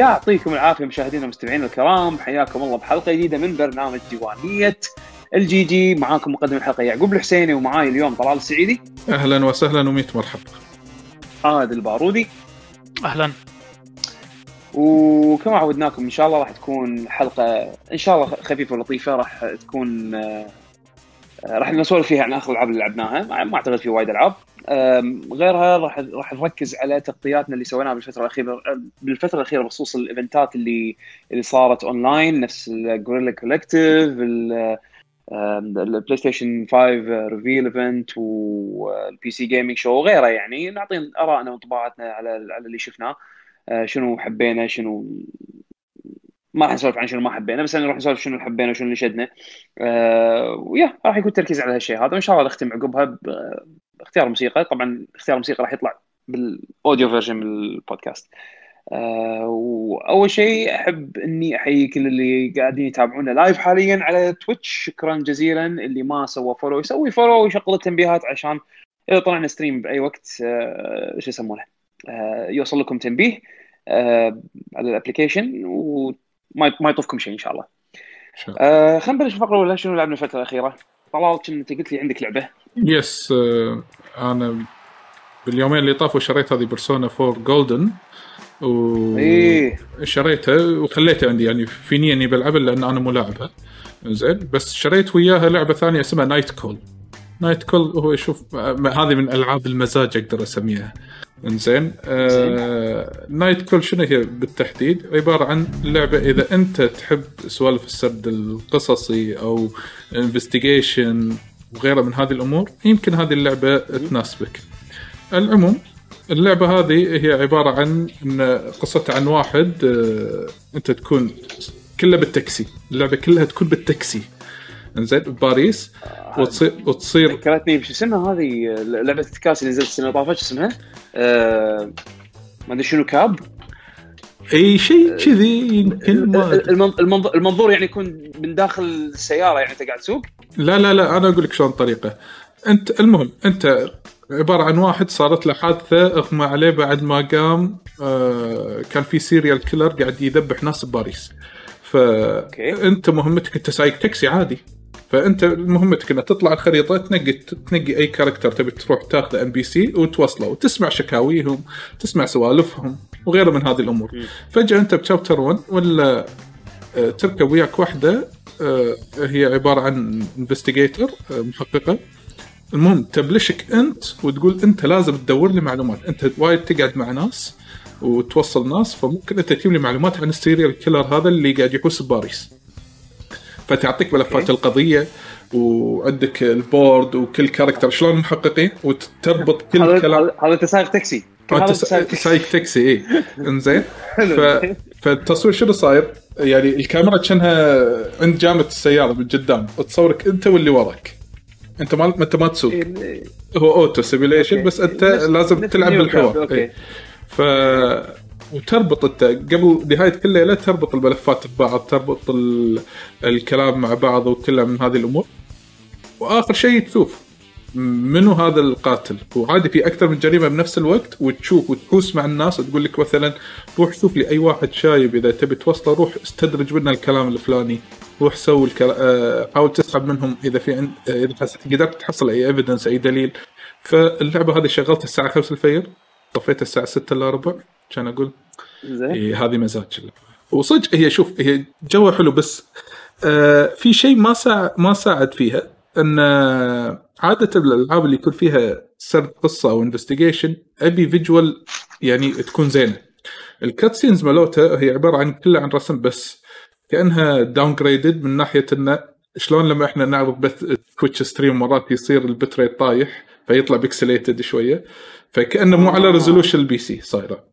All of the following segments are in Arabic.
يعطيكم العافية مشاهدينا ومستمعينا الكرام. حياكم الله بحلقة جديدة من برنامج ديوانيه ال GG معاكم مقدم الحلقة يعقوب الحسيني ومعاي اليوم طلال السعيدي. أهلا وسهلا وميت مرحبا. عادل البارودي. أهلا. وكما عودناكم إن شاء الله راح تكون حلقة إن شاء الله خفيفة ولطيفة راح تكون آه، راح نسولف فيها عن آخر الألعاب اللي لعبناها. ما أعتقد في وايد ألعاب. غيرها راح راح نركز على تغطياتنا اللي سويناها بالفترة الأخيرة بالفترة الأخيرة بخصوص الإيفنتات اللي اللي صارت أونلاين نفس ال Guerrilla Collective ال PlayStation 5 reveal event وال PC Gaming Show وغيره يعني نعطي آرائنا وانطباعاتنا على على اللي شفناه. آه، شنو حبينا شنو ما راح نسولف عن شنو ما حبينا بس نروح نسولف شنو حبينا وشنو اللي شدنا. آه ويا راح يكون تركيز على هالشيء هذا وإن شاء الله نختم عقبها باختيار موسيقى طبعا اختيار الموسيقى راح يطلع بال audio version من البودكاست. آه وأول شيء أحب إني أحيي كل اللي قاعدين يتابعونا live حاليا على تويتش شكرا جزيلا. اللي ما سوى follow يسوي follow ويشغل التنبيهات عشان إذا طلعنا stream بأي وقت آه شو يسمونه؟ آه يوصل لكم تنبيه آه على ال application وما ما يطوفكم شيء إن شاء الله. آه خلينا نبلش الفقرة الأولى. شنو لعبنا الفترة الأخيرة؟ طلال كنت قلت لي عندك لعبة. Yes آه، أنا باليومين اللي طافوا شريت هذه Persona 4 Golden وشريتها وخليتها عندي يعني في نيه إني بلعبها لأن أنا مو لاعبها. زين بس شريت وياها لعبة ثانية اسمها Night Call Night Call هو شوف هذه من ألعاب المزاج أقدر أسميها. انزين آه Night Call شنو هي بالتحديد؟ عبارة عن لعبة إذا أنت تحب سوالف السرد القصصي أو investigation وغيرها من هذه الأمور يمكن هذه اللعبة تناسبك. العموم اللعبة هذه هي عبارة عن إن قصتها عن واحد آه أنت تكون كلها بالتاكسي. اللعبة كلها تكون بالتاكسي. إنزين بباريس وتصير وتصير ذكرتني بشو اسمها هذه؟ لعبة التكاسي اللي نزلت السنة اللي طافت شو اسمها؟ آه ما أدري شنو كاب؟ أي شيء كذي يمكن ما أدري. المن- المنظ- المنظور يعني يكون من داخل السيارة يعني أنت قاعد تسوق؟ لا لا لا أنا أقول لك شلون الطريقة أنت المهم أنت عبارة عن واحد صارت له حادثة أغمى عليه بعد ما قام آه كان في serial killer قاعد يذبح ناس بباريس. فانت مهمتك أنت سايق تاكسي عادي. فأنت مهمتك انك تطلع الخريطة تنقي تنقي أي character تبي تروح تاخذه NPC وتوصله وتسمع شكاويهم تسمع سوالفهم. وغيره من هذه الأمور. فجأة أنت ب chapter 1 ولا آه، تركب وياك واحدة آه، هي عبارة عن investigator محققة. المهم تبلشك أنت وتقول أنت لازم تدور لي معلومات. أنت وايد تقعد مع ناس وتوصل ناس فممكن أنت تجيب لي معلومات عن ال serial killer هذا اللي قاعد يحوس بباريس. فتعطيك ملفات. القضية وعندك ال board وكل character شلون محققين؟ وتربط كل كلام. هذا- سايق تاكسي. كل هذا انت أنت سايق سا- تاكسي اي إنزين. فالتصوير شنو صاير؟ يعني الكاميرا كأنها عند جامة السيارة من قدام تصورك أنت واللي وراك أنت ما أنت ما تسوق إيه، هو auto simulation. بس أنت لازم تلعب بالحوار. إيه. ف وتربط أنت قبل نهاية كل ليلة تربط الملفات ببعض تربط ال... الكلام مع بعض وكلها من هذه الأمور وآخر شيء تشوف منو هذا القاتل؟ وعادي في أكثر من جريمة بنفس الوقت وتشوف وتحوس مع الناس تقول لك مثلا روح شوف لي أي واحد شايب إذا تبي توصله روح استدرج منه الكلام الفلاني روح سوي الكلا... آه، حاول تسحب منهم إذا في عند آه، إذا قدرت تحصل أي evidence أي دليل. فاللعبة هذه شغلتها الساعة 5 الفجر طفيتها الساعة 6 الا ربع كان أقول. زين. إيه هذه مزاج اللعبة. وصدق هي شوف هي جوها حلو بس آه في شيء ما ساعد ما ساعد فيها. إن آه، عادة الألعاب اللي يكون فيها سرد قصة أو investigation أبي visual يعني تكون زينة. ال cutscenes مالوتها هي عبارة عن كلها عن رسم بس كأنها downgraded من ناحية انه شلون لما إحنا نعرض بث تويتش stream مرات يصير ال bit rate طايح فيطلع pixelated شوية فكأنه مو على آه. resolution ال PC صايرة.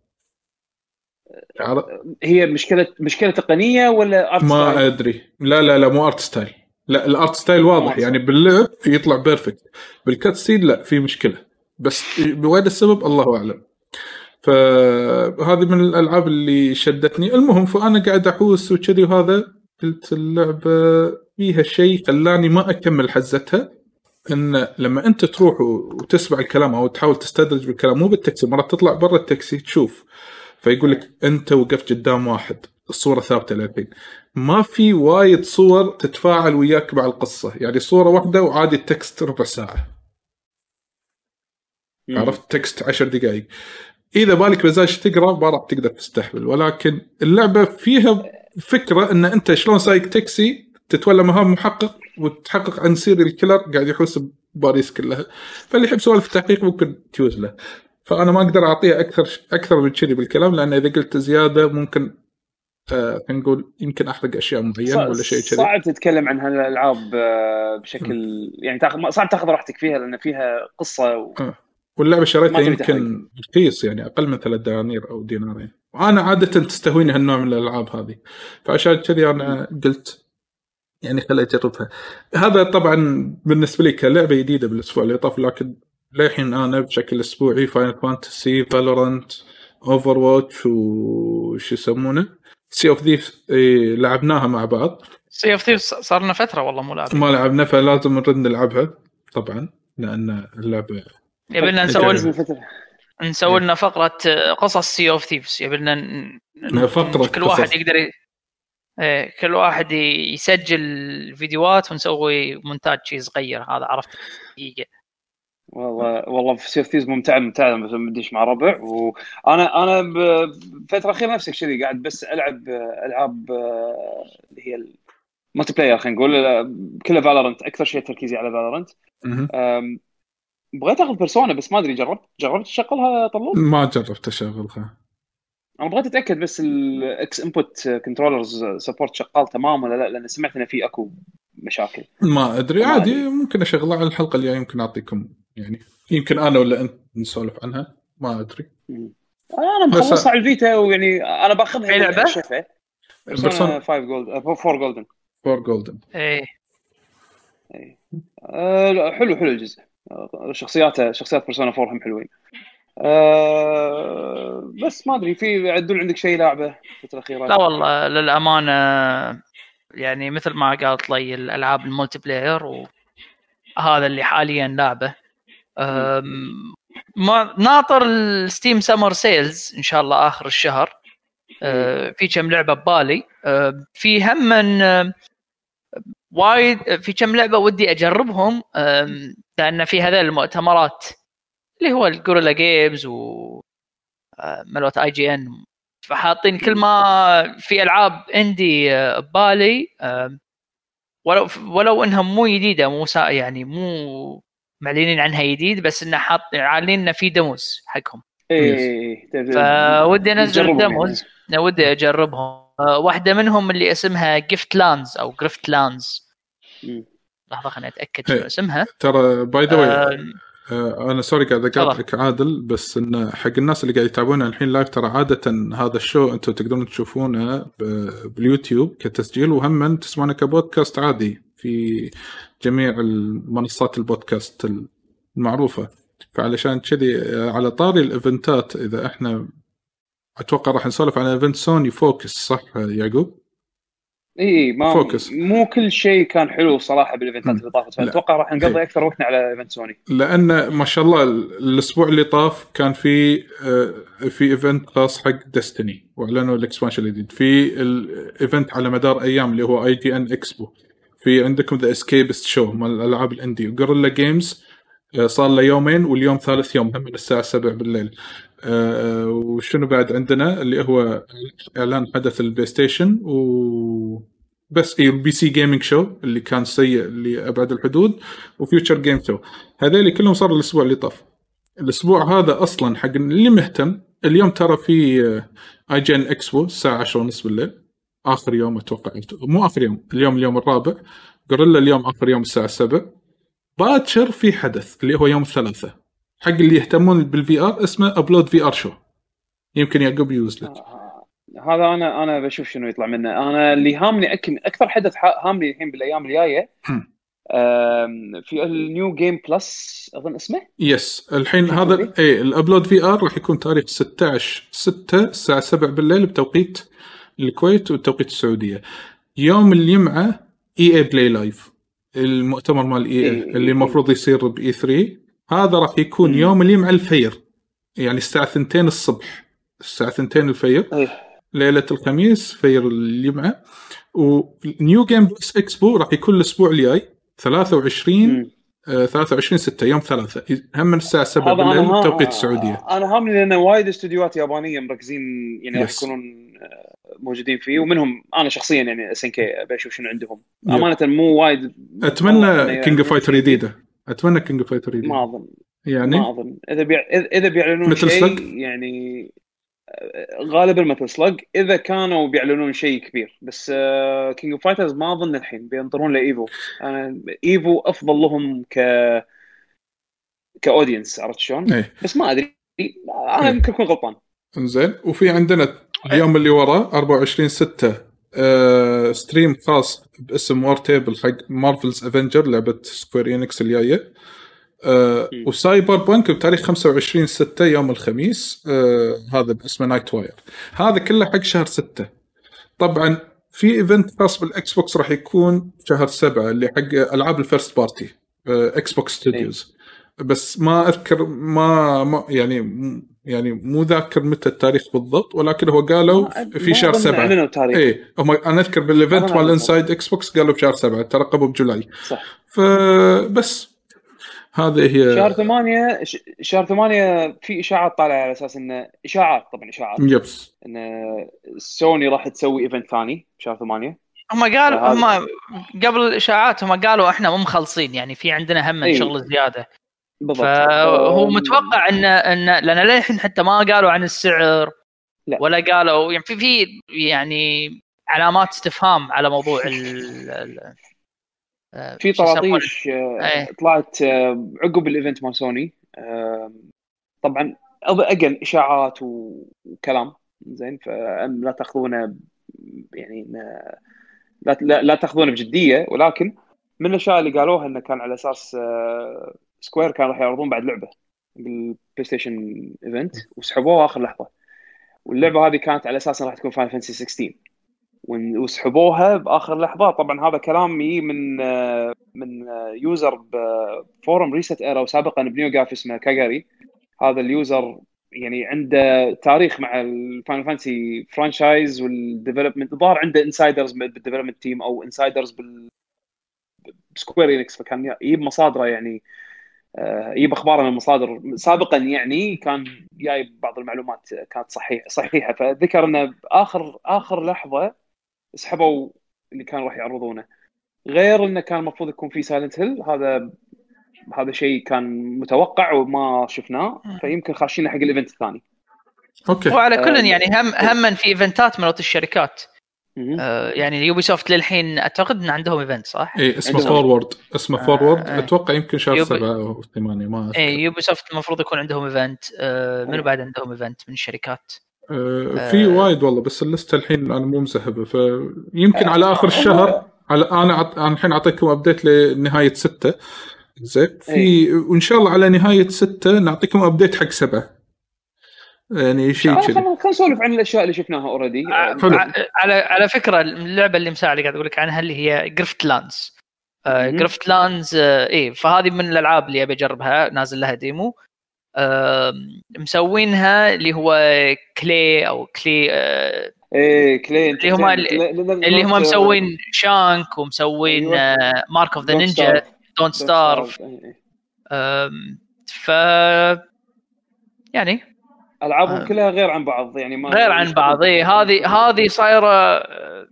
هي مشكله مشكلة تقنية ولا art ما style؟ أدري. لا لا لا مو art style لا ال art style واضح. يعني باللعب يطلع perfect بال cutscene لا في مشكلة. بس وين السبب الله أعلم. فهذه من الألعاب اللي شدتني. المهم فأنا قاعد أحوس وكذي وهذا. قلت اللعبة فيها شيء خلاني ما أكمل حزتها. إن لما أنت تروح وتسمع الكلام أو تحاول تستدرج بالكلام مو بالتاكسي مرات تطلع برا التاكسي تشوف. فيقول لك أنت وقفت قدام واحد الصورة ثابتة للحين. ما في وايد صور تتفاعل وياك مع القصة. يعني صورة واحدة وعادي ال text ربع ساعة. مم. عرفت؟ text 10 دقائق إذا بالك مزاج تقرأ ما راح تقدر تستحمل. ولكن اللعبة فيها فكرة إن أنت شلون سايق تاكسي تتولى مهام محقق وتحقق عن serial killer قاعد يحوس بباريس كلها. فاللي يحب سوالف التحقيق ممكن تيوز له. فأنا ما أقدر اعطيها أكثر أكثر من كذي بالكلام لأن إذا قلت زيادة ممكن آه خلينا نقول يمكن أحرق أشياء معينة ولا شيء كذي. صعب تتكلم عن هالألعاب آه، بشكل يعني تاخذ صعب تاخذ راحتك فيها لأن فيها قصة و... واللعبة شريتها يمكن رخيص يعني أقل من ثلاث دنانير أو دينارين وأنا عادة تستهويني هالنوع من الألعاب هذه. فعشان كذي أنا قلت يعني خلي اجربها هذا طبعا بالنسبة لي كلعبة جديدة بالأسبوع اللي طاف لكن للحين أنا بشكل أسبوعي Final Fantasy Valorant Overwatch وش يسمونه؟ Sea of Thieves لعبناها مع بعض. Sea of Thieves صار لنا فترة والله مو لاعب ما لعبنا فلازم نرد نلعبها طبعا لأن اللعبة يبينا إيه، نسوي. نسوي لنا فقرة قصص Sea of Thieves يبينا ن- ن- فقرة كل واحد قصص. يقدر ي... كل واحد يسجل فيديوهات ونسوي مونتاج شيء صغير. هذا عرفت. دقيقه والله والله في Sea of Thieves ممتع ممتع بس بس ديش مع ربع. وأنا أنا بفتره الأخيرة نفسك كذي قاعد بس ألعب ألعاب اللي هي ال multiplayer خلينا نقول كلها Valorant أكثر شيء تركيزي على Valorant. بغيت أخذ Persona بس ما أدري جربت جربت تشغلها طلول؟ ما جربت أشغلها. أنا بغيت أتأكد بس ال X input controllers support شغال تمام ولا لا لأن سمعت انه في أكو مشاكل. ما أدري عادي أدري. ممكن أشغلها على الحلقة الجاية يمكن أعطيكم يعني. يمكن أنا ولا أنت نسولف عنها؟ ما أدري. أنا بس- مخلصها على الفيتا ويعني أنا باخذها أي لعبة؟ شفه بيرسونا 5 جولد 4 جولدن فور جولدن إيه. آه لا، حلو حلو الجزء. شخصياته شخصيات بيرسونا 4 هم حلوين. آه بس ما أدري في عدول عندك شيء لعبة الفترة الأخيرة؟ لا والله للأمانة يعني مثل ما قالت لي الألعاب ال multiplayer وهذا اللي حاليا لعبة. ناطر ال Steam summer sales إن شاء الله آخر الشهر. أه، في كم لعبة ببالي. أه، في هم من أه، وايد في كم لعبة ودي أجربهم. لأن في هذول المؤتمرات اللي هو ال Guerrilla Games و ملوت IGN. فحاطين كل ما في ألعاب indie أه، ببالي ولو ولو إنها مو جديدة مو سا يعني مو معلنين عنها جديد بس إنه حاط عالين إنه في demos حقهم. اي فودي أنزل نجربهم demos ودي أجربهم. أه، واحدة منهم اللي اسمها Gift Lands أو Griftlands يعني. لحظة خليني أتأكد إيه. شنو اسمها. ترى by the way أنا sorry قاعد أقاطعك عادل بس انه حق الناس اللي قاعد يتابعونا الحين live ترى عادة هذا ال show أنتم تقدرون تشوفونه باليوتيوب كتسجيل وهم تسمعونه كبودكاست عادي. في جميع المنصات البودكاست المعروفة فعلشان كذي آه، على طاري الـ event ات إذا إحنا أتوقع راح نسولف عن event سوني focus صح يعقوب؟ إي ما focus. مو كل شيء كان حلو صراحة بال event ات. اللي طافت. فاتوقع راح نقضي. أكثر وقتنا على event سوني لأن ما شاء الله الأسبوع اللي طاف كان في آه، في event خاص حق Destiny وإعلنوا ال expansion الجديد في ال event على مدار أيام اللي هو IGN Expo في عندكم The Escapist show مال الألعاب ال indie. و Guerrilla Games صار له يومين واليوم ثالث يوم من الساعة 7 بالليل. آه، وشنو بعد عندنا؟ اللي هو إعلان حدث البلاي ستيشن و بس اي ال PC Gaming Show اللي كان سيء لأبعد الحدود و Future Game Show هذول كلهم صاروا الأسبوع اللي طاف. الأسبوع هذا أصلا حق اللي مهتم اليوم ترى في IGN Expo الساعة 10 ونص بالليل. آخر يوم أتوقع. مو آخر يوم اليوم اليوم الرابع. Guerrilla اليوم آخر يوم الساعة 7 باكر في حدث اللي هو يوم الثلاثاء. حق اللي يهتمون بال VR اسمه Upload VR Show يمكن يعقوب يوز لك. هذا أنا أنا بشوف شنو يطلع منه. أنا اللي هامني. أكثر حدث هامني الحين بالأيام الجاية. في ال New Game Plus أظن اسمه؟ yes الحين هذا. اي ال Upload VR راح يكون تاريخ 16 6 الساعة 7 بالليل بتوقيت الكويت والتوقيت السعودية يوم الجمعة EA Play Live المؤتمر مال EA إيه، اللي إيه. المفروض يصير ب E3 هذا راح يكون مم. يوم الجمعة الفير يعني الساعة 2 الصبح الساعة 2 الفجر إيه. ليلة الخميس فجر الجمعة و New Game Plus Expo راح يكون الأسبوع الجاي 23 مم. آه 23 6 يوم ثلاثة هم من الساعة 7 هذا أنا بالليل توقيت السعودية أنا هامني لأن وايد استديوهات يابانية مركزين يعني راح. يكونون آه، موجودين فيه ومنهم أنا شخصيا يعني اس ان كي ابي أشوف شنو عندهم. أمانة مو وايد أتمنى كينج يعلنون فايتر. جديده أتمنى كينج فايتر ما جديده أظن. يعني؟ ما أظن. إذا بيع... اذا بيعلنون شيء؟ يعني غالبا مثل سلج إذا كانوا بيعلنون شيء كبير. بس كينج اوف فايترز ما أظن الحين. بينطرون لايفو أنا ايفو أفضل لهم ك كأودينس عرفت شلون؟ إيه. بس ما أدري. أنا إيه. يمكن أكون غلطان. إنزين. وفي عندنا اليوم اللي وراه 24 6 آه stream خاص باسم War Table حق Marvel's Avenger لعبة Square Enix الجاية. آه. و Cyberpunk بتاريخ 25 6 يوم الخميس آه هذا باسمه Night Wire هذا كله حق شهر 6 طبعا في event خاص بال Xbox راح يكون شهر 7 اللي حق ألعاب ال first party Xbox Studios بس ما أذكر ما, ما يعني يعني مو ذاكر متى التاريخ بالضبط ولكن هو قالوا في شهر ما أظن 7 أعلنوا تاريخ إيه هم أنا أذكر بال event مال. Inside Xbox قالوا بشهر 7 ترقبوا ب July. صح. فبس هذه هي شهر ثمانية ش- شهر ثمانية في إشاعات طالعة على أساس انه إشاعات طبعا إشاعات. yes. ان سوني راح تسوي event ثاني بشهر ثمانية. هم قالوا هم قبل الإشاعات هم قالوا إحنا مو مخلصين يعني في عندنا هم من إي. شغل زيادة. بالضبط فهو متوقع ان ان لأن للحين حتى ما قالوا عن السعر لا. ولا قالوا يعني في في يعني علامات استفهام على موضوع ال آه، في؟ طراطيش آه، إيه. طلعت آه، عقب ال event مال سوني طبعا أجل إشاعات وكلام زين فلا تأخذونه يعني لا لا, تأخذونه بجدية ولكن من الأشياء اللي قالوها إنه كان على أساس Square كانوا راح يعرضون بعد لعبة بالبلاي ستيشن event وسحبوها آخر لحظة. واللعبة هذه كانت على أساس راح تكون Final Fantasy 16 ون- وسحبوها بآخر لحظة. طبعا هذا كلام يجي من آه، من user ب forum ResetEra وسابقا ب NeoGAF اسمه كاجاري هذا ال user يعني عنده تاريخ مع ال Final Fantasy franchise وال development الظاهر عنده insiders بال development team أو insiders بال ب Square Enix فكان يجيب مصادره يعني يجيب أخباره من مصادر. سابقا يعني كان جايب بعض المعلومات كانت صحيح صحيحة. فذكر إنه باخر آخر لحظة سحبوا اللي كانوا راح يعرضونه. غير إنه كان المفروض يكون في Silent Hill هذا هذا شيء كان متوقع وما شفناه. فيمكن خاشين حق ال event الثاني. أوكي. وعلى كل آه، يعني هم هم في event ات مالت الشركات. آه، يعني Ubisoft للحين أعتقد إن عندهم event صح؟ اي اسمه. Forward اسمه آه، Forward آه. أتوقع يمكن شهر يوبي- 7 أو 8 ما أذكر اي Ubisoft المفروض يكون عندهم event آه، منو بعد عندهم event من الشركات؟ آه، في آه. وايد والله بس الليستة الحين أنا مو مذهبه فيمكن على آخر الشهر على أنا الحين أعطيكم update لنهاية ستة زين في إي. وإن شاء الله على نهاية ستة نعطيكم update حق سبعة يعني شيء خلينا كذي خلينا نسولف عن الأشياء اللي شفناها already حلو. ع- على على فكرة اللعبة اللي مساعد قاعد أقول لك عنها اللي هي Griftlands. Griftlands اي فهذه من الألعاب اللي أبي أجربها نازل لها demo آم، مسوينها اللي هو Klei أو Klei آه، إيه Klei اللي هم اللي هم مسوين Shank ومسوين أيوة. Mark of the Ninja Don't Starve. ف يعني ألعابهم آه. كلها غير عن بعض يعني ما غير عن بعض اي هذه هذه صايرة آه،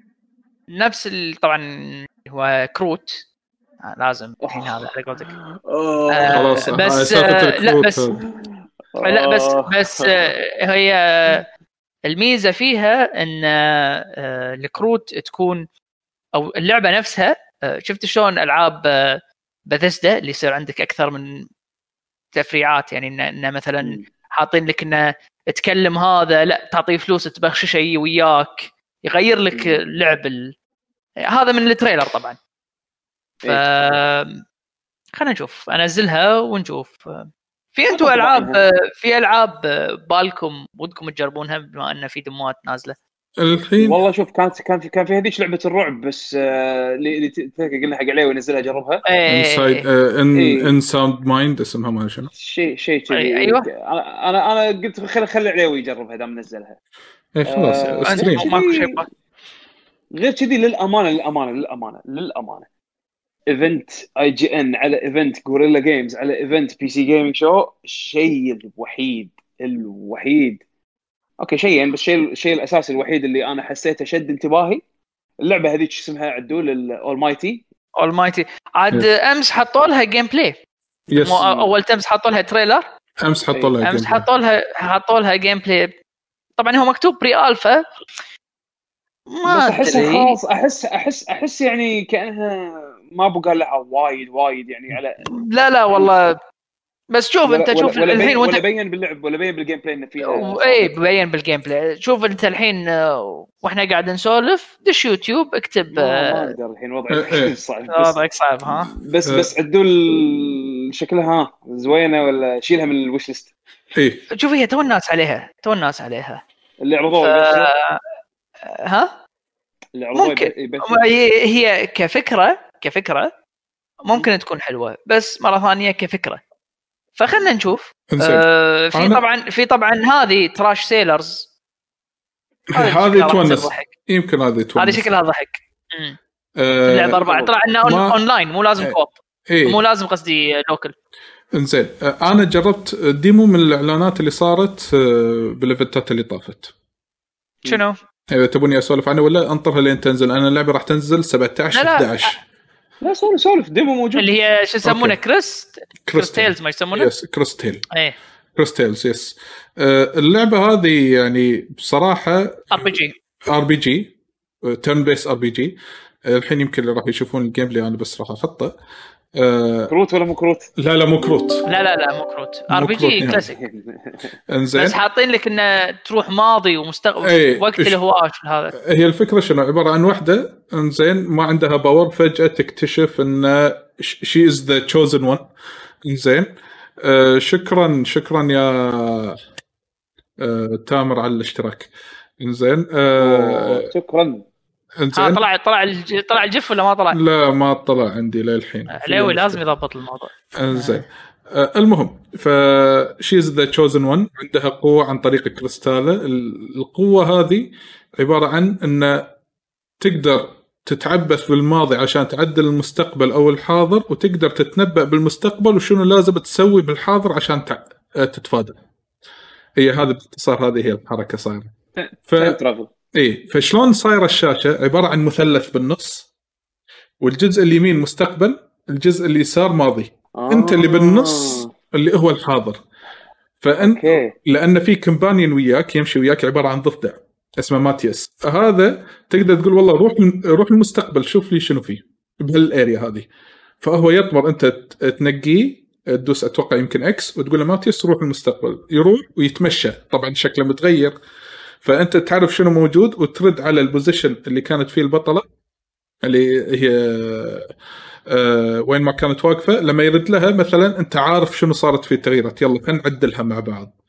نفس ال- طبعا هو كروت آه، لازم الحين هذا على قولتك آه. آه، خلاص بس، آه، لا، بس-. لا بس. بس آه، هي الميزة فيها إن آه، الكروت تكون أو اللعبة نفسها شفت شلون ألعاب بثسدا اللي يصير عندك أكثر من تفريعات يعني انه مثلا حاطين لك إنه تكلم هذا لا تعطيه فلوس تبخششه وياك يغير لك. اللعب ال... هذا من التريلر طبعا. ف خلينا نشوف أنزلها ونشوف. في أنتم ألعاب في ألعاب بالكم ودكم تجربونها بما إن في دموات نازلة. الحين؟ والله شوف كانت كان في كان في هذيك لعبة الرعب بس آه، اللي تذكر قلنا حق عليوي نزلها جربها. In sound. In Sound Mind اسمها ما شنو. شيء شيء كذي. أيوة. أنا أنا قلت خلي خلي عليوي يجربها دام نزلها. اي خلاص آه، stream أنت- ماكو شيء. غير كذي للامانه للامانه للامانه للأمانة. event IGN على event Guerrilla Games على event PC Gaming Show الشيء الوحيد الوحيد أوكي شيئين بس الشيء الشيء الاساسي الوحيد اللي أنا حسيته شد انتباهي اللعبة هذيك شو اسمها عدول الأول مايتي اول مايتي عاد أمس حطوا لها جيم بلاي يس مو أول امس حطوا لها تريلر أمس حطوا لها أمس حطوا لها حطوا لها جيم بلاي طبعا هو مكتوب بري الفا ما بس أحسها خلاص أحس أحس أحس يعني كأنها ما بقى لها وايد وايد يعني على لا لا والله بس شوف ولا- انت ولا- شوف ولا الحين بين- وانت ولا بين باللعب ولا بين بالجيم بلاي انه فيها اي ببين بال gameplay. شوف انت الحين آه، وإحنا قاعد نسولف دش يوتيوب اكتب ما ما آه، أقدر الحين إيه، وضعي إيه. صعب. بس وضعك صعب ها؟ بس إيه. بس عدول شكلها ها؟ زوينة ولا شيلها من ال wishlist اي شوف هي تو الناس عليها تو الناس عليها. اللي عرضوه ف... ها؟ اللي عرضوه ممكن. هي كفكرة كفكرة ممكن تكون حلوة بس مرة ثانية كفكرة. فخلنا نشوف. انزين. آه في أنا- طبعا في طبعا هذه تراش سيلرز هذه تونس. يمكن هذه تونس. هذه شكلها ضحك. آه، اللعبة أربعة. طلع انه ما- اون لاين مو لازم إيه. كوب اي مو لازم قصدي لوكل انزين. آه، أنا جربت ديمو من الإعلانات اللي صارت آه، بالإيفنتات اللي طافت. شنو؟ أيوه تبوني أسولف عنها ولا أنطرها لين تنزل؟ أنا اللعبة راح تنزل 17 لا، لا. 11 لا سولف سولف. demo موجود. اللي هي شو يسمونه؟ أوكي. Cris Cris Tales ما يسمونه؟ Yes Cris Tale. إيه. Cris Tales yes آه، اللعبة هذه يعني بصراحة ار بي جي ار بي جي تيرن بيس ار بي جي الحين يمكن اللي راح يشوفون ال gameplay أنا بس راح أحطه. آه، كروت ولا مو كروت؟ لا لا مو كروت. لا لا لا مو كروت. RPG نهائي. كلاسيك. إنزين. بس حاطين لك إنه تروح ماضي ومستقبل إيه. وقت إيش- الهواش هذا. هي الفكرة شنو؟ عبارة عن واحدة إنزين ما عندها power فجأة تكتشف إن she is the chosen one إنزين. آه شكرا شكرا يا آه تامر على الاشتراك. إنزين آه شكرا. ها انزين طلع طلع الج- طلع ال gif ولا ما طلع؟ لا ما طلع عندي للحين عليوي لازم يضبط الموضوع. انزين. آه المهم ف شيز ذا تشوزن 1 عندها قوة عن طريق الكريستاله ال- القوة هذه عبارة عن إن تقدر تتعبث بالماضي عشان تعدل المستقبل أو الحاضر وتقدر تتنبأ بالمستقبل وشنو لازم تسوي بالحاضر عشان تع... آه، تتفادى. هي هذا باختصار هذه هي الحركة صايرة. ف... إيه فشلون صايره الشاشة؟ عبارة عن مثلث بالنص والجزء اليمين مستقبل الجزء اليسار ماضي. أنت اللي بالنص اللي هو الحاضر. فانت أوكي. لأن في companion وياك يمشي وياك عبارة عن ضفدع اسمه ماتياس فهذا تقدر تقول والله روح روح المستقبل شوف لي شنو فيه بهال area هذه. فهو يطمر أنت تنقيه تدوس أتوقع يمكن X وتقول له ماتياس روح المستقبل. يروح ويتمشى. طبعا شكله متغير. فأنت تعرف شنو موجود وترد على ال position اللي كانت فيه البطلة اللي هي آه وين ما كانت واقفة لما يرد لها مثلا أنت عارف شنو صارت فيه تغييرات يلا خلينا نعدلها مع بعض.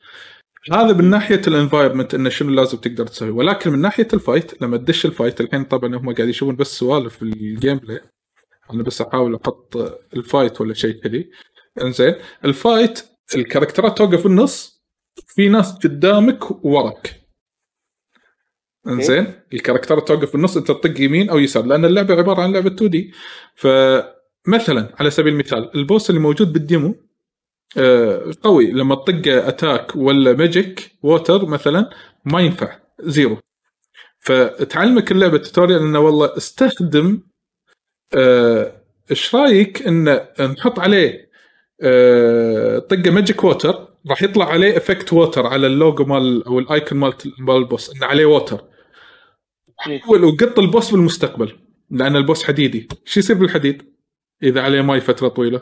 هذا من ناحية ال environment إنه شنو لازم تقدر تسوي ولكن من ناحية ال fight لما تدش ال fight الحين طبعا هم قاعد يشوفون بس سوالف بال gameplay أنا بس أحاول أحط ال fight ولا شيء كذي. إنزين ال fight الكاركترات توقف في النص في ناس قدامك ووراك. إنزين الكاركترات توقف في النص أنت تطق يمين أو يسار لأن اللعبة عبارة عن لعبة 2D فمثلا على سبيل المثال ال boss اللي موجود بال demo آه، قوي. لما تطق attack ولا magic water مثلا ما ينفع. zero فتعلمك اللعبة tutorial إنه والله استخدم آه، إيش رأيك إن نحط عليه طقه magic water راح يطلع عليه effect water على اللوجو مال أو ال icon مال ال boss إنه عليه water حول وقط ال boss بالمستقبل لأن ال boss حديدي. شو يصير بالحديد؟ إذا عليه ماي فترة طويلة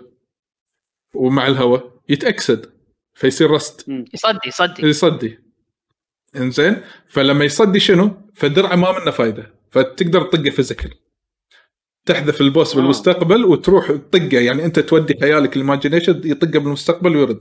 ومع الهواء يتأكسد فيصير rust. يصدي يصدي. يصدي. إنزين؟ فلما يصدي شنو؟ فدرعه ما منه فايدة فتقدر تطقه physical تحذف ال boss آه. بالمستقبل وتروح تطقه. يعني أنت تودي خيالك ال imagination يطقه بالمستقبل ويرد.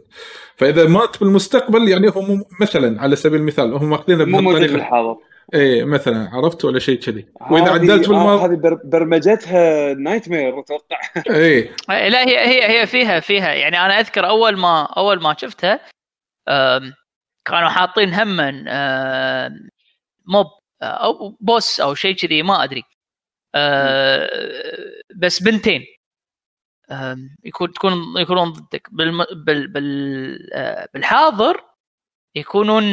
فإذا مات بالمستقبل يعني هم مثلا على سبيل المثال هم ماخذينه مو موجود بالحاضر. إيه مثلا عرفت ولا شيء كذي. وإذا عدلت آه، بالماضي هذه بر- برمجتها nightmare أتوقع. إيه. لا هي هي هي فيها فيها. يعني أنا أذكر أول ما أول ما شفتها كانوا حاطين هما mob آه، أو boss أو شيء كذي ما أدري. آه، بس بنتين. يكون تكون يكونون ضدك. بالم... بال... بال... بالحاضر يكونون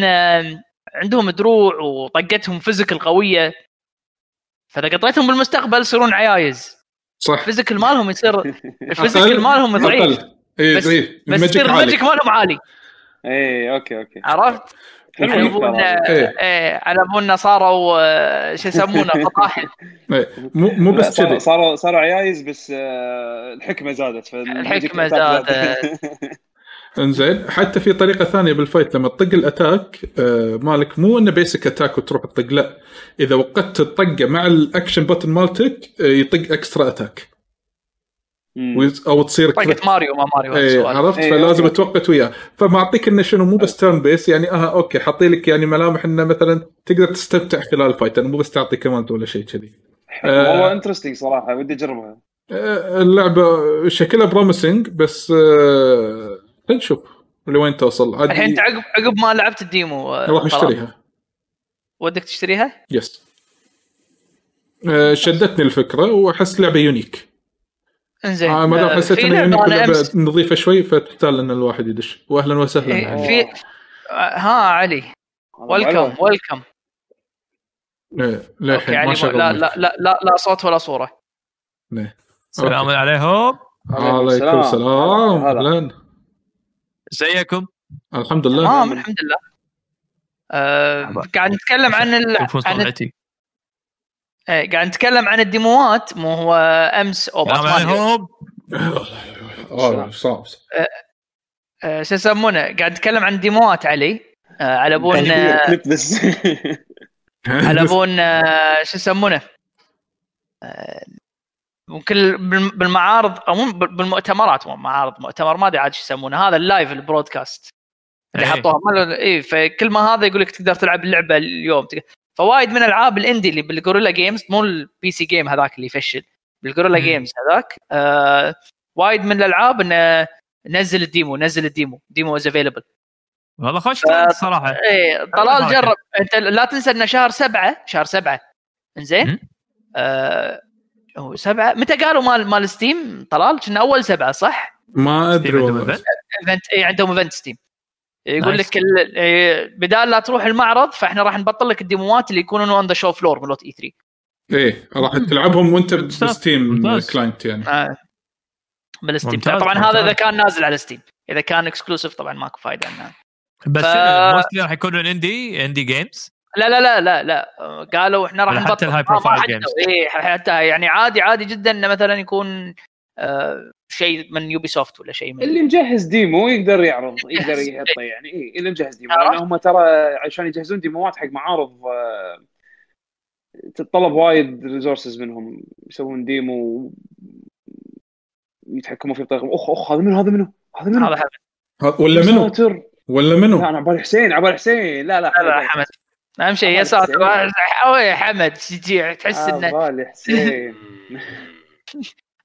عندهم دروع وطقتهم physical قوية. فإذا قطيتهم بالمستقبل يصيرون عيايز. صح. ال physical مالهم يصير ال physical مالهم ضعيف. بس- ضعيف بس الماجيك يصير ال magic مالهم عالي. إيه okay okay. عرفت؟ على ابونا. إيه. إيه على ابونا صاروا آه، شو يسمونه فطاحل. إيه. مو بس كذي. صاروا صاروا عيايز بس آه، الحكمة زادت attack زادت. انزين حتى في طريقة ثانية بال fight لما تطق ال attack آه مالك مو إنه basic attack وتروح تطق لا. إذا وقت الطقه مع ال action button مالتك آه يطق extra attack أو تصير. طقت ماريو ما ماريو إيه عرفت؟ إيه، فلازم okay. توقت وياه. فمعطيك إنه شنو مو بس turn base يعني آه okay حاطي لك يعني ملامح إنه مثلا تقدر تستمتع خلال ال fight أنا مو بس تعطي command ولا شيء كذي. آه. والله interesting صراحة ودي أجربها. اللعبة شكلها promising بس آه، نشوف لوين توصل؟ الحين أنت عقب عقب ما لعبت ال demo آه، راح أشتريها. ودك تشتريها؟ yes آه، شدتني الفكرة وأحس لعبة unique. إنزين. آه، ما دام آه، حسيت في انها لعبة unique نظيفة شوي فتحتاج إن الواحد يدش. واهلا وسهلا إيه، يعني. في ها علي. ويلكم ويلكم إيه، للحين يعني ما شغل لا. لا لا لا لا صوت ولا صورة. إيه. السلام. عليكم. عليكم السلام. هلا. أهلا. ازيكم؟ الحمد لله. تمام الحمد لله. آه،. قاعد نتكلم عن ال... عن إيه، قاعد نتكلم عن الديموات مو هو أمس أو آه، صعب آه، شو يسمونه؟ قاعد نتكلم عن ديموات علي. على بون بس. على بون شو يسمونه؟ ممكن بالم- بالمعارض أو مو بال- بالمؤتمرات مو معارض مؤتمر ما أدري عاد شو يسمونه هذا اللايف البرودكاست اللي إيه. حطوها اي فكل ما هذا يقول لك تقدر تلعب اللعبة اليوم. فوايد من العاب الاندي اللي بالجوريلا جيمز مو البي سي جيم هذاك اللي يفشل بالجوريلا. جيمز هذاك آه وايد من الألعاب انه نزل ال demo نزل ال demo demo is available والله خوش آه، ترند صراحة إيه طلال. جرب أنت لا تنسى إنه شهر سبعة شهر سبعة إنزين. آه هو سبعة. متى قالوا مال مال Steam طلال كنا أول سبعة صح؟ ما أدري والله. event اي عندهم event Steam يقول. لك ال- إيه، بدال لا تروح المعرض فإحنا راح نبطل لك الديموات اللي يكونون on the show floor مالت E3 إيه راح تلعبهم وأنت. ب Steam ممتاز. client يعني. آه. بال Steam ممتاز، طبعا ممتاز. هذا إذا كان نازل على Steam إذا كان exclusive طبعا ماكو فايدة بس ف- mostly راح يكونون indie indie games لا لا لا لا لا. قالوا إحنا راح ولا حتى نبطل ال high profile games. إيه حتى يعني عادي عادي جدا إنه مثلا يكون آه شيء من Ubisoft ولا شيء من اللي مجهز demo يقدر يعرض يقدر. يحطه يعني. اي اللي مجهز demo؟ لأن هم ترى عشان يجهزون ديموات حق معارض آه، تتطلب وايد resources منهم. يسوون demo يتحكموا فيه بطريقه أخ أخ هذا منو هذا منو هذا منو؟ هذا ولا منو. ولا لا منو أنا عبالي حسين عبالي حسين لا لا لا لا حمد. أهم شيء يا ساتر حمد تجي تحس إنه عبالي حسين.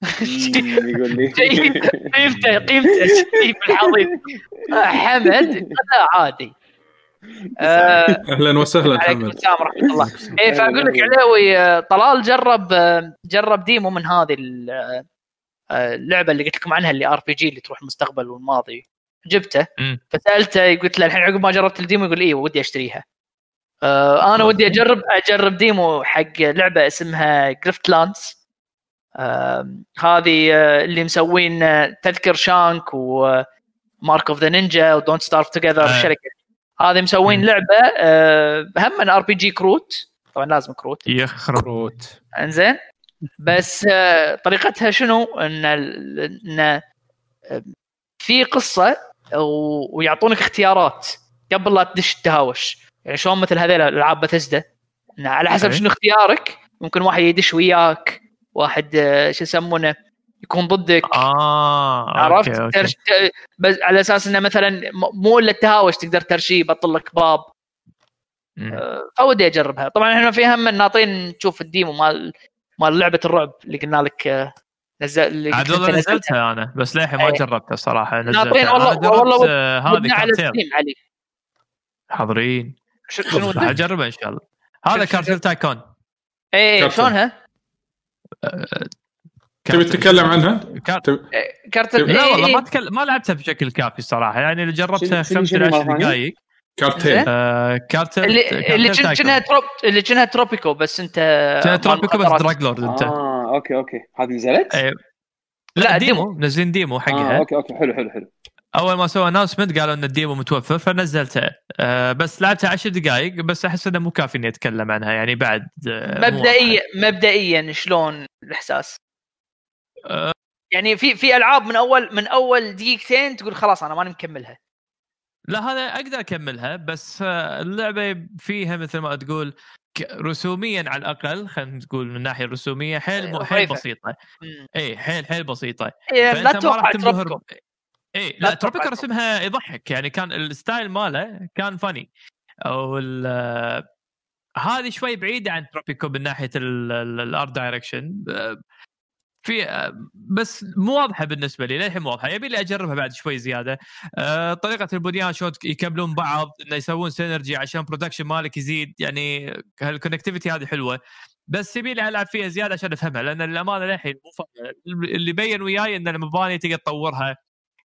يقول لي. قيمته قيمته شيء آه، حمد هذا عادي. آه، أهلا وسهلا عليكم حمد. السلام ورحمة الله. إيه فأقول لك علاوي آه، طلال جرب جرب demo من هذه ال- اللعبة اللي قلت لكم عنها اللي RPG اللي تروح المستقبل والماضي. جبته. فسألته قلت له الحين عقب ما جربت ال demo يقول إيه ودي أشتريها. آه أنا ودي أجرب أجرب demo حق لعبة اسمها Griftlands آه هذه آه اللي مسوين آه، تذكر Shank و Mark of the Ninja و Don't Starve Together. الشركة هذه مسوين. لعبة آه هم من RPG كروت طبعا لازم كروت يخرب كروت إنزين. بس آه، طريقتها شنو؟ إن إن في قصة ويعطونك اختيارات قبل لا تدش التهاوش. يعني شلون مثل هذيل الالعاب بثزدا على حسب okay. شنو اختيارك ممكن واحد يدش وياك واحد آه، شو يسمونه يكون ضدك. آه عرفت؟ okay. okay ترش... بس على أساس إنه مثلا مو إلا التهاوش تقدر ترشيه يبطل لك باب. آه، فودي أجربها. طبعا إحنا في هم ناطرين نشوف ال demo مال مال لعبة الرعب اللي قلنا لك آه، نزل اللي عاد والله نزلتها. نزلتها أنا بس للحين ما إيه. جربتها صراحة. ناطرين نزلتها والله- والله هذه على Steam علي. حاضرين. شنو؟ أجربها إن شاء الله هذا Cartel Tycoon إيه كارتيل. شلونها؟ تبي تتكلم عنها؟ إيه، كارتل لا إيه، والله إيه. ما تكلم ما لعبتها بشكل كافي صراحة يعني اللي جربتها شنو- 5 شنو ل 10 مرة ثانية؟ دقائق كارتيل زين. آه، كارتل اللي كارتل اللي كأنها Tropico بس انت كانت مال Tropico بس. drug lord انت آه okay okay هذه نزلت؟ لا، demo. منزلين demo حقها okay okay حلو حلو حلو أول ما سووا announcement قالوا إن ال demo متوفر فنزلتها آه بس لعبتها 10 دقائق بس أحس إنه مو كافي إني أتكلم عنها يعني بعد آه مبدئيا مبدئيا شلون الإحساس؟ آه. يعني في في ألعاب من اول من أول دقيقتين تقول خلاص أنا ماني مكملها لا هذا أقدر أكملها بس آه، اللعبة فيها مثل ما تقول رسوميا على الأقل خلينا نقول من الناحيه الرسوميه حيل مو- حيل ضعيفة. بسيطة. اي حيل حيل بسيطة إيه، لا تتوقع تنبهر اي لا تتوقع تروبيكو رسمها يضحك يعني كان ال style ماله كان funny أو آه، هذه شوي بعيدة عن Tropico من ناحية ال art direction في آه، بس مو واضحة بالنسبة لي للحين مو واضحة. يبي لي أجربها بعد شوي زيادة. آه، طريقة البنيان شلون يكملون بعض إنه يسوون synergy عشان production مالك يزيد يعني هال connectivity هذه حلوة. بس يبي لي ألعب فيها زيادة عشان أفهمها لأن الأمانة للحين مو اللي بين وياي إن المباني تقدر تطورها.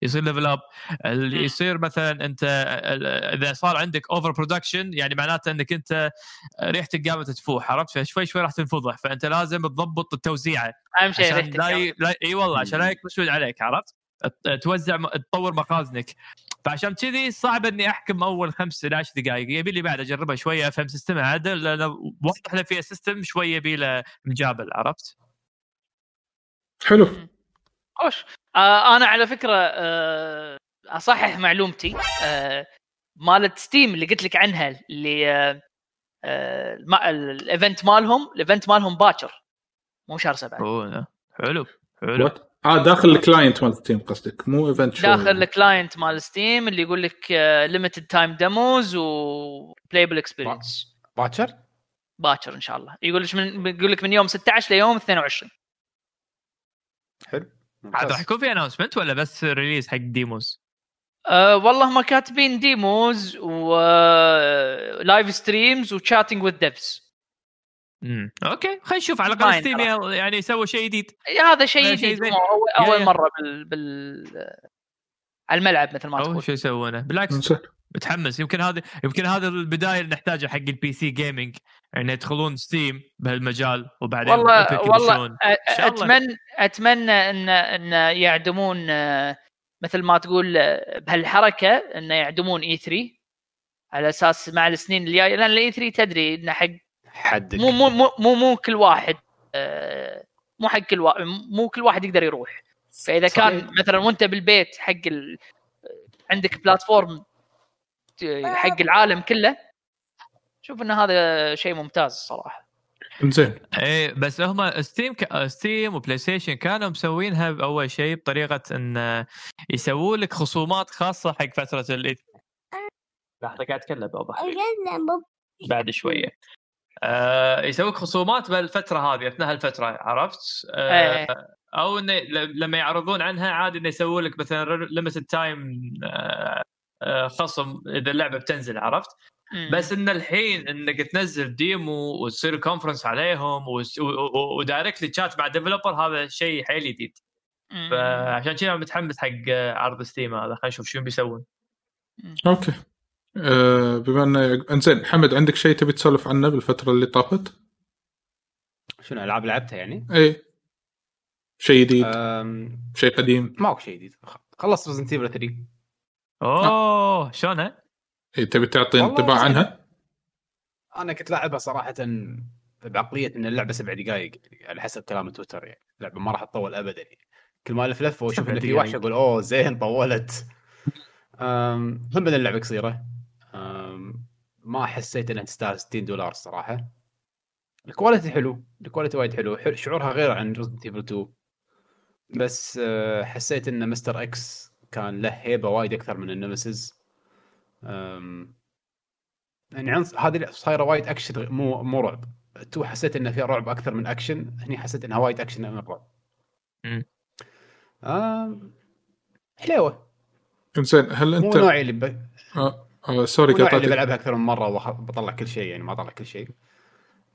يصير level up اللي. يصير مثلا أنت ال- إذا صار عندك over production يعني معناته أنك أنت ريحتك قامت تفوح عرفت فشوي شوي راح تنفضح فأنت لازم تضبط التوزيعه أهم شيء ريحتك لا. ي... لا إي والله عشان لا يكبسون عليك عرفت؟ توزع تطور مخازنك فعشان كذي صعب إني أحكم أول خمس إلى عشر دقائق يبي لي بعد أجربها شوية أفهم system ها عدل لأن واضح له فيها system شوية يبي له مجابل عرفت؟ حلو خوش آه أنا على فكرة آه أصحح معلومتي. آه مالت Steam اللي قلت لك عنها اللي آه آه الم- ال event مالهم ال event مالهم باكر. مو شهر سبعة. أوه حلو حلو. What؟ آه داخل ال client مال Steam قصدك مو event شو داخل ال client مال Steam اللي يقول لك limited time demos و playable experience باكر؟ باكر إن شاء الله. يقول لك من يقول لك من يوم 16 ليوم 22 حلو. عاد راح يكون في announcement ولا بس release حق demos؟ أه والله ما كاتبين demos و live streams و chatting with devs امم okay خلينا نشوف. على الأقل Steam. يعني يسوي شيء جديد. هذا شيء جديد. اول, يا- أول يا. مرة بال, بال على الملعب مثل ما أو تقول. شو يسوونه. بالعكس. متحمس. يمكن هذه يمكن هذه البداية اللي نحتاجها حق ال PC gaming يعني يدخلون Steam بهالمجال وبعدين والله والله. اتمنى أتمنى ان إن يعدمون آه، مثل ما تقول آه، بهالحركة انه يعدمون E3 على أساس مع السنين الجاية. لأن ال E3 تدري انه حق حدك مو مو مو مو, مو كل واحد آه، مو حق كل واحد مو كل واحد يقدر يروح. فإذا كان صحيح. مثلا وأنت بالبيت حق ال... عندك platform حق العالم كله. شوف إن هذا شيء ممتاز صراحة. إنزين. إيه بس هم Steam ك... Steam و PlayStation كانوا مسوينها بأول شيء بطريقة إن يسوون لك خصومات خاصة حق فترة ال لحظه قاعد أتكلم بابا بعد شوية. آه يسويك خصومات بالفترة هذه أثناء هالفترة عرفت؟ آه إيه. أو إنه لما يعرضون عنها عادي إنه يسوون لك مثلا limited time خصم إذا اللعبة بتنزل عرفت؟ مم. بس إن الحين إنك تنزل demo وتصير conference عليهم و directly chat مع developer هذا شيء حيل جديد. فعشان كذا متحمس حق عرض Steam هذا خلينا نشوف شو بيسوون okay آه بما انه إنزين حمد عندك شيء تبي تسولف عنه بالفترة اللي طافت؟ شنو ألعاب لعبتها يعني؟ اي شيء جديد أم... شيء قديم ماكو شيء جديد خلصت Resident Evil 3 أوه شلونها؟ إيه تبي تعطي انطباع. عنها؟ أنا كنت لاعبها صراحة بعقلية إن اللعبة سبع دقائق يعني على حسب كلام تويتر يعني اللعبه ما راح تطول ابدا يعني كل ما ألف لفه وأشوف إن في. وحش أقول أوه زين طولت هم بدل اللعبه قصيرة ما حسيت إنها تستاهل 60 دولار الصراحه ال quality حلو ال quality وايد حلو حلو- شعورها غير عن Resident Evil 2 بس أه، حسيت إن Mr. X كان له هيبة وايد أكثر من ال Nemesis يعني عنص هذه صايرة وايد أكشن مو مو رعب. two حسيت إنه فيها رعب أكثر من أكشن هني حسيت إنها وايد أكشن من الرعب مم. آه حلوة. إنزين هل مو انت نوعي اللي ب... آه آه sorry مو نوعي اللي بلعبها أكثر من مرة وبطلع كل شيء يعني ما اطلع كل شيء.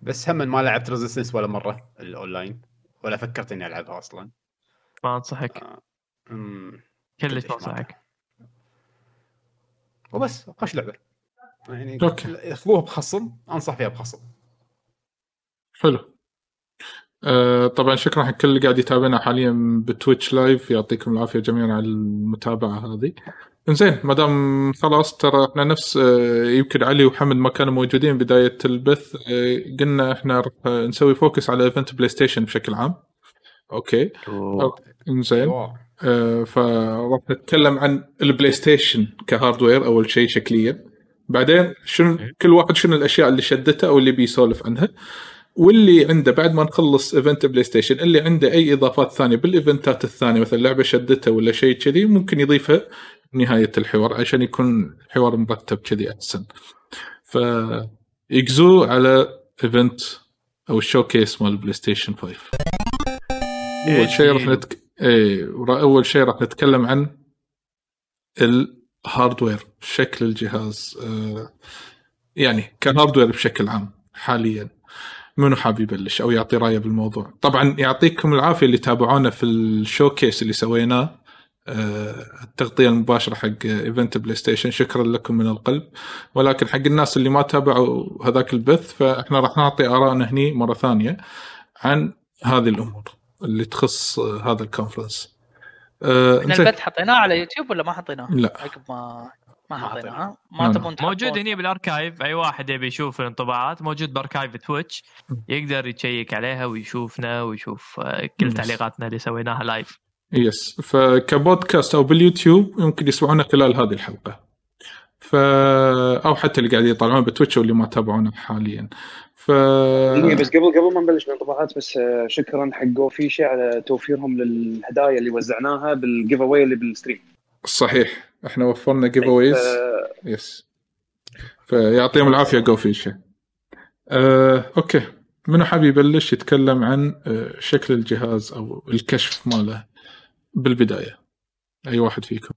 بس هم ما لعبت Resistance ولا مرة الأونلاين ولا فكرت إني ألعبها أصلا. ما أنصحك. كلش كلش انصحك وبس خوش لعبة. يعني أوكي. أخذوها بخصم أنصح فيها بخصم. حلو. آه طبعا شكرا حق كل اللي قاعد يتابعنا حاليا ب Twitch live. يعطيكم العافية جميعا على المتابعة هذه. إنزين ما دام خلاص ترى إحنا نفس آه يمكن علي وحمد ما كانوا موجودين بداية البث آه قلنا إحنا راح نسوي focus على event PlayStation بشكل عام. okay. إنزين. فراح نتكلم عن ال PlayStation ك hardware أول شيء شكليا. بعدين شنو كل واحد شنو الأشياء اللي شدته أو اللي بيسولف عنها. واللي عنده بعد ما نخلص event PlayStation اللي عنده أي إضافات ثانية بال event ات الثانية مثلا لعبة شدته ولا شيء كذي ممكن يضيفها نهاية الحوار عشان يكون الحوار مرتب كذي أحسن. ف يقزوا على event أو ال showcase مال ال PlayStation 5 اول شيء راح نتك... إيه أول شيء راح نتكلم عن ال hardware شكل الجهاز. آه يعني ك hardware بشكل عام حاليا. منو حاب يبلش أو يعطي رأيه بالموضوع؟ طبعا يعطيكم العافية اللي تابعونا في ال showcase اللي سويناه. آه، التغطية المباشرة حق event PlayStation شكرا لكم من القلب. ولكن حق الناس اللي ما تابعوا هذاك البث فإحنا راح نعطي ارائنا هني مرة ثانية عن هذه الأمور. اللي تخص هذا ال conference آه، إحنا. البث حطيناه على يوتيوب ولا ما حطيناه؟ لا عقب ما ما حطيناه. ما تبون. موجود هنا بال archive أي واحد يبي يشوف الانطباعات موجود ب archive Twitch يقدر ي check عليها ويشوفنا ويشوف آه، كل. تعليقاتنا اللي سويناها live yes ف ك podcast أو باليوتيوب يمكن يسمعونا خلال هذه الحلقة ف أو حتى اللي قاعد يطالعون ب Twitch واللي ما تابعونا حاليا. ف بس قبل قبل ما نبلش بالانطباعات بس آه، شكرا حق جوفيشي على توفيرهم للهدايا اللي وزعناها بال giveaway اللي بال stream؟ صحيح. إحنا وفرنا giveaways آه، yes فيعطيهم العافية جو فيشه آه، okay. منو حاب يبلش يتكلم عن آه، شكل الجهاز أو الكشف ماله بالبداية؟ أي واحد فيكم؟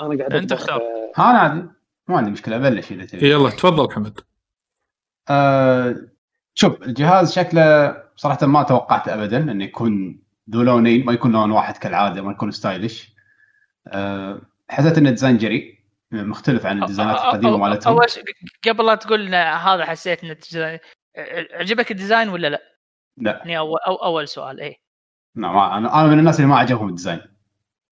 آه، أنا قاعد أنت أطبخ، اختار. آه، ها أنا عادي ما عندي مشكلة أبلش إذا تبي. يلا تفضل حمد آه شوف الجهاز شكله صراحة ما توقعت ابدا إنه يكون ذو لونين ما يكون لون واحد كالعادة ما يكون stylish. آه حسيت إنه design جريء مختلف عن ال design ات القديمة مالتهم. أول شيء قبل لا تقول هذا حسيت إن ال design- عجبك ال design ولا لا؟ لا. يعني اول أو أول سؤال إيه. لا ما أنا أنا من الناس اللي ما عجبهم ال design.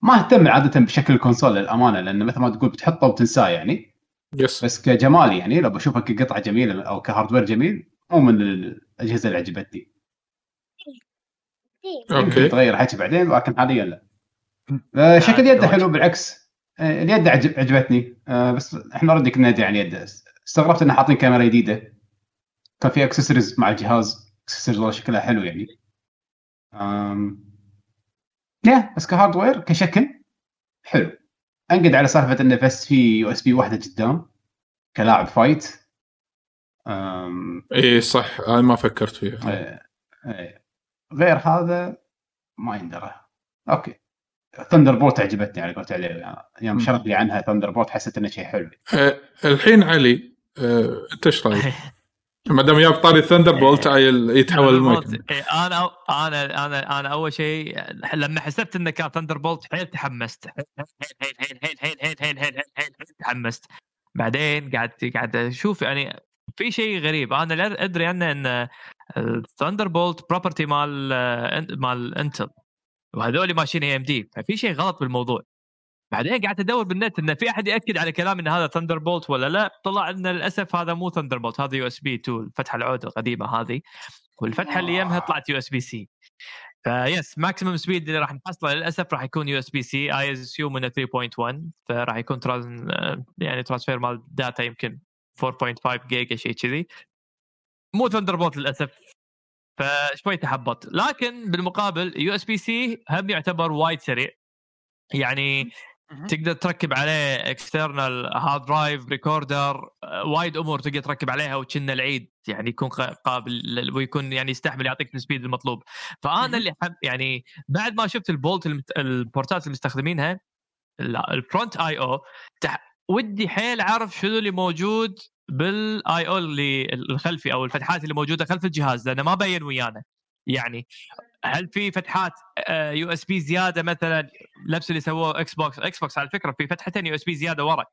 ما اهتم عادة بشكل ال console للأمانة لأن مثل ما تقول بتحطه وتنساه يعني. yes. بس كجمال يعني لو بشوفه كقطعه جميلة أو ك hardware جميل مو من الأجهزة اللي عجبتني. يمكن okay. يتغير حكي بعدين لكن حاليا لا. آه، شكل يده حلو بالعكس. آه، اليد عجب عجبتني. آه، بس إحنا already كنا ندري عن يده استغربت إنه حاطين كاميرا جديدة. كان في اكسسوارز مع الجهاز. اكسسوارز والله شكلها حلو يعني. yeah بس ك hardware كشكل حلو. انقد على سالفة إنه بس في USB واحدة قدام كلاعب fight أم... إي إيه، صح. أنا ما فكرت فيها. إيه، إيه. غير هذا ما يندرى. okay. Thunderbolt عجبتني على قولت عليه. يوم شرح لي عنها Thunderbolt حسيت إنه شيء حلو. آه، الحين علي آه، أنت إيش رأيك؟ ما دام جاب طاري Thunderbolt يتحول المايك إيه، أنا أنا أنا أنا اول شيء لما حسبت انه كان Thunderbolt حيل تحمست حيل حيل حيل حيل حيل حيل حيل حيل حيل حيل حيل تحمست بعدين قاعد قاعد أشوف يعني في شيء غريب أنا لا ادري عنه ان ال Thunderbolt property مال مال Intel وهذول ماشيين AMD ففي شيء غلط بالموضوع بعدين قعدت أدور بالنت إن في أحد يأكد على كلام إن هذا Thunderbolt ولا لا؟ طلع إن للأسف هذا مو Thunderbolt هذا USB 2 الفتحه العود القديمة هذه. والفتحة اللي يمها طلعت USB C فيس maximum speed اللي راح نحصله للأسف راح يكون USB C I assume إنه 3.1 فراح يكون tran يعني transfer مال data يمكن 4.5 جيجا شيء كذي. مو Thunderbolt للاسف فشوي تحبط. لكن بالمقابل USB C هم يعتبر وايد سريع. يعني. تقدر تركب عليه external hard drive recorder وايد أمور تقدر تركب عليها وكنا العيد يعني يكون قا- قابل ويكون يعني يستحمل يعطيك ال speed المطلوب. فأنا. اللي حب يعني بعد ما شفت ال port المت- ال port ات اللي مستخدمينها ال- ال front I/O ودي حيل أعرف شنو اللي موجود بال I/O اللي الخلفي أو الفتحات اللي موجودة خلف الجهاز لأنه ما بين ويانا. يعني هل في فتحات USB زيادة مثلا؟ نفس اللي سووه Xbox Xbox على فكرة في فتحتين USB زيادة ورا.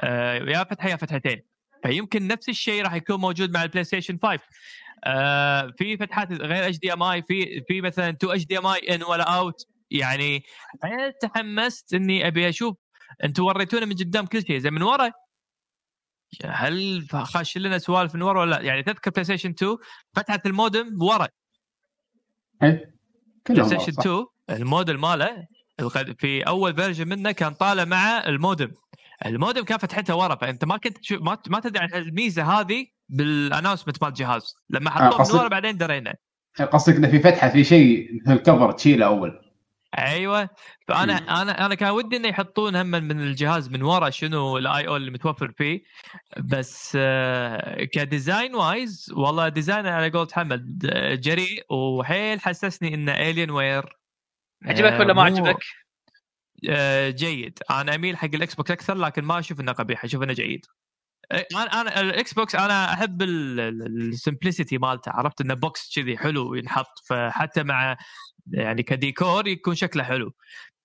آه، يا فتحة يا فتحتين. فيمكن نفس الشيء راح يكون موجود مع ال PlayStation 5 آه، في فتحات غير HDMI في في مثلا 2 HDMI in ولا out يعني تحمست إني أبي أشوف. أنتم وريتونا من قدام كل شيء. زي من ورا؟ هل خاش لنا سوالف من ورا ولا لا؟ يعني تذكر PlayStation 2 فتحة المودم ورا. PlayStation صح. 2 الموديل ماله في أول version منه كان طالع مع ال modem ال modem كان فتحتها ورا فأنت ما كنت تشوف ما, ما تدري عن الميزة هذه بال announcement مال الجهاز لما حطوه من ورا بعدين درينا. قصدك إنه في فتحة في شيء مثل cover تشيله أول. أيوه. فأنا مم. أنا أنا كان ودي إنه يحطون هم من الجهاز من ورا شنو ال I/O اللي متوفر فيه. بس آه، ك design wise والله design على قولة حمد آه، جريء وحيل حسسني انه Alienware عجبك ولا ما عجبك؟ آه، جيد. أنا أميل حق ال Xbox أكثر لكن ما أشوف إنه قبيح أشوف إنه جيد. آه، أنا أنا ال Xbox أنا أحب ال simplicity مالته عرفت؟ إنه box كذي حلو ينحط فحتى مع يعني كديكور يكون شكله حلو.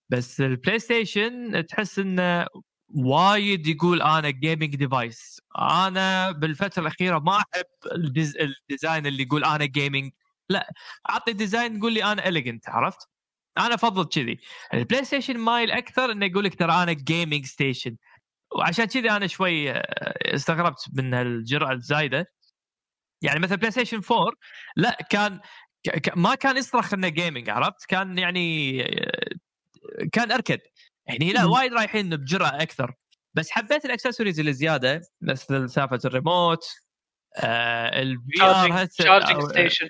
بس ال PlayStation تحس إنه وايد يقول أنا gaming device أنا بالفترة الأخيرة ما أحب ال des... ال design اللي يقول أنا gaming لا أعطي design يقول لي أنا elegant عرفت؟ أنا أفضل كذي. ال PlayStation مايل أكثر إنه يقول لك ترى أنا gaming station وعشان كذي أنا شوي آه، استغربت من هالجرأه الزايدة. يعني مثلا PlayStation 4 لا كان ما كان يصرخ إنه gaming عرفت؟ كان يعني كان اركد يعني لا. وايد رايحين بجرأة أكثر. بس حبيت الأكسسوارز اللي زيادة مثل سالفة الريموت آه ال VR charging station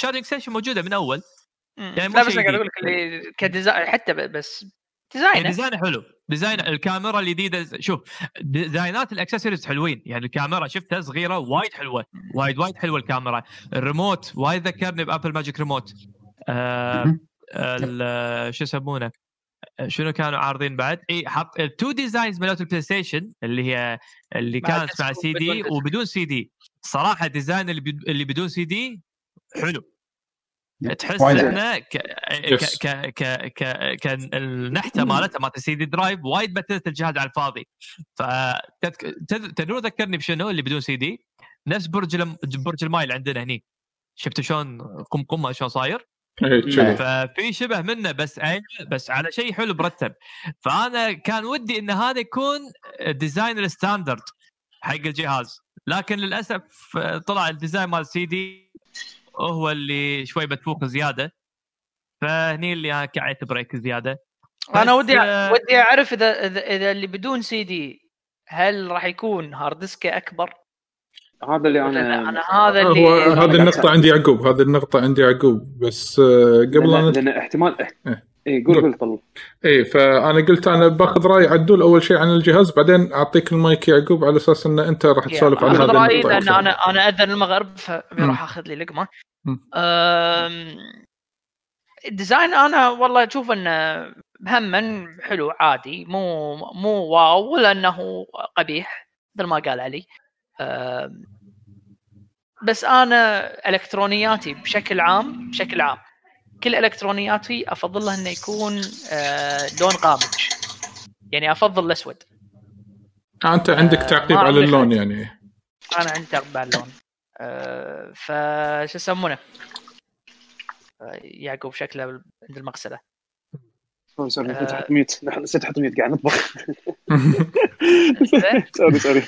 charging station موجودة من أول. يعني لا بس أنا قاعد. أقول لك اللي ك design حتى بس design design ه حلو. design الكاميرا الجديدة شوف design ات ال accessories حلوين. يعني الكاميرا شفتها صغيرة وايد حلوة. وايد وايد حلوة الكاميرا. الريموت وايد ذكرني ب Apple Magic Remote. آه شو يسمونه؟ شنو كانوا عارضين بعد؟ إي حط ال two designs مالت ال PlayStation اللي هي اللي كانت مع سي دي وبدون سي دي صراحة design بد- اللي بدون سي دي حلو. تحس. انه ك Yes. ك ك ك ك النحتة مالته مالت ال CD drive وايد بثلت الجهاز على الفاضي. ف تدرون ذكرني بشنو اللي بدون سي دي؟ نفس برج الم... برج المايل عندنا هني. شفتوا شلون قمقمه شلون صاير؟ إيه، ففي شبه منه بس أي- بس على شيء حلو مرتب. فأنا كان ودي إن هذا يكون design ال standard حق الجهاز. لكن للأسف طلع ال design مال سي دي هو اللي شوي بتفوق زيادة فهني اللي أنا كعيت بريك زيادة أنا ودي آه، ودي أعرف اذا اذا, إذا اللي بدون سي دي هل راح يكون hard disk ه أكبر؟ هذا اللي؟ أنا أنا هذا اللي هذه النقطة عندي يعقوب هذه النقطة عندي يعقوب بس آه، قبل لأن, أن لأن احتمال إيه. اي قول قول. قول طلب اي فأنا قلت أنا باخذ رأي عدول أول شيء عن الجهاز بعدين أعطيك المايك يعقوب على أساس إن أنت راح تسولف عن هذه رأيي لأن. أنا أنا أذن المغرب مم. فراح أخذ لي لقمة ال design أنا والله أشوف إنه هما حلو عادي مو مو wow ولا انه قبيح مثل ما قال علي بس أنا إلكترونياتي بشكل عام بشكل عام كل إلكترونياتي أفضلها إنه يكون أه، لون غامق يعني أفضل الأسود. آه، أنت عندك آه، تعقيب على اللون. يعني. أنا عندي تعقيب على اللون. أه فش يسمونه؟ آه، يعقوب شكله عند المغسلة. sorry sorry نسيت آه. أحط mute نسيت أحط mute قاعد نطبخ. sorry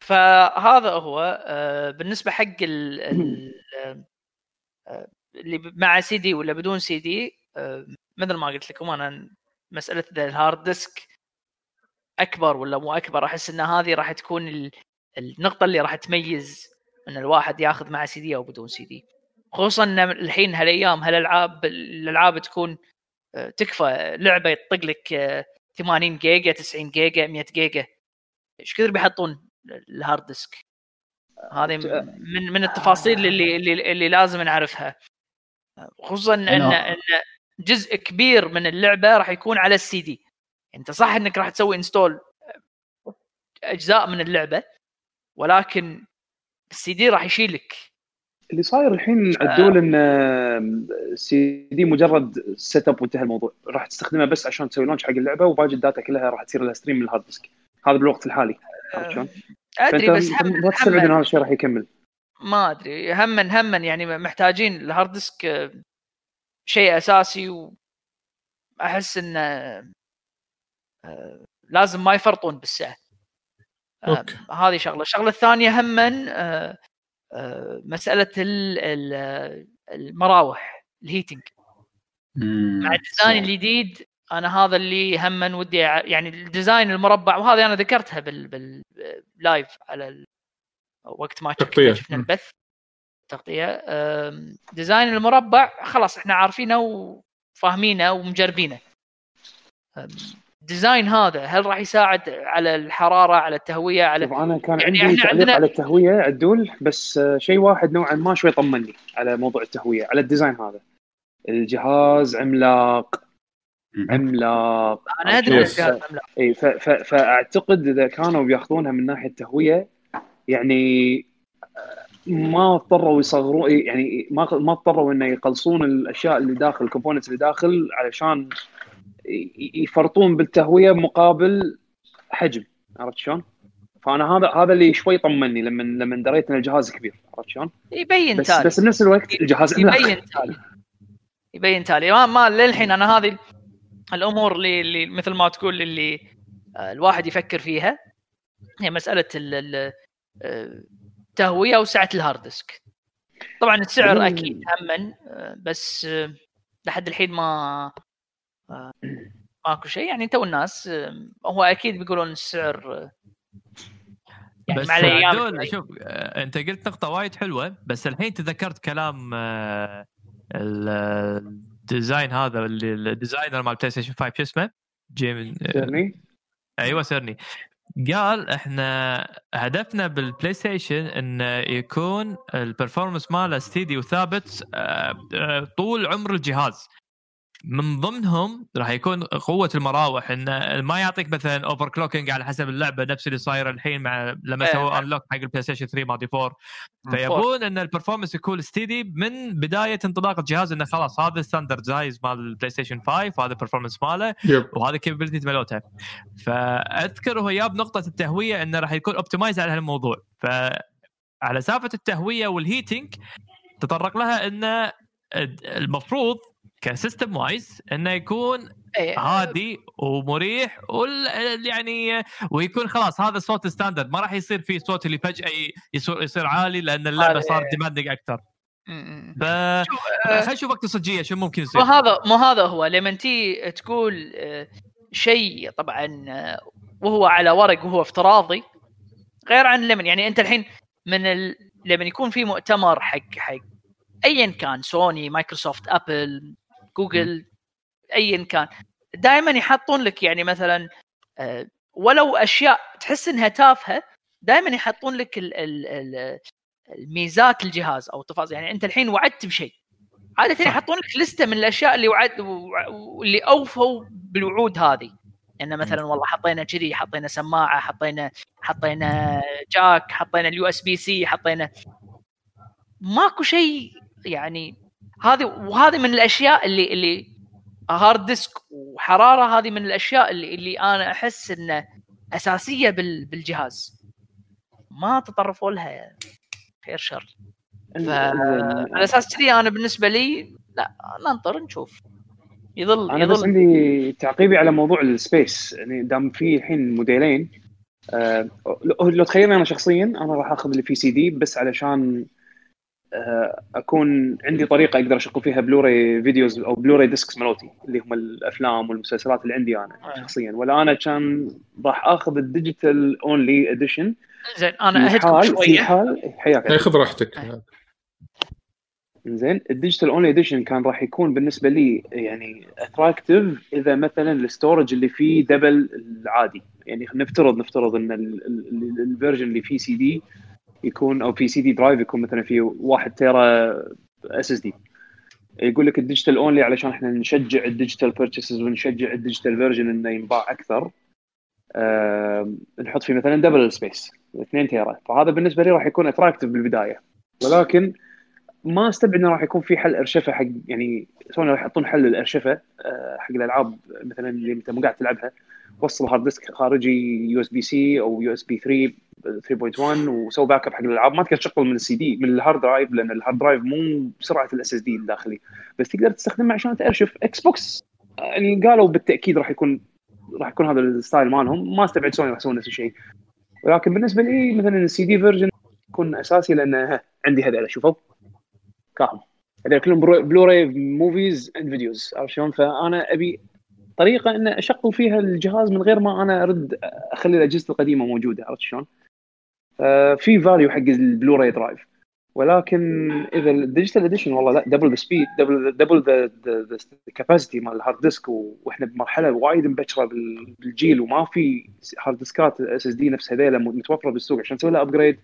فهذا هو. آه، بالنسبة حق ال ال- آه، اللي مع سي دي ولا بدون سي دي آه، مثل ما قلت لكم أنا مسألة ال hard disk أكبر ولا مو أكبر أحس إن هذه راح تكون ال- النقطة اللي راح تميز إن الواحد ياخذ مع سي دي أو بدون سي دي. خصوصا إن الحين هالأيام هالألعاب الألعاب تكون آه، تكفى لعبة يطق لك آه، 80 جيجا 90 جيجا 100 جيجا. إيش كثر بيحطون ال hard disk؟ هذه من من التفاصيل اللي اللي, اللي لازم نعرفها. خصوصا ان إن جزء كبير من اللعبة راح يكون على السي دي. أنت صح إنك راح تسوي install أجزاء من اللعبة ولكن السي دي راح يشيلك. اللي صاير الحين عدول إن سي دي مجرد setup وانتهى الموضوع. راح تستخدمها بس عشان تسوي launch حق اللعبة وباقي ال data كلها راح تصير لها stream من ال hard disk هذا بالوقت الحالي عرفت شلون؟ أدري بس هم ما تستبعد هم ان هذا الشيء راح يكمل. ما أدري. هما هما يعني محتاجين ال hard disk آه، شيء أساسي وأحس انه آه، لازم ما يفرطون بالسعه آه، okay. هذه شغلة. الشغلة الثانية هما آه، آه، مسألة ال- ال- المراوح ال heating مع ال design الجديد أنا هذا اللي هما ودي يعني ال design المربع وهذه أنا ذكرتها بال بال live على ال... وقت ما. شفنا. البث تغطية design المربع خلاص إحنا عارفينه وفاهمينه ومجربينه ال design هذا هل راح يساعد على الحرارة على التهوية على شوف أنا كان يعني عندي تعليق عندنا- على التهوية عدول بس آه، شيء واحد نوعا ما شوي طمني على موضوع التهوية على ال design هذا الجهاز عملاق عملاق. أنا أدري. إي فأعتقد إذا كانوا بياخذونها من ناحية تهوية يعني ما اضطروا يصغرون يعني ما ما اضطروا إنه يقلصون الأشياء اللي داخل ال components اللي داخل علشان يفرطون بالتهوية مقابل حجم. عرفت شلون؟ فأنا هذا هذا اللي شوي طمني لما لما دريت إن الجهاز كبير. عرفت شلون؟ يبين بس تالي. بس بنفس الوقت الجهاز يبين تالي. يبين تالي. ما, ما للحين أنا هذه الأمور اللي, اللي مثل ما تقول اللي آه، الواحد يفكر فيها هي مسألة ال- ال- آه، التهويه وسعة ال hard disk. طبعا السعر أكيد هما آه، بس لحد الحين ما ماكو شيء. يعني تو الناس هو أكيد بيقولون السعر يعني بس مع الأيام عدول. شوف أنت قلت نقطة وايد حلوة بس الحين تذكرت كلام ال- ال design هذا اللي ال designer مال بلاي ستيشن 5 شو اسمه؟ جيم فهمني؟ أيوه سيرني قال إحنا هدفنا بالبلاي ستيشن انه يكون ال performance ماله steady وثابت آه، آه، طول عمر الجهاز من ضمنهم راح يكون قوة المراوح انه ما يعطيك مثلا overclocking على حسب اللعبة نفس اللي صاير الحين مع لما إيه. سووا unlock حق البلاي ستيشن 3 مال دي 4 فيبون إن ال performance يكون steady من بداية انطلاق الجهاز إنه خلاص هذا standard size مال البلاي ستيشن 5 وهذا ال performance ماله yep وهذا capability مالوتها فأذكر هو جاب نقطة التهوية إنه راح يكون optimize على هالموضوع. فعلى سالفه التهوية وال heating تطرق لها إنه المفروض ك system wise إنه يكون إيه، هادي ومريح وال يعني ويكون خلاص هذا صوت standard ما راح يصير فيه صوت اللي فجأة يصير يصير عالي لأن اللعبة صارت demanding أكثر. م- م. ف آه، خلينا نشوف وقت الصجية شو ممكن يصير؟ مو هذا مو هذا هو. لما تي تقول آه، شيء طبعا آه، وهو على ورق وهو افتراضي غير عن لمن. يعني أنت الحين من ال... لما يكون في مؤتمر حق حق ايا كان سوني مايكروسوفت أبل جوجل ايا كان. دائما يحطون لك يعني مثلا آه، ولو أشياء تحس إنها تافهة دائما يحطون لك ال ال ال الميزات الجهاز أو تفاصيل يعني أنت الحين وعدت بشيء. عادة يحطون لك لستة من الأشياء اللي وعد وع- واللي أوفوا بالوعود هذه. يعني مثلا والله حطينا كذي حطينا سماعة حطينا حطينا jack حطينا ال USB-C حطينا. ماكو شيء يعني هذه وهذه من الأشياء اللي اللي hard disk وحرارة هذه من الأشياء اللي اللي أنا أحس إنه أساسية بال بالجهاز. ما تطرفوا لها خير شر. فعلى أساس كذي أنا بالنسبة لي لا ننطر نشوف. يظل أنا بس يظل عندي تعقيبي على موضوع ال space. يعني دام في الحين موديلين آه لو تخيلني أنا شخصيا أنا راح أخذ اللي في سي دي بس علشان أكون عندي طريقة أقدر اشغل فيها Blu-ray videos أو Blu-ray discs مالوتي اللي هم الأفلام والمسلسلات اللي عندي أنا آه. شخصيا. ولا أنا كان راح آخذ ال digital only edition زين أنا أهدكم في شوية. حال حياك خذ راحتك. زين ال digital only edition كان راح يكون بالنسبة لي يعني attractive إذا مثلا ال storage اللي فيه double العادي. يعني نفترض نفترض إن ال version اللي فيه سي دي يكون أو في CD drive يكون مثلا فيه 1 tera SSD يقول لك ال digital only علشان إحنا نشجع ال digital purchases ونشجع ال digital version إنه ينباع أكثر. آه نحط فيه مثلا double space 2 tera فهذا بالنسبة لي راح يكون attractive بالبداية. ولكن ما أستبعد إنه راح يكون في حل إرشفة حق يعني سوني راح يحطون حل الإرشفة آه، حق الألعاب مثلا اللي أنت مو قاعد تلعبها. وصل hard disk خارجي USB-C أو USB 3 3.1 وسوي backup حق الألعاب. ما تقدر تشغل من السي دي من ال hard drive لأن ال hard drive مو بسرعة ال SSD الداخلي. بس تقدر تستخدمه عشان تارشف إكس بوكس يعني قالوا بالتأكيد راح يكون راح يكون هذا ال style مالهم. ما استبعد سوني راح يسوون نفس الشيء. ولكن بالنسبة لي مثلا ال CD version يكون أساسي لأنه عندي هذول شوفوا. كاهم. هذول كلهم Blu-ray movies and videos عرفت شلون؟ فأنا أبي طريقة إن اشغل فيها الجهاز من غير ما أنا أرد أخلي الأجهزة القديمة موجودة عرفت شلون؟ في value حق ال Blu-ray drive ولكن إذا ال digital edition والله لا double the speed double double the capacity مال ال hard disk وإحنا بمرحلة وايد مبكرة بالجيل وما في hard disk ات SSD نفس هذيلا متوفرة بالسوق عشان نسوي لها upgrade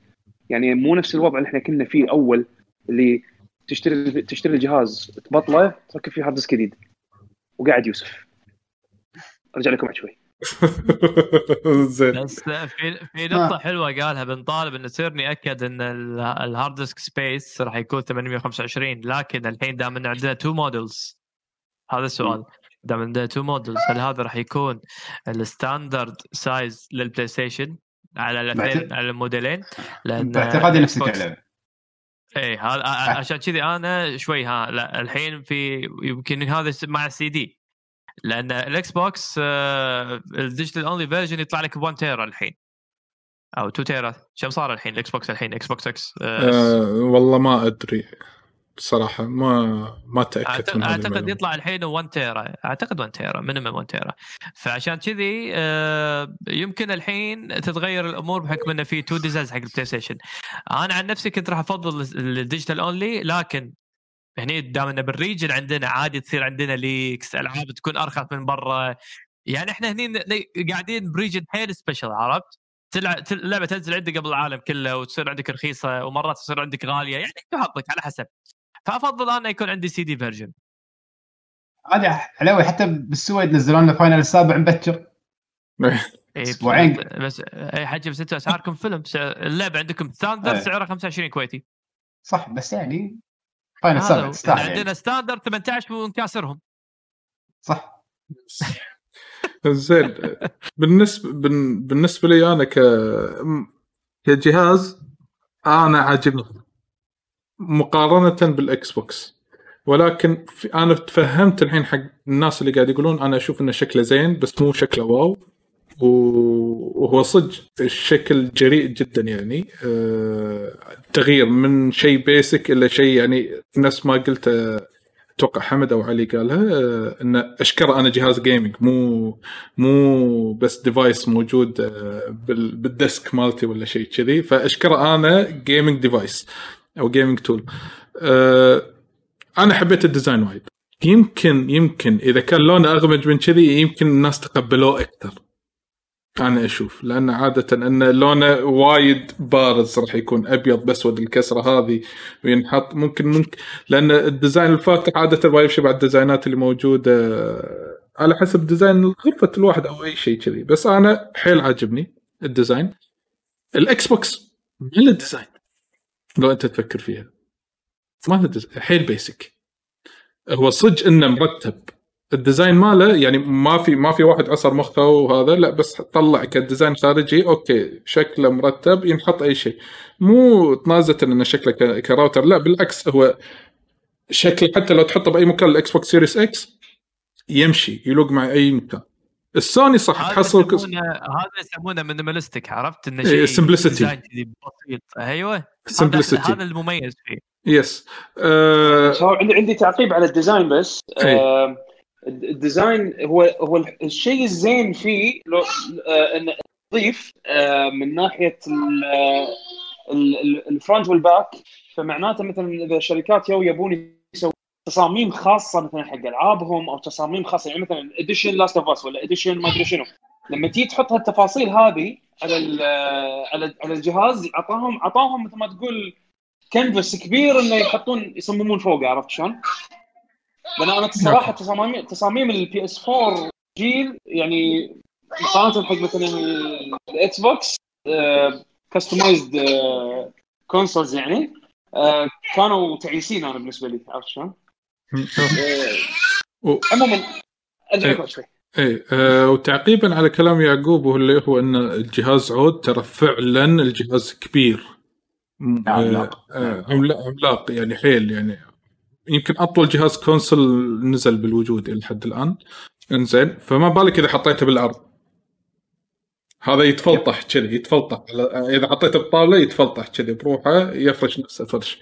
يعني مو نفس الوضع اللي إحنا كنا فيه اول اللي تشتري تشتري الجهاز تبطله تركب فيه hard disk جديد. وقاعد يوسف. أرجع لكم بعد شوي. زين. بس في في نقطة حلوة قالها بن طالب إنه Cerny أكد إن ال hard disk space راح يكون 825 لكن الحين دام ان عندنا two models هذا السؤال. دام عندنا two models هل هذا راح يكون ال standard size لل PlayStation على الاثنين على الموديلين؟ لأن باعتقادي نفس الكلام. اي هذا عشان كذي أنا شوي ها لا الحين في يمكن هذا مع السي دي. لأن ال Xbox آه، ال digital only version يطلع لك ب 1 تيرا الحين. أو 2 تيرا. كم صار الحين ال Xbox الحين؟ Xbox X آه والله ما أدري بصراحه ما ما تأكدت أعتقد, من المعلومة. يطلع الحين 1 تيرا. أعتقد 1 تيرا minimum 1 تيرا. فعشان كذي آه، يمكن الحين تتغير الأمور بحكم إنه في two designs حق ال PlayStation أنا عن نفسي كنت راح أفضل ال digital only لكن هني دام انه بال region عندنا عادي تصير عندنا leaks ألعاب تكون ارخص من برا يعني إحنا هني ن- قاعدين ب region حيل special عرفت؟ تلعب تل- اللعبة تنزل عندك قبل العالم كله وتصير عندك رخيصة ومرات تصير عندك غالية يعني انت حظك على حسب فأفضل أنا يكون عندي CD version عادي علاوي حتى بالسويد نزلوا لنا Final السابع مبكر إيه، أسبوعين. بس اي حجي بس أنتم اسعاركم فيلم اللعبة عندكم standard إيه. سعرها 25 كويتي صح بس يعني Final هذا السابع هو. تستاهل إحنا يعني. عندنا standard 18 ونكاسرهم صح. زين. بالنسبة بن- بالنسبة لي أنا ك كجهاز أنا عاجبني. مقارنة بال Xbox ولكن أنا تفهمت الحين حق الناس اللي قاعد يقولون أنا أشوف إنه شكله زين بس مو شكله wow. وهو صدق. الشكل جريء جدا يعني. أه تغيير من شيء basic إلى شيء يعني نفس ما قلت آه، أتوقع حمد أو علي قالها آه، إن أشكره أنا جهاز gaming مو مو بس device موجود آه، بال- بالديسك مالتي ولا شيء كذي. فأشكره أنا gaming device أو gaming tool أنا حبيت ال design وايد. يمكن يمكن إذا كان لونه أغمج من كذي يمكن الناس تقبلوه أكثر. أنا أشوف لأن عادة أن لونه وايد بارز راح يكون أبيض بأسود الكسرة هذه وينحط. ممكن ممكن لأن ال design الفاتح عادة ما يمشي مع ال design ات اللي موجودة. على حسب design غرفة الواحد أو أي شيء كذي. بس أنا حيل عاجبني ال design. ال Xbox ما له design لو أنت تفكر فيها. ما له design حيل basic هو صدق إنه مرتب. ال design ماله يعني ما في ما في واحد عصر مخه وهذا لا بس طلع ك design خارجي okay شكله مرتب ينحط أي شيء. مو تنازة انه شكله ك- كراوتر لا بالعكس هو شكله حتى لو تحطه بأي مكان ال Xbox Series X يمشي يلوق مع أي مكان. السوني صح هذا تحصل هذا يسمونه minimalistic عرفت؟ إنه إيه، شيء كذي بسيط. أيوه. Simplicity. هذا المميز فيه. yes آه عندي عندي تعقيب على ال design بس. إيه. آه ال design هو هو الشيء الزين فيه لو آه انه نظيف آه من ناحية ال- آه، ال- ال- ال front وال back فمعناته مثلا إذا الشركات يو يبون يسوي تصاميم خاصة مثلا حق ألعابهم أو تصاميم خاصة يعني مثلا edition Last of Us ولا edition ما أدري شنو لما تيجي تحط هالتفاصيل هذه على على على الجهاز عطاهم عطاهم مثل ما تقول كنفس كبير إنه يحطون يصممون فوقه عرفت شلون؟ لأن أنا الصراحة تصاميم تصاميم ال PS 4 جيل يعني مقارنة حق مثلا ال Xbox customized consoles يعني آه، كانوا تعيسين أنا بالنسبة لي عرفت شلون؟ عموما ارجع شوي أه وتعقيبا على كلام يعقوب واللي هو إن الجهاز عود ترى فعلا الجهاز كبير. م- عملاق. آه، آه، عملاق عملاق يعني حيل يعني. يمكن أطول جهاز console نزل بالوجود إلى حد الآن. إنزين فما بالك إذا حطيته بالأرض؟ هذا يتفلطح كذي يتفلطح. إذا حطيته بطاولة يتفلطح كذي بروحه يفرش نفسه فرش.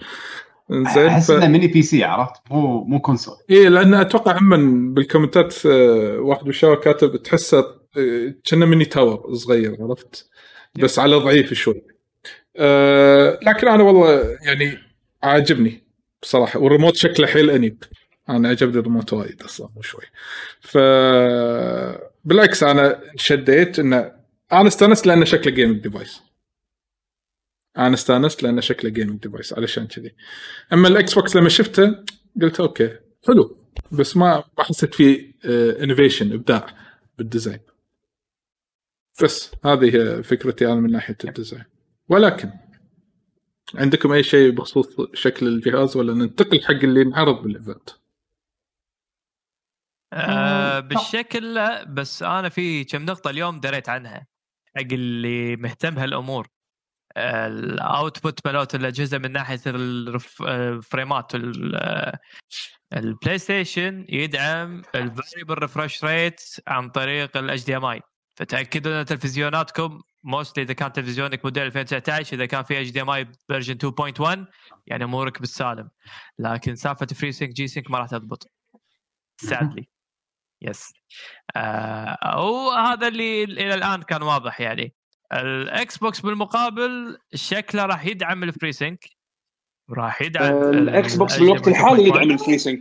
إنزين أحس ف... إنه mini PC عرفت؟ مو مو console. إيه لأن أتوقع هم بال comment ات آه، واحد بالشارع كاتب تحسه آه، كأنه mini tower صغير عرفت؟ بس على ضعيف شوي. أه لكن أنا والله يعني عاجبني. بصراحة والريموت شكله حيل أنيب. أنا عجبني الريموت وايد أصلا مو شوي. ف بالعكس أنا شديت انه أنا استأنست لأنه شكله gaming device أنا استأنست لأنه شكله gaming device علشان كذي. أما ال Xbox لما شفته قلت okay حلو. بس ما ما حسيت فيه innovation إبداع بال design بس هذه فكرتي أنا من ناحية ال design ولكن عندكم أي شيء بخصوص شكل الجهاز ولا ننتقل حق اللي انعرض بال event؟ آه بالشكل لا بس أنا في كم نقطة اليوم دريت عنها حق اللي مهتم هالأمور آه، ال output مالت الاجهزه من ناحية آه، الفريمات وال- آه، ال PlayStation يدعم ال variable refresh rate عن طريق ال HDMI فتأكدوا إن تلفزيوناتكم mostly إذا كان تلفزيونك موديل 2019 إذا كان في HDMI version 2.1 يعني أمورك بالسالم لكن سالفة FreeSync G-Sync ما راح تضبط. sadly yes آه وهذا اللي إلى الآن كان واضح يعني. ال Xbox بالمقابل شكله راح يدعم ال FreeSync راح يدعم آه، ال- ال Xbox ال- بالوقت الحالي 2.1. يدعم ال FreeSync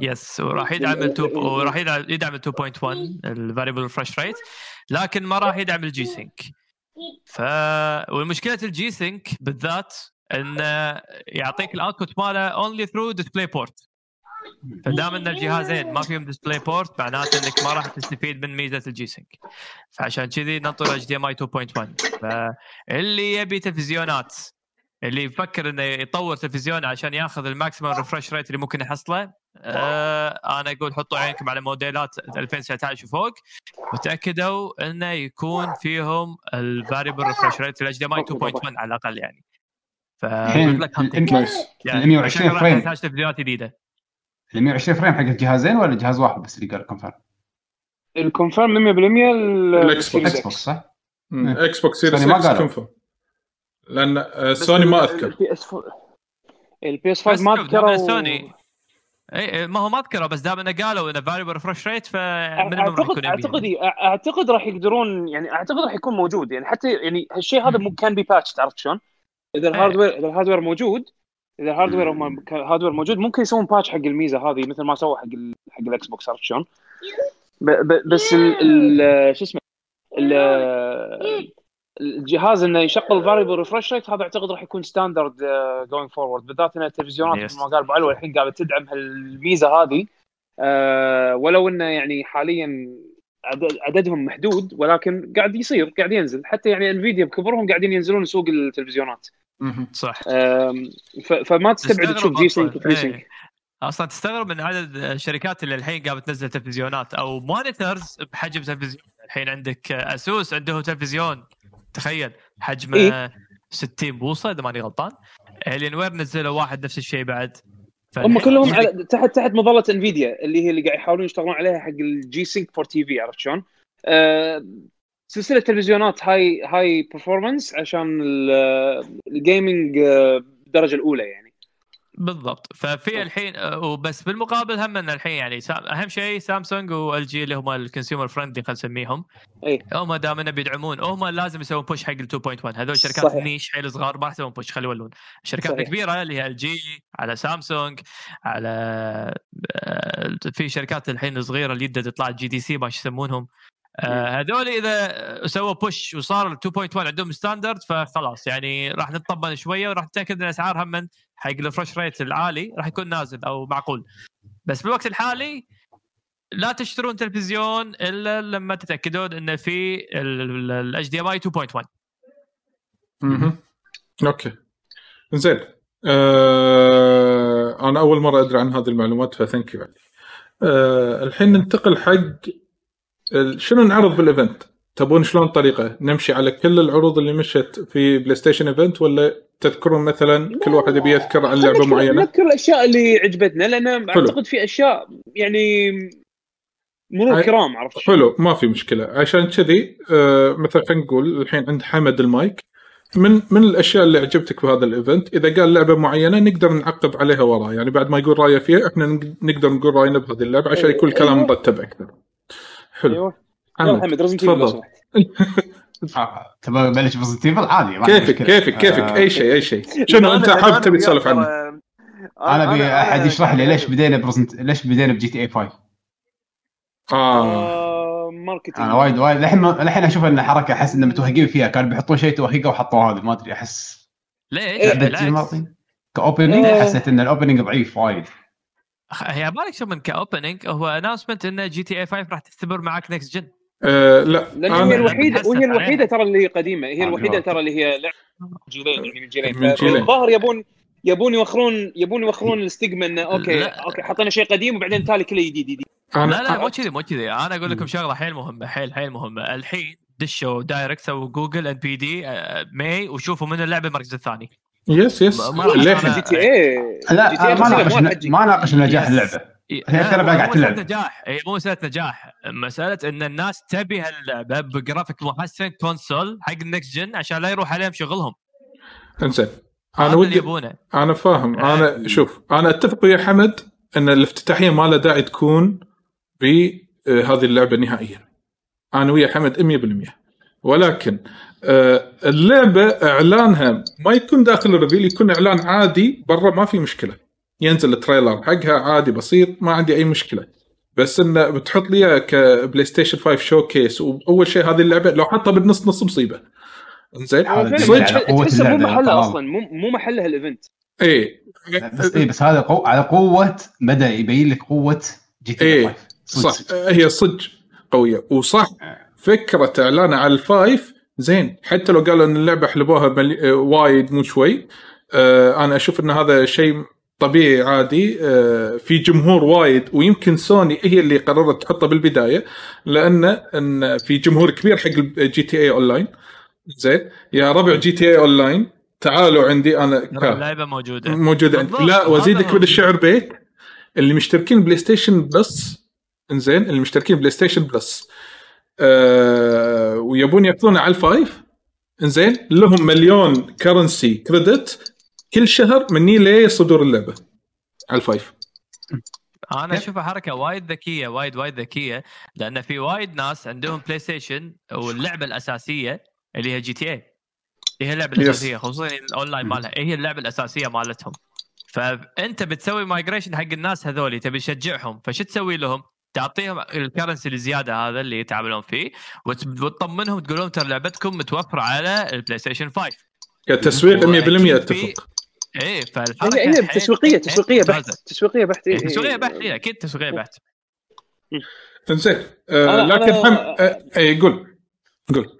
yes وراح يدعم ال 2 وراح يدعم يدعم ال 2.1 ال variable refresh rate لكن ما راح يدعم ال G-Sync ف والمشكلة ال G-Sync بالذات انه يعطيك ال output ماله only through DisplayPort فدام إن الجهازين ما فيهم DisplayPort معناته إنك ما راح تستفيد من ميزة ال G-Sync فعشان كذي ننطر HDMI 2.1 فاللي يبي تلفزيونات اللي يفكر إنه يطور تلفزيون عشان ياخذ ال maximum refresh rate اللي ممكن يحصله آه أنا أقول حطوا عينكم على موديلات 2019 وفوق وتأكدوا إنه يكون فيهم ال variable refresh rate ال HDMI 2.1 على الأقل يعني. nice يعني ال 120 عشان راح frame. تحتاج تلفزيونات جديدة. ال 120 frame حق الجهازين ولا جهاز واحد بس اللي قال كونفيرم الكونفيرم 100% ال- ال Xbox. ال Series Xbox صح؟ Xbox Series سوني ما X قالوا. confirm لأن آه، سوني ما أذكر. البي اس 4 البي اس بس 5 ما ذكروا سوني اي ما هو ما ذكره بس دام إنه قالوا إنه variable refresh rate فمن راح اعتقد يكون اعتقد. أعتقد راح يقدرون يعني أعتقد راح يكون موجود يعني حتى يعني هالشيء هذا مو كان بي patch عرفت شلون؟ إذا ال hardware إذا ال hardware موجود إذا ال hardware هم ال hardware موجود ممكن يسوون patch حق الميزة هذه مثل ما سووا حق ال- حق ال Xbox عرفت شلون؟ ب- ب- بس ال ال شو اسمه ال- الجهاز إنه يشغل variable refresh rate هذا أعتقد راح يكون standard going forward بالذات ان التلفزيونات Yes. مثل ما قال أبو علوي الحين قاعدة تدعم هالميزة هذه. آه، ولو إنه يعني حاليا عدد- عددهم محدود ولكن قاعد يصير قاعد ينزل. حتى يعني Nvidia بكبرهم قاعدين ينزلون سوق التلفزيونات. صح. فما تستبعد تشوف G. Sync. Sync أصلا تستغرب من عدد الشركات اللي الحين قاعدة تنزل تلفزيونات أو monitors بحجم تلفزيون. الحين عندك Asus عنده تلفزيون. تخيل حجمه إيه. 60 بوصة إذا ماني غلطان Alienware نزلوا واحد نفس الشيء بعد هم كلهم يعني على تحت تحت مظلة Nvidia اللي هي اللي قاعد يحاولون يشتغلون عليها حق ال G-Sync for TV عرفت شلون؟ آه، سلسلة تلفزيونات high high performance عشان ال- ال gaming آه، بالدرجة الأولى يعني بالضبط. ففي الحين آه، وبس بالمقابل هم إن الحين يعني أهم شيء Samsung و LG اللي هم ال consumer friendly خلينا نسميهم. اي هم دام إنه بيدعمون هم لازم يسوون push حق ال 2.1 هذول شركات صحيح. ال niche حيل صغار ما راح يسوون بوش خلي يولون. الشركات صحيح. الكبيرة اللي هي LG على سامسونج على آه، في شركات الحين الصغيره اللي يدد تطلع جي دي سي ما يسمونهم. آه، هذول إذا سووا push وصار ال 2.1 عندهم standard فخلاص يعني راح نطمن شوية وراح نتأكد إن الاسعار هم حق ال refresh rate العالي راح يكون نازل أو معقول. بس بالوقت الحالي لا تشترون تلفزيون إلا لما تتأكدون انه في الاتش دي ام اي 2.1 مهم. okay. زين. آه أنا أول مرة أدري عن هذه المعلومات ف thank you. آه الحين ننتقل حق شنو نعرض بال event؟ تبون شلون طريقة؟ نمشي على كل العروض اللي مشت في PlayStation event ولا تذكرون مثلا كل واحد يبي يذكر عن لعبة معينة؟ نذكر الأشياء اللي عجبتنا لأن حلو. أعتقد في أشياء يعني مرور هاي- كرام عرفت؟ حلو ما في مشكلة عشان كذي آه مثلا خلينا نقول الحين عند حمد المايك من من الأشياء اللي عجبتك بهذا الايفنت إذا قال لعبة معينة نقدر نعقب عليها وراه يعني بعد ما يقول رأيه فيها إحنا نق- نقدر نقول رأينا بهذه اللعبة عشان يكون الكلام أيوة. مرتب أكثر حلو أيوه حمد محمد. رزنت ايفل لو. سمحت آه، تبغى نبلش بوزيتيف ايفل عادي كيفك. كيفك كيفك؟ آه، أي شيء أي شيء. شنو أنت حاب تبي تسولف عنه؟ أنا أبي أحد يشرح لي ليش بدينا ب Resident ليش بدينا ب GTA 5 آه. آه، marketing أنا وايد وايد للحين للحين أشوف إن حركه أحس إنهم متوهقين فيها. كانوا بيحطون شيء توهقوا وحطوا هذا ما أدري أحس ليش؟ ك opening. حسيت إن ال opening ضعيف وايد. هي بالك شو من ك opening هو announcement إن GTA 5 راح تستمر معك next gen آه، لا لأن هي الوحيده وهي الوحيدة. ترى اللي قديمة. هي الوحيدة. ترى اللي هي لعبة جيلين يعني من جيلين. من جيلين. الظاهر يبون يبون يوخرون يبون يوخرون ال stigma إنه okay لا. okay حطينا شيء قديم وبعدين تالي كله جديد جديد. لا لا مو كذي مو كذي. أنا أقول لكم شغلة حيل مهمة حيل حيل مهمة. الحين دشوا direct سووا جوجل NPD May وشوفوا من اللعبه المركز الثاني. yes yes ليه GTA لا أنا ما ناقش ما ناقش نجاح Yes. اللعبة. هي ترى قاعد مو تلعب. مسألة نجاح. هي مو مساله نجاح. مسألة إن الناس تبي هاللعبة بجرافيك محسن console حق ال next gen عشان لا يروح عليهم شغلهم. انزين هذا أنا اللي ودي يبونه. أنا فاهم. آه. أنا شوف أنا أتفق ويا حمد إن الافتتاحية ما له داعي تكون بهذه اللعبة نهائيا. أنا ويا حمد 100% ولكن آه، اللعبة إعلانها ما يكون داخل ال reveal يكون إعلان عادي برا ما في مشكلة. ينزل ال trailer حقها عادي بسيط ما عندي أي مشكلة. بس انه بتحط لي كبلاي ستيشن 5 showcase وأول شيء هذه اللعبة لو حطها بالنص نص مصيبة. زين صدق. قوة تحسه مو محلها. أصلا مو مو محلها ال event. إيه. بس اي بس هذا قو... على قوة بدأ يبين لك قوة GTA، اي 5 صح. هي صدق قوية. وصح فكرة اعلانها على ال five زين. حتى لو قالوا إن اللعبة حلبوها ملي... آه، وايد مو شوي آه أنا أشوف إن هذا شيء طبيعي عادي آه في جمهور وايد ويمكن سوني هي اللي قررت تحطه بالبداية لأن إن في جمهور كبير حق GTA Online. زين يا ربع GTA Online تعالوا عندي أنا اللعبه موجودة. موجود عندي. لا وأزيدك. من الشعر بيت اللي مشتركين بلاي ستيشن بلس إنزين اللي مشتركين بلاي ستيشن بلس. آه ويبون ياخذونه على ال five. إنزين لهم مليون currency credit كل شهر من يوم صدور اللعبة. على ال five أنا اشوفها حركة وايد ذكية وايد وايد ذكية لأن في وايد ناس عندهم بلاي ستيشن واللعبة الأساسية اللي هي GTA هي اللعبة Yes. الأساسية خصوصا الاونلاين مالها. هي اللعبة الأساسية مالتهم. فأنت بتسوي migration حق الناس هذول تبي تشجعهم. فشو تسوي لهم؟ تعطيهم ال currency الزيادة هذا اللي يتعاملون فيه وت- وتطمنهم تقول لهم ترى لعبتكم متوفرة على البلاي ستيشن 5 كتسويق 100% وأكيد في- اتفق إيه فالحركة هي هي حيل- تسويقيه تسويقية بحت. تسويقية بحت إيه، إيه، تسويقية إيه. بحت إيه، أكيد تسويقية بحت. انزين آه أنا- لكن أنا- حم آه اي قول. قول.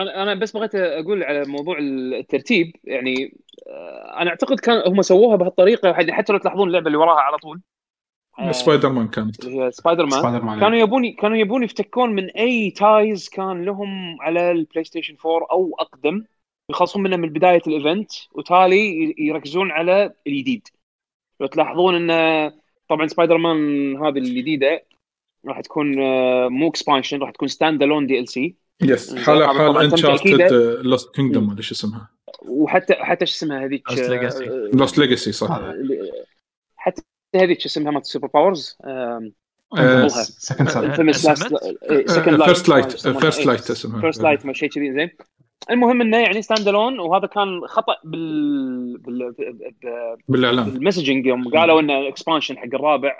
أنا أنا بس بغيت أقول على موضوع الترتيب. يعني آه، أنا أعتقد كان هم سووها بهالطريقة حتى حتى لو تلاحظون اللعبة اللي وراها على طول. آه، سبايدر مان كانت هي Spider-Man Spider-Man كانوا يبون كانوا يبون يفتكون من أي ties كان لهم على البلاي ستيشن 4 أو أقدم. يخلصون منه من بداية ال event وتالي يركزون على الجديد. لو تلاحظون إن طبعا سبايدر مان هذه الجديدة راح تكون آه، مو expansion راح تكون standalone DLC yes حالة حال Uncharted. Lost Kingdom ولا شو اسمها؟ وحتى حتى شو اسمها هذيك Lost Legacy. آه، Lost Legacy صح هذا حتى هذيك شو اسمها مالت ال super powers آه، Second First Light First Light اسمها First Light ما شيء كذي زين. المهم إنه يعني standalone وهذا كان خطأ بال, بال... بالاعلان بال messaging يوم قالوا إنه expansion حق الرابع.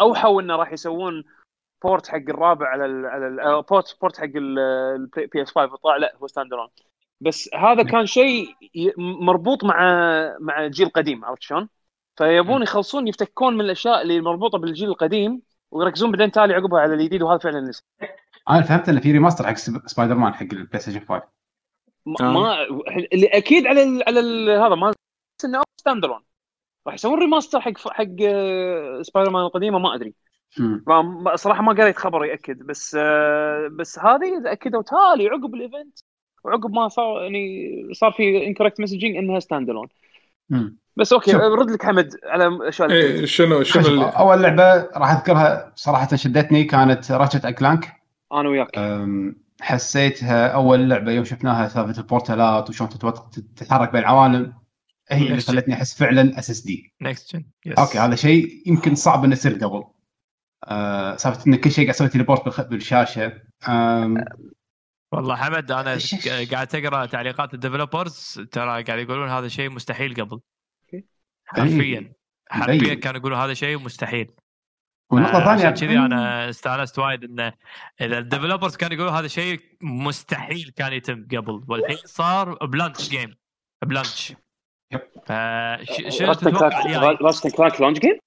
أوحوا إنه راح يسوون port حق الرابع على ال على ال آه، port port حق ال PS 5 طلع لا هو standalone بس هذا كان شيء مربوط مع مع الجيل القديم عرفت شلون؟ فيبون يخلصون يفتكون من الأشياء اللي مربوطة بالجيل القديم ويركزون بعدين تالي عقبها على الجديد وهذا فعلا نسي أنا فهمت انه في remaster حق سب- سبايدر مان حق البلاي ستيشن 5 ما. ما اللي أكيد على ال على ال هذا ما إنه standalone راح يسوون remaster حق حق آه، سبايدر مان القديمة ما أدري. صراحة ما قريت خبر يأكد بس آه، بس هذه أكدوا تالي عقب ال event وعقب ما صار يعني صار في incorrect messaging إنها standalone. بس okay. رد لك حمد على اللي إيه شنو شنو اللي أول لعبة راح أذكرها صراحة شدتني كانت Ratchet Clank أنا وياك. أم، حسيتها أول لعبة يوم شفناها سالفة ال portalات وشلون تتوت- تتحرك بين العوالم هي اللي خلتني أحس فعلا SSD next gen okay هذا شيء يمكن صعب إنه يصير قبل. أه، سالفة إن كل شيء قاعد أسوي teleport بالشاشة. أم، والله حمد أنا قاعد تقرا تعليقات ال developers ترى قاعد يقولون هذا شيء مستحيل قبل. حرفيا. حرفيا. كانوا يقولون هذا شيء مستحيل. والنقطه آه، الثانية عشان كذي أنا استانست وايد انه إذا ال developers كانوا يقولون هذا شيء مستحيل كان يتم قبل. والحين صار بلانش game ب launch. شنو تتوقع؟ الجاي؟ Clank launch game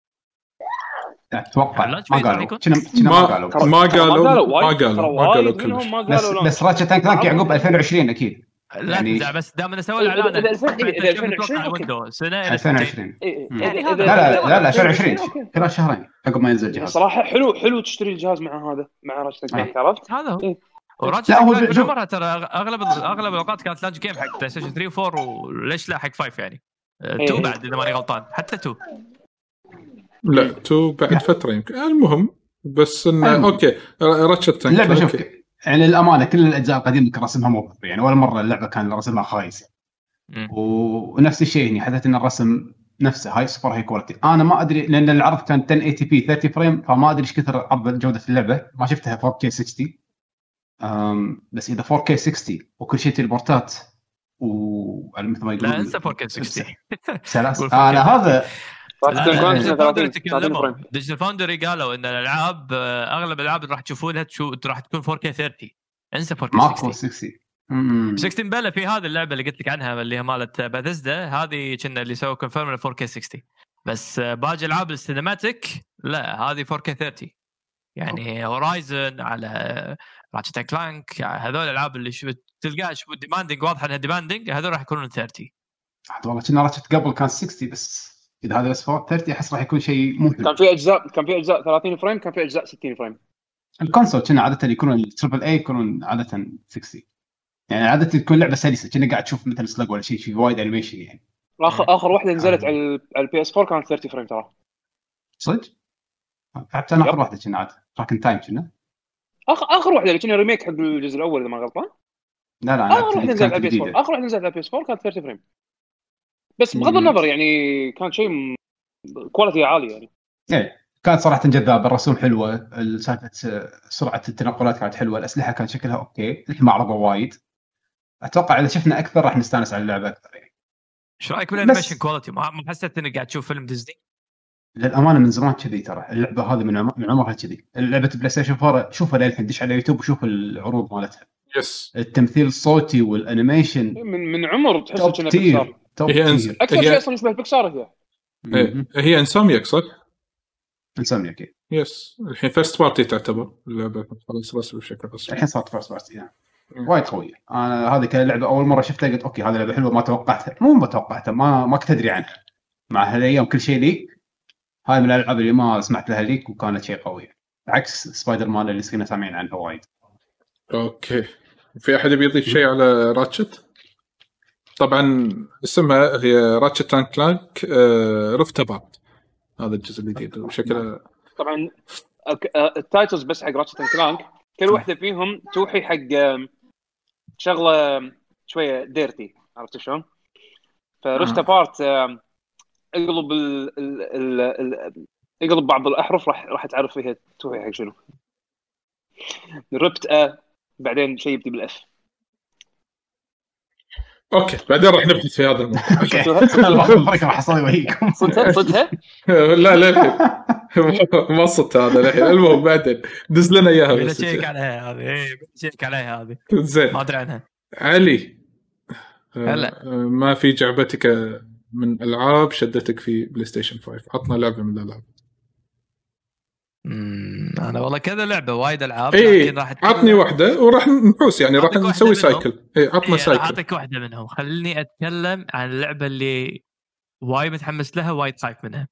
أتوقع ما قالوا. ما قالوا؟ ما قالوا ما قالوا ما قالوا بس. بس راتشت كلانك يعقوب 2020 أكيد. لا يعني- يعني بس دام انه سوى الإعلان إذا 2000 إذا إحنا 2020 نتوقع أوكي. الويندو سنة إلى 2020 إيه، يعني هذا- لا لا لا لا إذا- 2020 أوكي. خلال شهرين عقب ما ينزل الجهاز صراحة حلو حلو تشتري الجهاز مع هذا مع كلاك إيه. عرفت؟ هذا هو إيه. وراتشت لا، هو كلانك شوف- بالمرة ترى أغلب أغلب الأوقات كانت لانش جيم حق بلاي ستيشن 3 و4 وليش لا حق 5 يعني 2 إيه. بعد إذا ماني غلطان حتى 2 لا تو بعد فترة يمكن المهم بس إنه. okay راتشت اللعبه شوف. يعني للأمانة كل الأجزاء القديمة كان رسمها مو. يعني ولا مرة اللعبة كان رسمها خايس مم. ونفس الشيء هنا حسيت إن الرسم نفسه هاي super high quality أنا ما أدري لأن العرض كان 1080p 30 frame فما أدري إيش كثر عرض جودة اللعبة. ما شفتها 4K 60 أم بس إذا 4K 60 وكل شيء teleportات ومثل ما يقولون لا انسى 4K 60 سلاس قول 4K أنا هذا ديجيتال 30 فاوندري 30 تكلموا. frame. ديجيتال فاوندري قالوا إن الألعاب آه، أغلب الألعاب اللي راح تشوفونها تشو... راح تكون 4K 30 انسى 4K ماكو 60 60 أمم. 16 بلا في هذه اللعبة اللي قلت لك عنها اللي هي مالت باثيزدا هذه كنا اللي سووا confirm 4K 60 بس آه، باقي ألعاب ال cinematic لا هذه 4K 30 يعني هورايزن على راتشت كلانك هذول الألعاب اللي شو تلقاها شو demanding واضحه إنها demanding هذول راح يكونون 30 عاد والله كنا راتشت قبل كان 60 بس. إذا هذا بس 30 أحس راح يكون شيء مو حلو كان في اجزاء كان في أجزاء 30 frame كان في أجزاء 60 frame. ال console كنا عادة يكونون ال triple A يكونون عادة 60 يعني عادة تكون لعبة سلسة كنا قاعد تشوف مثل sluggish ولا شيء في وايد animation يعني. اخر آخر واحدة نزلت على ال- على ال PS 4 كانت 30 frame ترى. صدق؟ لعبت أنا آخر. واحدة كنا عاد Crack in Time كنا. اخر آخر واحدة اللي كنا remake حق الجزء الأول إذا ما غلطان. لا لا آخر واحدة نزلت على ال PS 4 جديدة. آخر واحدة نزلت على ال PS 4 كانت 30 frame. بس بغض. النظر يعني كان شيء quality عالي يعني. إيه، كانت صراحة جذابه الرسوم حلوة سالفة سرعة التنقلات كانت حلوة الأسلحة كان شكلها okay الحين ما عرضوا وايد. أتوقع إذا شفنا أكثر راح نستانس على اللعبة أكثر يعني. إيش رأيك بال animation quality ما ما حسيت إنك قاعد تشوف فيلم ديزني للأمانة من زمان كذي ترى اللعبة هذه من من عمرها كذي. لعبه بلاي ستيشن 4 شوفها للحين دش على يوتيوب وشوف العروض مالتها. yes التمثيل الصوتي وال animation من من عمر تحس top هي tier أكثر شيء هي أصلا يشبه بيكسار هي مم. إيه. هي Insomniac صح؟ Insomniac إيه. yes الحين first party تعتبر اللعبه خلاص رسمي بشكل رسمي الحين صارت first party يعني. وايد قوية أنا هذه كلعبة أول مرة شفتها قلت okay هذه لعبة حلوة ما توقعتها مو ما توقعتها ما ما كنت أدري عنها مع هالأيام كل شيء like هاي من الألعاب اللي ما سمعت لها like وكانت شيء قوي عكس سبايدر مان اللي صرنا سامعين عنها وايد okay في أحد يبي يضيف شيء على راتشت؟ طبعا اسمها هي Ratchet and Clank Rift Apart هذا الجزء الجديد وشكله طبعا أك- آه، ال titles بس حق راتشت كلانك كل واحدة فيهم توحي حق شغلة شوية dirty عرفت شلون؟ ف Rift Apart اقلب ال ال اقلب بعض الأحرف راح راح تعرف فيها توهي حق شنو. ربت ا بعدين شيء يبدي بالأف. أوكي بعدين راح نبحث في هذا الموضوع. أوكي. راح اصلي وياكم. صدها صدها لا للحين ما صدت هذا للحين. المهم بعدين. دز لنا إياها بس. بشيك عليها هذه. إيه بشيك عليها هذه. زين. ما أدري عنها. علي. هلا. ما في جعبتك من ألعاب شدتك في بلاي ستيشن 5 عطنا لعبة من الألعاب. أمم، أنا والله كذا لعبة وايد ألعاب اي راح عطني واحدة وراح نحوس يعني راح نسوي. cycle اي عطنا إيه، cycle أعطيك واحدة منهم. خليني أتكلم عن اللعبة اللي وايد متحمس لها وايد خايف منها.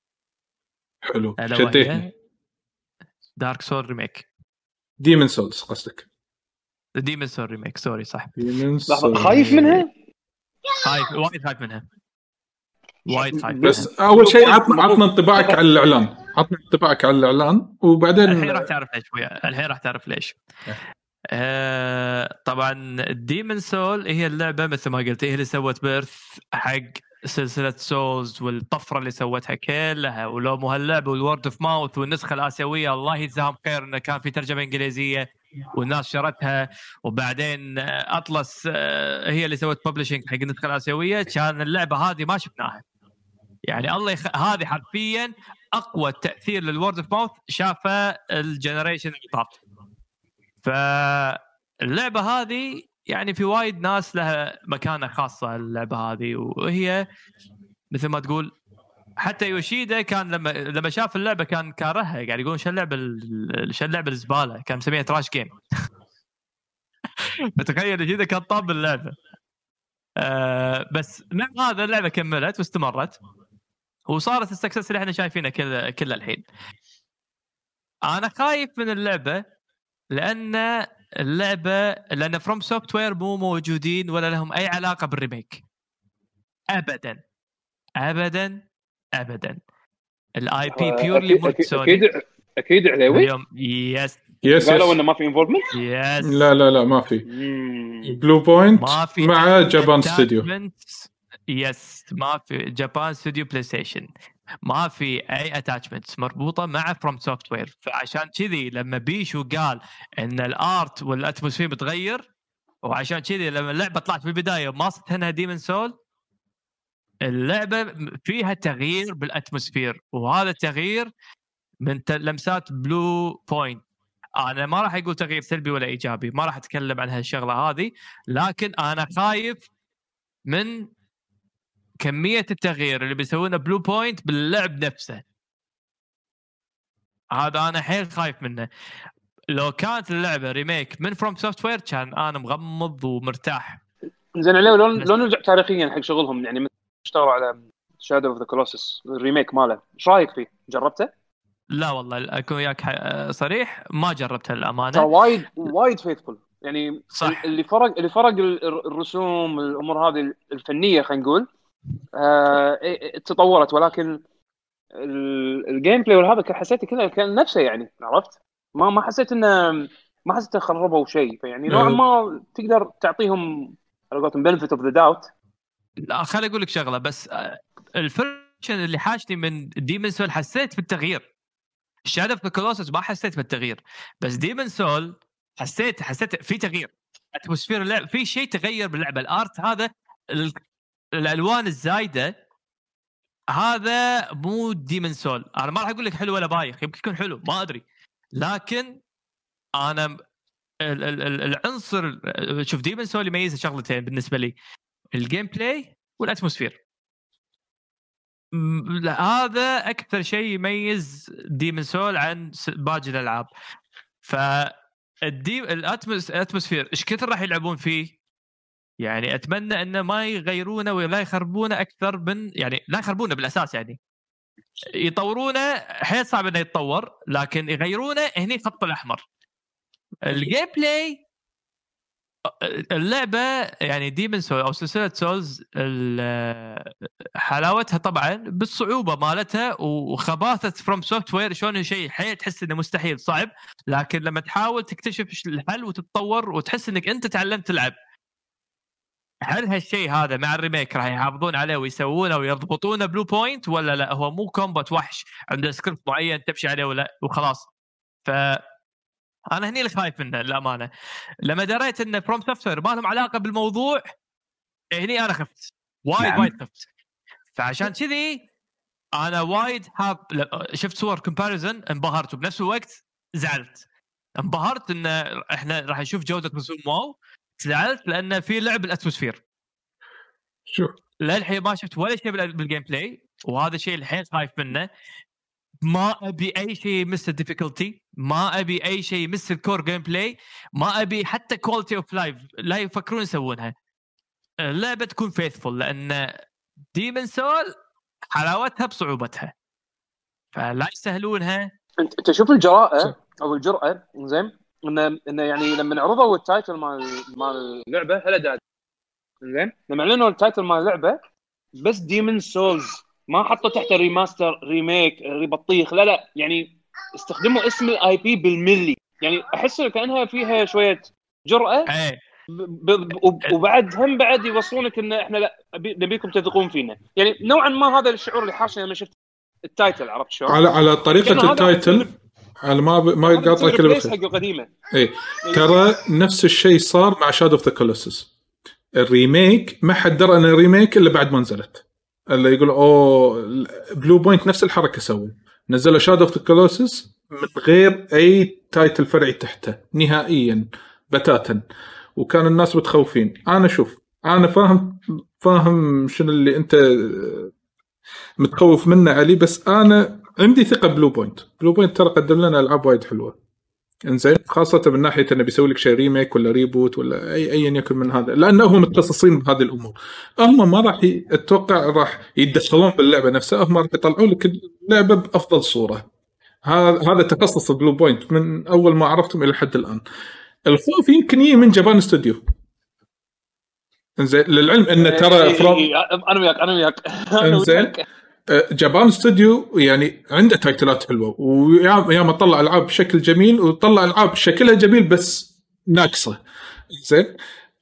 حلو. شديتني Dark Souls remake Demon's Souls قصدك. Demon's Souls remake sorry صح. Demon's لحظة خايف منها؟ خايف وايد خايف منها. وايد خايف بس. أول شيء عطنا عطنا انطباعك على الإعلان. عطنا انطباعك على الإعلان وبعدين الحين راح تعرف ليش الحين راح تعرف ليش. إيه. آه طبعا Demon's Souls هي اللعبة مثل ما قلت هي اللي سوت birth حق سلسلة Souls والطفرة اللي سوتها كلها. ولو مو هاللعبه وال word of mouth والنسخة الآسيوية الله يجزاهم خير إنه كان في ترجمة إنجليزية والناس شرتها. وبعدين Atlus آه، هي اللي سوت publishing حق النسخة الآسيوية. كان اللعبة هذه ما شفناها. يعني الله يخ... هذه حرفيا أقوى تأثير لل word of mouth شافه ال generation اللي طاف. فاللعبة هذه يعني في وايد ناس لها مكانة خاصة اللعبة هذه وهي مثل ما تقول حتى يوشيدا كان لما لما شاف اللعبة كان كارهها قاعد يقول شو اللعبة ال- شو اللعبة الزبالة؟ كان مسميها trash game فتخيل يوشيدا كان طاب اللعبة. آه بس مع هذا اللعبة كملت واستمرت. وصارت ال success اللي إحنا شايفينه كل كل الحين. أنا خايف من اللعبة لأن اللعبه لأن FromSoftware مو موجودين ولا لهم أي علاقة بال remake ابدا. ابدا. ابدا. ال IP purely أكيد- سوني أكيد أكيد عليوي اليوم yes yes قالوا إنه ما في involvement yes لا لا لا ما في. Bluepoint ما في مع جابان ستوديو. يس ما في Japan Studio بلاي ستيشن ما في أي attachments مربوطة مع FromSoftware فعشان كذي لما بيشو قال إن ال art وال atmosphere بتغير وعشان كذي لما اللعبة طلعت في البداية ما صرت انها Demon's Souls اللعبة فيها تغيير بال atmosphere. وهذا التغيير من لمسات Bluepoint أنا ما راح أقول تغيير سلبي ولا إيجابي ما راح أتكلم عن هالشغلة هذه لكن أنا خايف من كمية التغيير اللي بيسوونه Bluepoint باللعب نفسه. هذا أنا حيل خايف منه. لو كانت اللعبة remake من FromSoftware كان أنا مغمض ومرتاح. زين عليوي لو لو نرجع تاريخيا حق شغلهم. يعني اشتغلوا على Shadow of the Colossus ال remake ماله. إيش رأيك فيه؟ جربته؟ لا والله أكون وياك صريح ما جربتها ترى الامانه وايد وايد faithful يعني صح. اللي فرق اللي فرق ال- ال- الرسوم الأمور هذه الفنية خلينا نقول آه إيه، إيه، تطورت ولكن ال- ال gameplay وهذا كان حسيته كذا كان نفسه يعني عرفت؟ ما ما حسيت إنه ما حسيت إنه خربوا شيء. فيعني نوعا ما تقدر تعطيهم على قولتهم benefit of the doubt لا خليني أقول لك شغلة بس آه، ال version اللي حاشني من Demon's Souls حسيت بالتغيير. Shadow of Colossus ما حسيت بالتغيير بس Demon's Souls حسيت حسيت في تغيير. atmosphere اللعب في شيء تغير باللعبة. ال art هذا الألوان الزايدة هذا مو Demon's Souls أنا ما راح أقول لك حلو ولا بايخ يمكن يكون حلو ما أدري. لكن أنا ال- ال- ال- العنصر شوف Demon's Souls يميز شغلتين بالنسبة لي ال gameplay وال atmosphere هذا أكثر شيء يميز Demon's Souls عن باقي الألعاب. ف. ال atmosphere إيش كثر راح يلعبون فيه؟ يعني أتمنى انه ما يغيرونه ولا يخربونه أكثر من يعني لا يخربونه بالأساس يعني. يطورونه حيل صعب إنه يتطور لكن يغيرونه هني خط الأحمر. ال gameplay اللعبة يعني Demon's Souls أو سلسلة Souls حلاوتها طبعا بالصعوبة مالتها وخباثة FromSoftware شلون شيء حيل تحس إنه مستحيل صعب. لكن لما تحاول تكتشف الحل وتتطور وتحس إنك أنت تعلمت تلعب. هل هالشيء هذا مع ال remake راح يحافظون عليه ويسوونه ويضبطونه Bluepoint ولا لا؟ هو مو combat وحش. عنده سكريبت معين تمشي عليه ولا وخلاص. ف أنا هني اللي خايف منه للأمانة. لما دريت إن FromSoftware ما لهم علاقة بالموضوع هني أنا خفت. وايد نعم. وايد خفت. فعشان كذي أنا وايد حاب ل- شفت صور comparison انبهرت. وبنفس الوقت زعلت. انبهرت إن إحنا راح نشوف جودة رسوم wow زعلت لأن في لعب ال atmosphere. شوف. للحين ما شفت ولا شيء بال- بال gameplay وهذا الشيء الحين خايف منه. ما أبي أي شيء يمس ال difficulty ما أبي أي شيء يمس ال core gameplay ما أبي حتى quality of life لا يفكرون يسوونها. اللعبة تكون faithful لأن Demon's Souls حلاوتها بصعوبتها. فلا يسهلونها انت أنت شوف الجراءه أو الجرأة زين انه انه يعني لما عرضوا ال title مال مال اللعبة هلا داد. زين؟ لما أعلنوا ال title مال اللعبة بس ديمن سولز ما حطوا تحته ريماستر ريميك ريبطيخ لا لا يعني استخدموا اسم الاي بي بالملي. يعني أحس كأنها فيها شوية ب- وب- وبعد هم بعد يوصلونك إن إحنا لا نبيكم تثقون فينا. يعني نوعا ما هذا الشعور اللي حاشني لما شفت التايتل عرفت شلون؟ على على طريقة التايتل؟ على ما ب... ما هذا يقاطعك تصير الا replace بخير. حق القديمه اي ترى نفس الشيء صار مع شادو اوف ذا كولوسس ال remake ما حد درى إن ال remake إلا بعد ما نزلت. اللي يقول أوه Bluepoint نفس الحركة سووا. نزلوا Shadow of the Colossus من غير أي title فرعي تحته نهائيا بتاتا. وكان الناس متخوفين. أنا شوف أنا فاهم فاهم شنو اللي أنت متخوف منه علي بس أنا عندي ثقة Bluepoint Bluepoint ترى قدم لنا ألعاب وايد حلوة إنزين خاصة من ناحية انه بيسوي لك شيء remake ولا reboot ولا اي ايا يكن من هذا لأنه هم متخصصين بهذه الأمور. هم ما راح ي- أتوقع راح يتدخلون باللعبة نفسها هم راح يطلعون لك اللعبة بأفضل صورة. هذا هذا تخصص Bluepoint من أول ما عرفتم إلى حد الآن. الخوف يمكن يجي من Japan Studio. إنزين للعلم انه ترى إيه، From إيه، إيه، أنا وياك أنا وياك إنزين. Japan Studio يعني عنده title ات حلوة ويا يا ما طلع ألعاب بشكل جميل وطلع ألعاب شكلها جميل بس ناقصة زين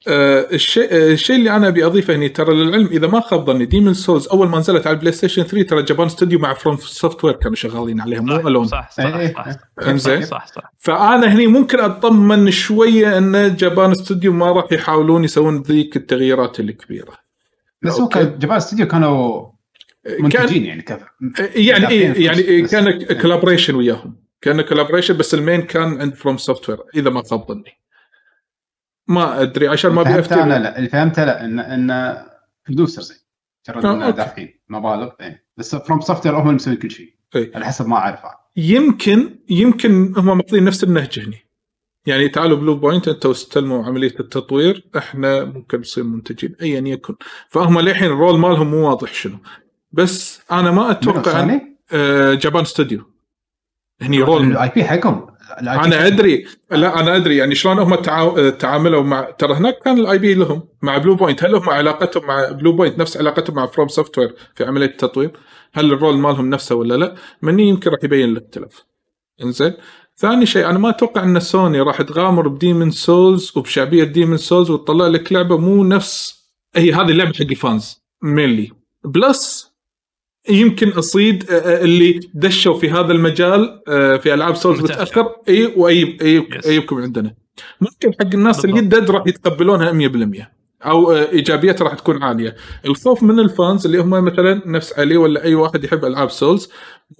آه، الشيء آه، الشيء اللي أنا أبي أضيفه هنا ترى للعلم إذا ما خاب ظني Demon's Souls أول ما نزلت على ال PlayStation 3 ترى Japan Studio مع FromSoftware كانوا شغالين عليها مو alone صح صح إيه، صح, إيه. صح, إنزين. صح, صح. فأنا هني ممكن أطمن شوية إن Japan Studio ما راح يحاولون يسوون ذيك التغييرات الكبيرة بس هو Japan Studio كانوا كان منتجين يعني كذا يعني إيه دافعين يعني فلوس. كان بس- collaboration وياهم كان collaboration بس ال main كان عند FromSoftware إذا ما خاب ظني ما أدري عشان ما فهمت أنا أفتي لا اللي فهمته لا إن إن producers مجرد انه. دافعين مبالغ إيه. بس FromSoftware هم اللي مسوين كل شيء إيه. على حسب ما اعرف أنا. يمكن يمكن هم ماخذين نفس النهج هني يعني تعالوا Bluepoint أنتوا استلموا عملية التطوير إحنا ممكن نصير منتجين ايا يكن فهم للحين ال role مالهم مو واضح شنو بس أنا ما أتوقع أن؟ آه، Japan Studio هني role ال IP حقهم أنا. أدري لا أنا أدري يعني شلون هم تعا- تعاملوا مع ترى هناك كان ال IP لهم مع Bluepoint هل هم علاقتهم مع Bluepoint نفس علاقتهم مع FromSoftware في عملية التطوير؟ هل ال role مالهم نفسه ولا لا؟ مني يمكن راح يبين الاختلاف. إنزين؟ ثاني شيء أنا ما أتوقع إن سوني راح تغامر ب Demon's Souls وبشعبية Demon's Souls وتطلع لك لعبة مو نفس هي هذه اللعبة حق ال fans mainly plus يمكن أصيد آه، آه، اللي دشوا في هذا المجال آه، في ألعاب Souls. متأخر إي وأي Yes. أيبكم عندنا ممكن حق الناس اللي. جدد راح يتقبلونها 100% أو ايجابيتها راح تكون عالية الخوف من ال fans اللي هم مثلا نفس علي ولا أي واحد يحب ألعاب Souls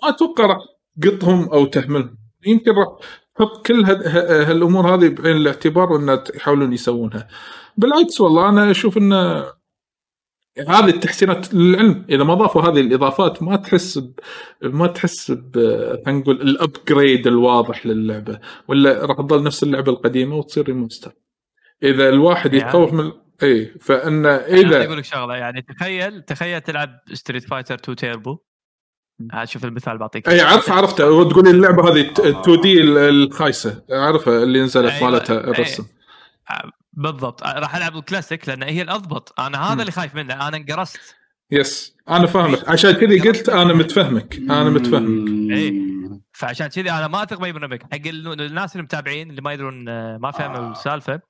ما أتوقع راح تقطهم أو تهملهم يمكن راح تحط كل هالأمور هذه بعين الاعتبار وإن يحاولون يسوونها بالعكس والله أنا أشوف إن هذه التحسينات للعلم. إذا ما ضافوا هذه الإضافات ما تحس ب... ما تحس ب خلينا نقول ال upgrade الواضح للعبة ولا راح تظل نفس اللعبة القديمة وتصير remaster إذا الواحد يعني- يتخوف من اي فإن أنا إذا أقول لك شغلة يعني تخيل تخيل تلعب Street Fighter 2 تيربو شوف المثال بعطيك. اي عارف عرفته وتقول لي اللعبة هذه 2D الخايسة. عارفها اللي نزلت أيوة. مالتها. الرسم. بالضبط. راح ألعب الكلاسيك لأن هي الأضبط. أنا هذا اللي خايف منه. أنا انقرصت. Yes. أنا فاهمك. عشان كذي قلت أنا متفهمك. أنا متفهمك. إيه. فعشان كذي أنا ما أثق بأي برنامج. حق ال- الناس اللي متابعين اللي ما يدرون آه، ما فهموا السالفة.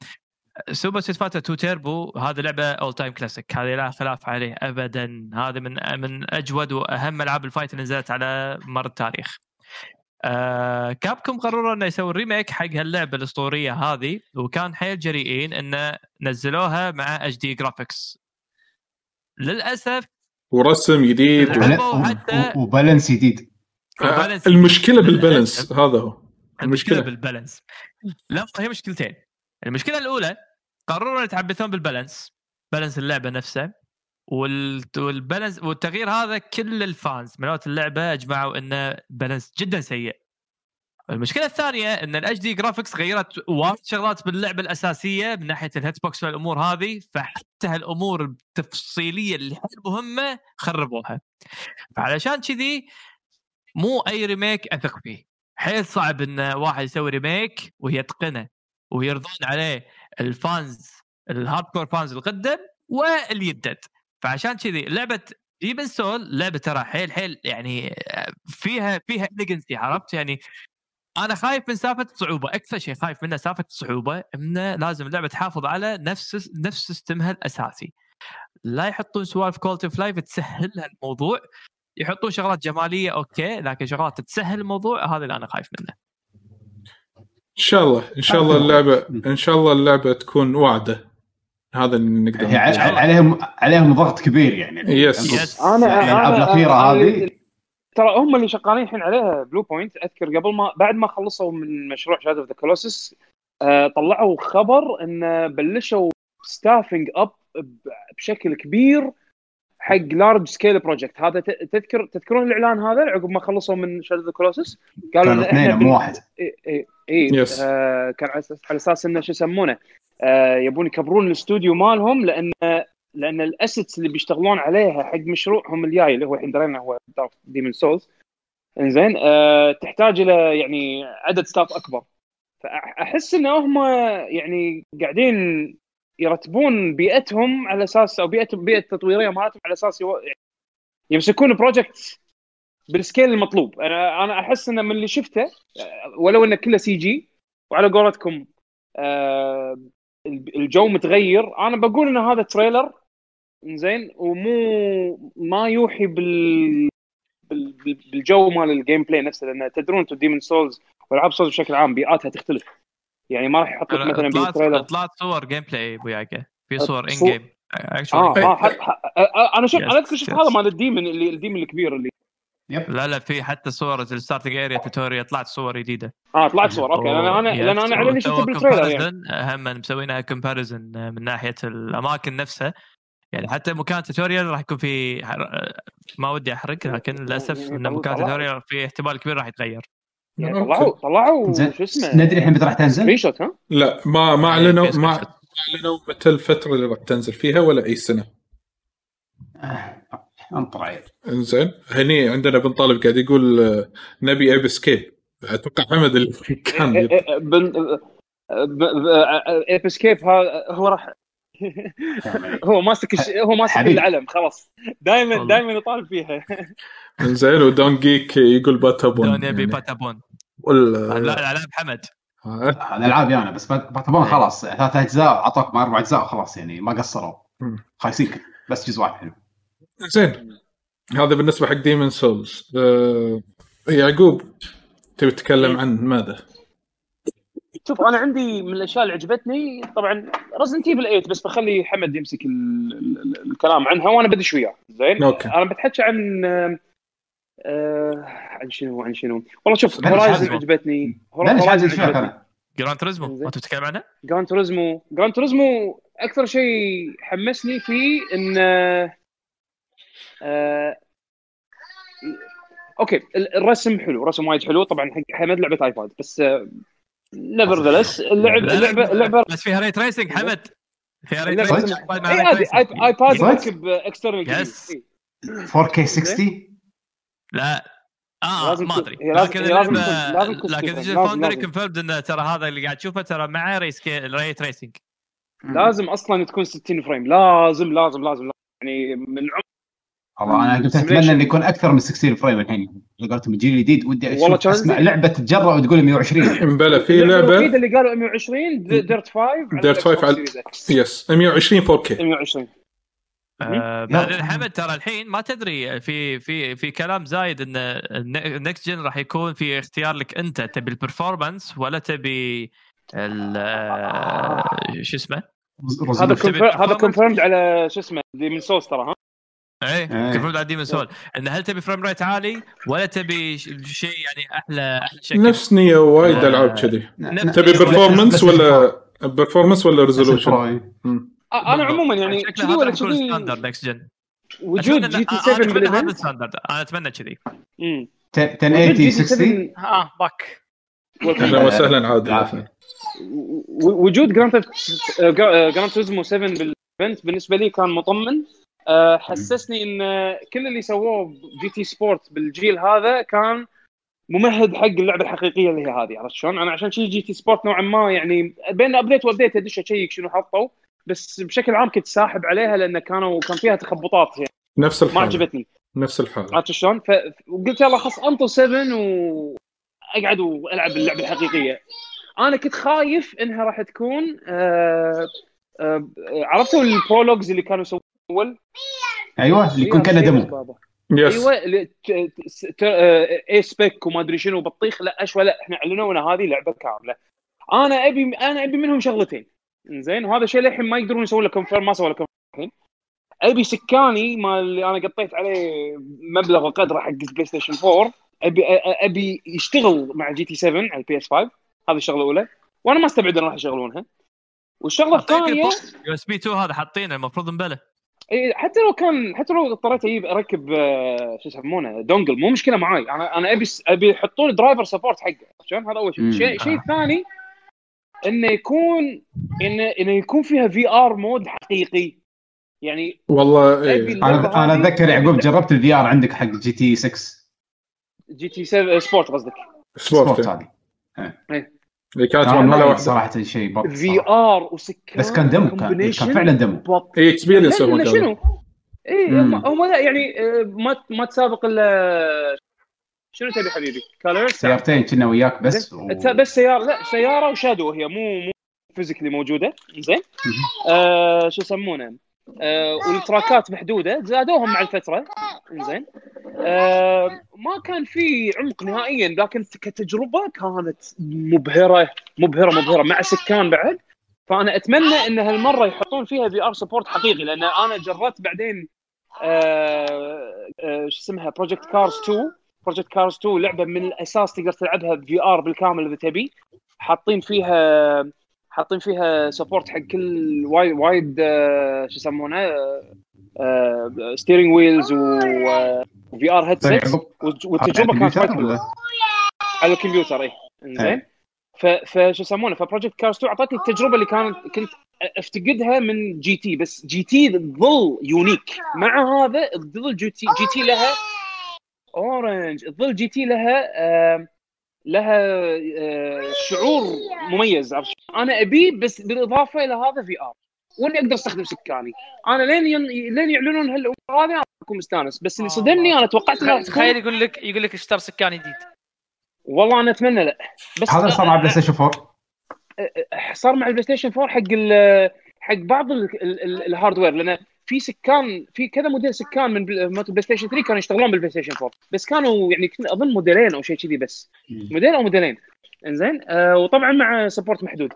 Super Street Fighter 2 تيربو هذه لعبة all time classic هذه لا خلاف عليه ابدا. هذه من من أجود وأهم ألعاب ال fight اللي نزلت على مر التاريخ. آه Capcom قرروا إنه يسوي remake حق هاللعبة الأسطورية هذه وكان حيل جريئين إنه نزلوها مع HD graphics للأسف ورسم جديد وحتى- و balance جديد. balance- المشكلة بال balance. هذا هو. المشكلة بال balance. لا هي مشكلتين. المشكلة الأولى قرروا يتعبثون بال balance balance اللعبة نفسها. وال balance والتغيير هذا كل ال fans مالوت اللعبة أجمعوا إنه balance جدا سيء. المشكلة الثانية إن ال HD graphics غيرت وايد شغلات باللعبة الأساسية من ناحية ال hitbox والأمور هذه فحتى هالأمور التفصيلية اللي مهمة خربوها. فعلشان كذي مو أي remake أثق فيه. حيل صعب إن واحد يسوي remake ويتقنه ويرضون عليه ال fans ال hardcore fans القدم واليدد. فعشان كذي لعبة Demon's Souls لعبة ترى حيل حيل يعني فيها فيها اليجنسي عرفت؟ يعني أنا خايف من سالفة الصعوبة. أكثر شيء خايف منه سالفة الصعوبة إنه لازم اللعبة تحافظ على نفس نفس system ها الأساسي. لا يحطون سوالف quality of life تسهل الموضوع. يحطون شغلات جمالية okay لكن شغلات تسهل الموضوع هذا اللي أنا خايف منه. إن شاء الله إن شاء الله اللعبة إن شاء الله اللعبة تكون واعدة. هذا اللي نقدر نقوله. عليهم عليهم ضغط كبير يعني Yes. Yes. أنا يعني الألعاب أنا- الأخيرة أنا- هذه- ترى هم اللي شغالين الحين عليها Bluepoint أذكر قبل ما بعد ما خلصوا من مشروع Shadow of the Colossus طلعوا خبر إن بلشوا staffing up بشكل كبير حق large scale project هذا ت- تذكر تذكرون الإعلان هذا عقب ما خلصوا من Shadow of the Colossus قالوا كانوا اثنين مو واحد. إي إي إي، Yes. آه كان على أساس إنه شو يسمونه آه يبون يكبرون الاستوديو مالهم لأن لأن ال assets اللي بيشتغلون عليها حق مشروعهم الجاي اللي هو الحين درينا هو Demon's Souls إنزين آه تحتاج إلى يعني عدد staff أكبر. فاحس إن هم يعني قاعدين يرتبون بيئتهم على أساس أو بيئة بيئة التطويريه مالتهم على أساس يو- يمسكون project بال scale المطلوب. أنا أنا أحس انه من اللي شفته ولو انه كله CG وعلى قولتكم آه الجو متغير. أنا بقول إن هذا trailer زين ومو ما يوحي بال- بالجو مال ال gameplay نفسه لأن تدرون أنتم Demon's Souls وألعاب Souls بشكل عام بيئاتها تختلف. يعني ما راح يحط لك مثلا طلعت بال trailer. طلعت صور gameplay أبو يعقوب في صور in-game آه آه آه، أنا شفت أنا أذكر شفت. هذا مال ال demon اللي ال demon الكبير اللي يب لا لا في حتى صور ال starting area tutorial طلعت صور جديدة. آه طلعت صور. okay لأن أنا لأن أنا على اللي شفته بال trailer يعني. هم مسوينها comparison من ناحية الأماكن نفسها. يعني حتى مكان tutorial راح يكون في ما ودي أحرق لكن للأسف إن مكان tutorial في احتمال كبير راح يتغير. يعني طلعوا طلعوا شو اسمه؟ ندري الحين متى راح تنزل؟ screenshot ها؟ لا ما ما يعني أعلنوا ما أعلنوا متى الفترة اللي راح تنزل فيها ولا أي سنة؟ آه، انطر عيل إنزين هني عندنا بن طالب قاعد يقول آه، نبي Ape Escape أتوقع حمد اللي كان إيه، إيه، بن- ايب اسكيب هو راح هو ماسك الش... هو ماسك. العلم خلاص. دائما. دائما يطالب فيها. إنزين ودون جيك يقول باتابون. دون يبي باتابون. ولا لا ألعاب حمد الالعابي أنا بس باتابون خلاص ثلاث أجزاء اعطوك أربع أجزاء خلاص يعني ما قصروا. خايسين بس جزء واحد حلو. زين. هذا بالنسبة حق ديمون سولز أه يعقوب تبي تتكلم عن ماذا؟ شوف أنا عندي من الأشياء اللي عجبتني طبعا Resident Evil 8 بس بخلي حمد يمسك ال... ال... الكلام عنها وأنا بدش وياه زين؟ أوكي. أنا بتحكي عن آه... عن شنو عن شنو؟ والله شوف Horizon. عجبتني. فيك أنا Gran Turismo إنزين. ما تتكلم عنه؟ Gran Turismo Gran Turismo أكثر شيء حمسني فيه إن آه... أوكي ال- الرسم حلو الرسم وايد حلو. طبعا حق حمد لعبة ايباد بس نيفرذلس اللعب لا، اللعبه اللعبه بس فيها ري تريسنج حمد. فيها ري اللعبة- تريسنج مع اي ري عادي تريسنج. آيب- ايباد؟ مركب اكسترنال Yes. 4K 60 لا. آه لازم ما أدري. لكن لازم لكن. ديجيتال لازم- فاوندري لازم. كونفيرمد انه ترى هذا اللي قاعد تشوفه ترى مع ري ري تريسنج لازم أصلا تكون 60 frame لازم لازم لازم, لازم. يعني من عمر والله أنا قلت أتمنى انه يكون أكثر من 60 frame الحين. على قولتهم الجيل الجديد ودي والله أسمع. لعبة تتجرأ وتقول 120 بلا في اللعبة الوحيدة لعبه اللي قالوا 120 Dirt 5 Dirt 5 على yes 120 4K 120 آه، حمد ترى الحين ما تدري في في في كلام زايد إن ال next gen راح يكون في اختيار لك أنت تبي ال performance ولا تبي ال آه، شو اسمه؟ هذا هذا. confirmed على شو اسمه Demon's Souls ترى ها؟ إيه إيه. كيف على Demon's Souls إن هل تبي frame rate عالي ولا تبي ش- شيء يعني أحلى أحلى شكل؟ نفس Nioh وايد آه. ألعاب كذي. تبي performance ولا performance ولا resolution أنا عموما يعني شكله كذي ولا كذي؟ standard next gen وجود GT 7 أنا أتمنى هذا بالايفنت الستاندرد أنا أتمنى كذي. مم. 1080 60 ها باك. أهلا وسهلا عادل و- وجود Gran Gran Turismo 7 بال event بالنسبة لي كان مطمن. آه، حسسني إن كل اللي سووه GT Sport بالجيل هذا كان ممهد حق اللعبة الحقيقية اللي هي هذه عرفت شلون؟ أنا عشان شي GT Sport نوعا ما يعني بين update و update أدش أشيك شنو حطوا. بس بشكل عام كنت ساحب عليها لأن كانوا كان فيها تخبطات يعني نفس ما الحالة عجبتني نفس الحالة عرفت شلون؟ ف- وقلت يلا خلاص انطر 7 واقعد وألعب اللعبة الحقيقية. أنا كنت خايف إنها راح تكون آه آه عرفتوا ال prologues اللي كانوا يسوون اول؟ أيوه اللي يكون كانه demo. yes أيوه اللي ت- ت- ت- آه، A-Spec وما أدري شنو بطيخ لا أشوى لا إحنا اعلنوا ان هذه لعبة كاملة. أنا ابي أنا أبي منهم شغلتين زين وهذا شيء للحين ما يقدرون يسوون له confirm ما سووا له confirm الحين. ابي سكاني مال اللي أنا قطيت عليه مبلغ وقدره حق ال PlayStation 4 ابي ابي يشتغل مع GT 7 على ال PS 5 هذه الشغلة الأولى. وأنا ما استبعد إن راح يشغلونها. والشغلة الثانية USB 2 هذا حاطينه المفروض مبلى إيه، حتى لو كان حتى لو اضطريت أجيب أركب آه، شو يسمونه dongle مو مشكلة معاي. أنا أنا أبي أبي يحطون driver support حقه. شلون؟ هذا أول شيء. الشيء الشيء الثاني إنه يكون إنه إنه يكون فيها VR mode حقيقي. يعني والله اللعبة أنا أتذكر يعقوب جربت ال VR عندك حق GT 6 GT 7 Sport قصدك. Sport. هذه اللي كانت كان معموله وايد واحدة. صراحة شيء بط V. R وسكان بس كان demo كان كان فعلا demo اي experience قالوا شنو؟ اي. هم لا يعني آه، ما ما تسابق إلا شنو تبي حبيبي؟ colors سيارتين كنا وياك بس و... بس سياره لا سيارة و shadow هي مو مو physically موجودة. زين. آه شو يسمونه؟ آه والتراكات محدودة. زادوهم مع الفترة. زين. آه ما كان في عمق نهائيا لكن كتجربة كانت مبهرة مبهرة مبهرة. مع سكان بعد. فأنا أتمنى إن هالمرة يحطون فيها VR support حقيقي لأن أنا جربت بعدين آه آه شو اسمها؟ Project Cars 2 Project Cars 2 لعبة من الأساس تقدر تلعبها VR بالكامل إذا تبي. حاطين فيها حاطين فيها support حق كل وايد وايد آه، شو يسمونه steering wheels و VR طيب headset والتجربة كانت وايد؟ حلوة. على الكمبيوتر اي زين ف- فشو يسمونه ف Project Cars 2 أعطتني التجربة اللي كانت كنت أفتقدها من GT بس GT تظل unique مع هذا تظل GT GT لها اورنج تظل GT لها آه لها آه شعور مميز. عرفت؟ أنا ابيه بس بالإضافة إلى هذا VR وأني أقدر أستخدم سكاني. أنا لين ين... لين يعلنون هالأمور هذه أنا أكون مستانس. بس اللي صدمني أنا توقعت إنها تخيل يقول لك يقول لك اشتر سكان جديد. والله أنا أتمنى لا. بس هذا صار مع PlayStation 4 صار مع ال PlayStation 4 حق ال حق بعض ال- ال- ال- ال hardware لأن في سكان في كذا موديل سكان من بل- مالت ال PlayStation 3 كانوا يشتغلون بال PlayStation 4 بس كانوا يعني أظن موديلين أو شيء كذي بس. موديل أو موديلين. إنزين؟ آه وطبعا مع support محدود.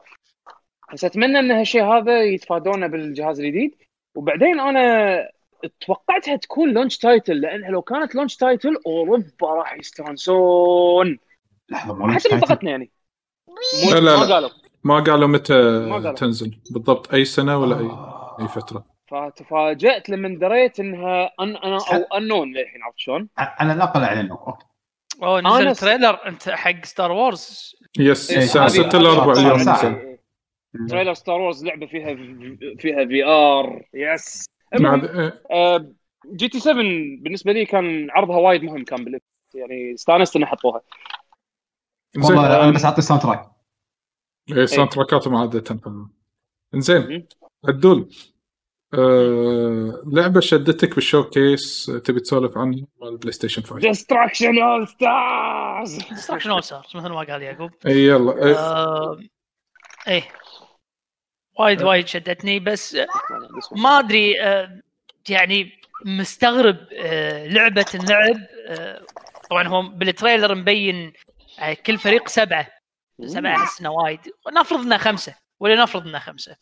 بس أتمنى إن هالشيء هذا يتفادونه بالجهاز الجديد. وبعدين أنا توقعتها تكون launch title لانها لو كانت launch title أوروبا راح يستانسون. لحظة مو حتى. منطقتنا يعني. لا، لا، ما. قالوا. ما قالوا متى ما قالوا. تنزل. بالضبط أي سنة ولا اي آه. أي فترة. فتفاجأت لما دريت إنها أن أنا أو انون للحين عرفت شلون؟ على الاقل اعلنوا okay. أوه أنا نزل س- trailer أنت حق Star Wars yes الساعة هذه- 6 الا هذه- 4 صار اليوم. نزل. trailer Star Wars لعبة فيها فيها VR yes GT 7 بالنسبة لي كان عرضها وايد مهم كان بال- يعني استانست إنه حطوها. زين. والله أنا بس أعطي soundtrack إيه، soundtrack اتهم عادة. زين مم. عدول. آه لعبة شدتك بال showcase تبي تسولف عنها مال PlayStation 5 Destruction AllStars Destruction AllStars مثل ما قال يعقوب. إي يلا. إيه. آه، إيه. وايد وايد شدتني بس ما أدري آه، يعني مستغرب آه، لعبة اللعب آه، طبعا هو بالتريلر مبين آه، كل فريق سبعة. سبعة أحس إنه وايد. نفرض إنه خمسة ولا نفرض إنه خمسة. آه،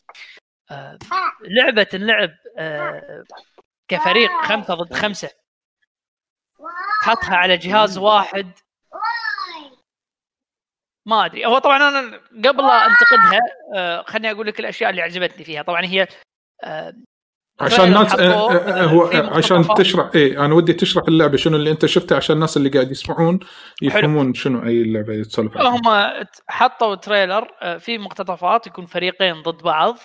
لعبة اللعب آه، كفريق خمسة ضد خمسة. تحطها على جهاز واحد. ما أدري. هو طبعا أنا قبل لا أنتقدها آه، خليني أقول لك الأشياء اللي عجبتني فيها. طبعا هي آه، عشان الناس هو عشان. تشرح اي أنا ودي تشرح اللعبة شنو اللي أنت شفته عشان الناس اللي قاعد يسمعون يفهمون شنو أي اللعبة اللي تسولف عنها. هم حطوا trailer في مقتطفات يكون فريقين ضد بعض.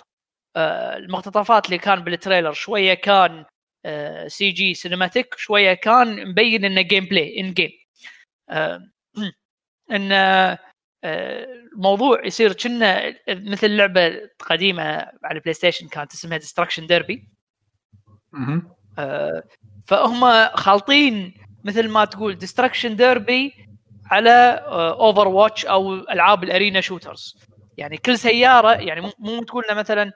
المقتطفات اللي كان بال trailer شوية كان CG cinematic شوية كان مبين إنه gameplay in game إن آه، الموضوع يصير كنا مثل لعبة قديمة على ال PlayStation كانت اسمها Destruction Derby. آه، فهم خالطين مثل ما تقول Destruction Derby على Overwatch أو ألعاب ال arena shooters يعني كل سيارة يعني مو- تقول لنا مثلا آه،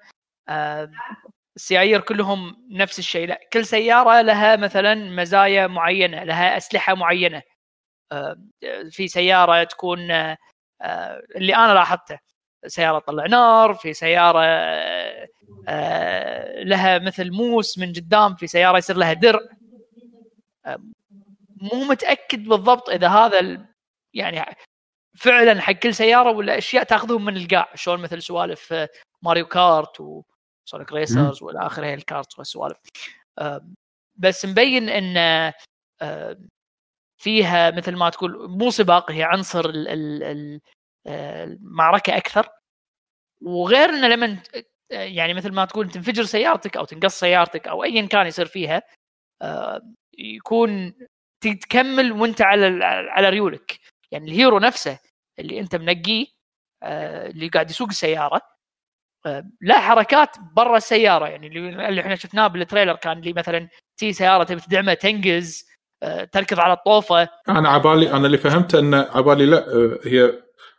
السيايير كلهم نفس الشيء. لا كل سيارة لها مثلا مزايا معينة لها أسلحة معينة. آه، في سيارة تكون آه، آه، اللي أنا لاحظته سيارة تطلع نار في سيارة آه، آه، لها مثل موس من قدام في سيارة يصير لها درع آه، مو متأكد بالضبط إذا هذا يعني فعلا حق كل سيارة ولا أشياء تأخذهم من القاع. شلون مثل سوالف آه، Mario Kart و Sonic racers والى آخره ال kart والسوالف. بس مبين إن فيها مثل ما تقول مو سباق هي عنصر آه، المعركة أكثر. وغير إنه لما يعني مثل ما تقول تنفجر سيارتك أو تنقص سيارتك أو ايا كان يصير فيها يكون تكمل وأنت على على ريولك. يعني الهيرو نفسه اللي أنت منقيه آه، اللي قاعد يسوق السيارة آه، له حركات برا السيارة يعني اللي اللي إحنا شفناه بال trailer كان اللي مثلا تي سيارة تبي تدعمها تنقز آه، تركض على الطوفة أنا عبالي أنا اللي فهمته إنه عبالي لا آه، هي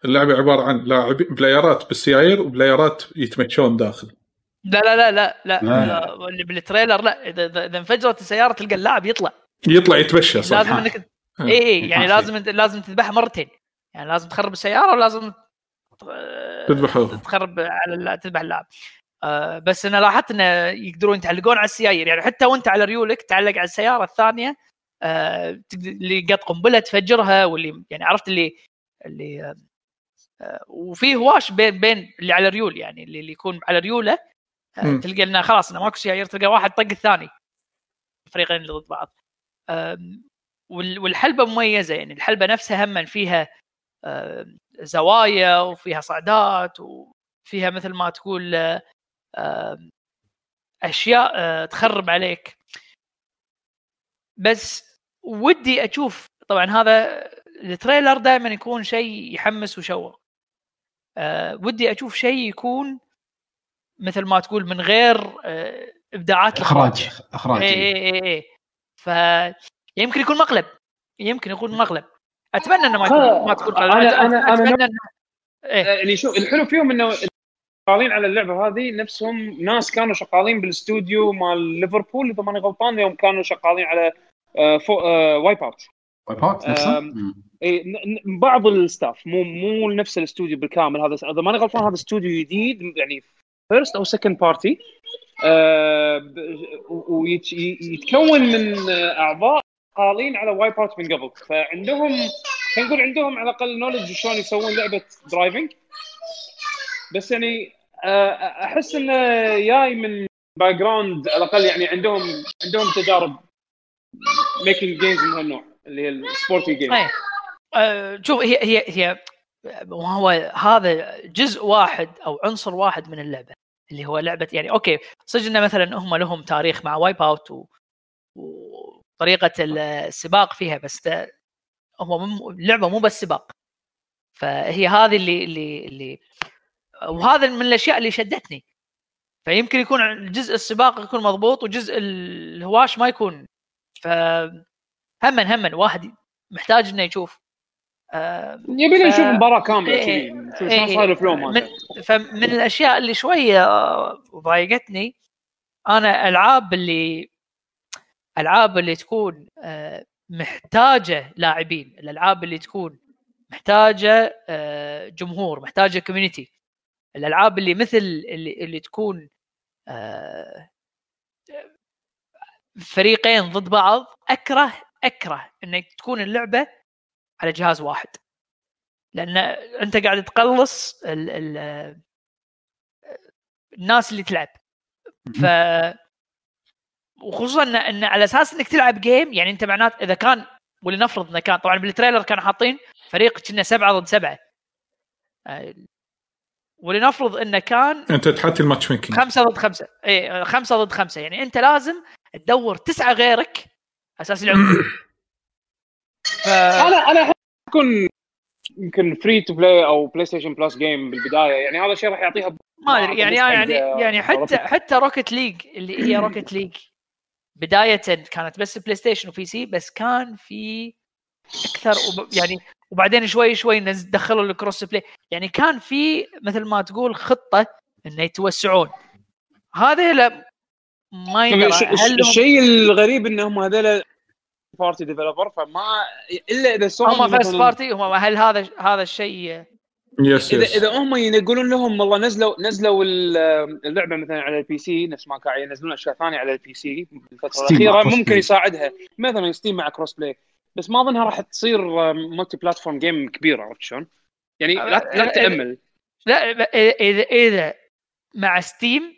اللعبة عبارة عن لاعب player ات بالسيايير و player ات يتمشون داخل لا لا لا لا لا, لا. لا. اللي بال trailer لا اذا إذا- إذا انفجرت السيارة تلقى اللاعب يطلع يطلع يتمشى صح لازم انك. اي اي يعني. لازم لازم تذبحها مرتين يعني لازم تخرب السيارة ولازم آه، تذبحوه تخرب على تذبح اللاعب آه، بس أنا لاحظت انه يقدرون يتعلقون على السيايير يعني حتى وأنت على ريولك تعلق على السيارة الثانية آه، اللي قد قنبلة تفجرها واللي يعني عرفت اللي اللي آه، وفي هواش بين بين اللي على ريول يعني اللي اللي يكون على ريوله آه،. تلقى إنه خلاص إنه ماكو سيايير تلقى واحد طق الثاني. الفريقين اللي ضد بعض. والحلبة مميزة يعني الحلبة نفسها هم فيها زوايا وفيها صعدات وفيها مثل ما تقول آه، أشياء آه، تخرب عليك. بس ودي أشوف طبعا هذا ال trailer دائما يكون شيء يحمس ويشوق أه ودي أشوف شيء يكون مثل ما تقول من غير أه إبداعات إخراج إخراج اي إيه. اي اي اي ف يمكن يكون مقلب يمكن يكون مقلب أتمنى انه ما يكون ما تكون أنا- أنا- أنا- أتمنى انه إيه. يعني شوف الحلو فيهم إنه شغالين على اللعبة هذه نفسهم ناس كانوا شغالين بالاستوديو مال ليفربول إذا ماني غلطان يوم كانوا شغالين على آه، فو- آه، Wipeout Wipeout. إيه، ن- ن- بعض ال staff مو مو نفس الاستوديو بالكامل. هذا إذا ماني غلطان هذا استوديو جديد يعني first أو second party ويتكون من آه، أعضاء شغالين على Wipeout من قبل. فعندهم خلينا نقول عندهم على الأقل knowledge شلون يسوون لعبة driving بس يعني آه، أحس انه جاي من background على الأقل يعني عندهم عندهم تجارب making games من هالنوع اللي هي ال sporty game إيه آه، شوف هي هي هي وهو هذا جزء واحد أو عنصر واحد من اللعبة اللي هو لعبة يعني okay صدق إنه مثلا هم لهم تاريخ مع Wipeout و... وطريقه السباق فيها بس هو اللعبه مو بس سباق. فهي هذه اللي اللي اللي وهذا من الأشياء اللي شدتني. فيمكن يكون جزء السباق يكون مضبوط وجزء الهواش ما يكون. ف هما هما واحد محتاج إنه يشوف. آه، يبينا ف- نشوف مباراة كاملة نشوف شلون صار ال flow من فمن الأشياء اللي شوية ضايقتني أنا ألعاب اللي العاب اللي تكون آه، محتاجة لاعبين الألعاب اللي تكون محتاجة آه، جمهور محتاجة كوميونتي الألعاب اللي مثل اللي, اللي تكون آه، فريقين ضد بعض أكره أكره إنك تكون اللعبة على جهاز واحد. لأن أنت قاعد تقلص ال ال الناس اللي تلعب. ف وخصوصا ان إن على أساس إنك تلعب game يعني أنت معنات إذا كان ولنفرض إنه كان طبعا بال trailer كانوا حاطين فريق كنا سبعة ضد سبعة. آه، ولنفرض إنه كان أنت تحطي ال matchmaking خمسة ضد خمسة. اي خمسة ضد خمسة. يعني أنت لازم تدور تسعة غيرك أساس يلعبون ف... أنا أنا أحب تكون يمكن free to play أو PlayStation Plus game بالبداية. يعني هذا الشيء راح يعطيها ما أدري يعني يعني يعني حتى. حتى Rocket League اللي هي Rocket League بداية كانت بس PlayStation و PC بس كان في أكثر وب يعني وبعدين شوي شوي دخلوا ال crossplay يعني كان في مثل ما تقول خطة انه يتوسعون. هذا لا ما يدرى هل الشيء الغريب إنهم هذول party developer فما إلا إذا سوني هم first party هم هل هذا هذا الشيء يس اذا يس إذا هم يقولون لهم والله نزلوا نزلوا ال- اللعبة مثلا على ال PC نفس ما كان ينزلون أشياء ثانية على ال PC بالفترة الأخيرة ممكن play. يساعدها مثلا ستيم مع cross play بس ما أظنها راح تصير multi-platform game كبير عرفت شلون؟ يعني لا لا تأمل لا اذا اذا مع ستيم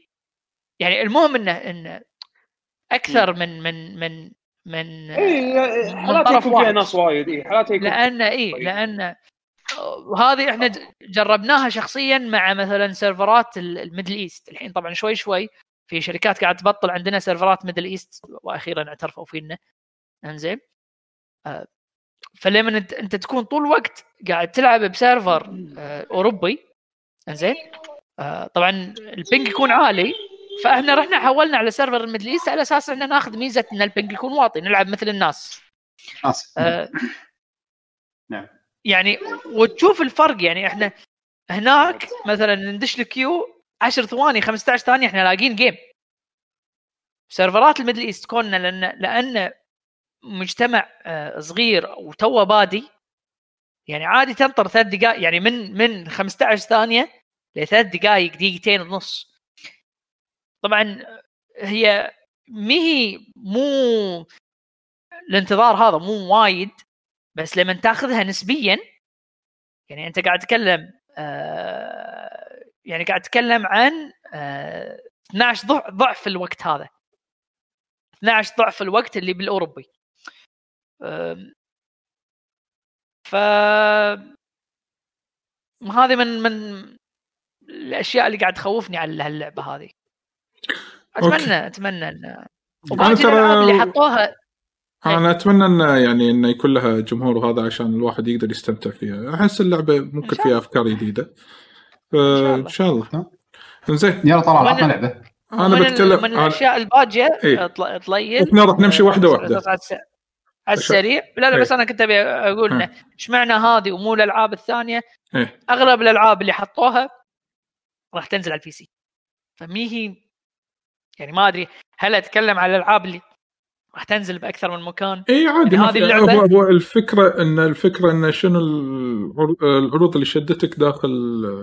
يعني المهم انه انه أكثر من من من من اي من حالات يكون فيها. ناس وايد اي حالات يكون لأن اي. لأن وهذه إحنا جربناها شخصيا مع مثلا سيرفرات ال- ال Middle East. الحين طبعا شوي شوي في شركات قاعد تبطل عندنا سيرفرات Middle East. وأخيرا اعترفوا فينا. إنزين. آه، فلما انت تكون طول الوقت قاعد تلعب ب server آه، أوروبي إنزين. آه، طبعا ال ping يكون عالي. فإحنا رحنا حولنا على server ال Middle East على أساس ان ناخذ ميزة إن ال ping يكون واطي نلعب مثل الناس. نعم. يعني وتشوف الفرق يعني. إحنا هناك مثلا ندش ال queue 10 ثواني 15 ثانية إحنا لاقين game سيرفرات ال Middle East كوننا لأن لأن مجتمع آه، صغير وتوه بادي يعني عادي تنطر ثلاث دقائق يعني من من 15 ثانية لثلاث دقائق دقيقتين ونص. طبعا هي مهي مو الانتظار هذا مو وايد. بس لما تاخذها نسبيا يعني أنت قاعد تتكلم آه يعني قاعد تتكلم عن آه 12 ضعف ضعف الوقت هذا. 12 ضعف الوقت اللي بالأوروبي. ف هذه من من الأشياء اللي قاعد تخوفني على هاللعبة هذه. اتمنى أتمنى إن ترى- الألعاب اللي حطوها أنا أتمنى انه يعني انه يكون لها جمهور وهذا عشان الواحد يقدر يستمتع فيها. أحس اللعبة ممكن فيها أفكار جديدة. إن شاء الله. زين يلا طلال ومن- عطنا لعبه أنا من بتكلم من الأشياء الباجية إيه. طل- طليل إحنا راح نمشي واحدة بس- واحدة. بس على الس- على السريع. لا لا بس إيه. أنا كنت أبي أقول انه إيش معنى هذه ومو الألعاب الثانية؟ إيه. أغلب الألعاب اللي حطوها راح تنزل على ال PC فمي هي يعني ما أدري هل أتكلم على الألعاب اللي راح تنزل بأكثر من مكان إي عادي يعني هذه في اللعبة- هو, هو الفكرة ان الفكرة إن شنو العر- العروض اللي شدتك داخل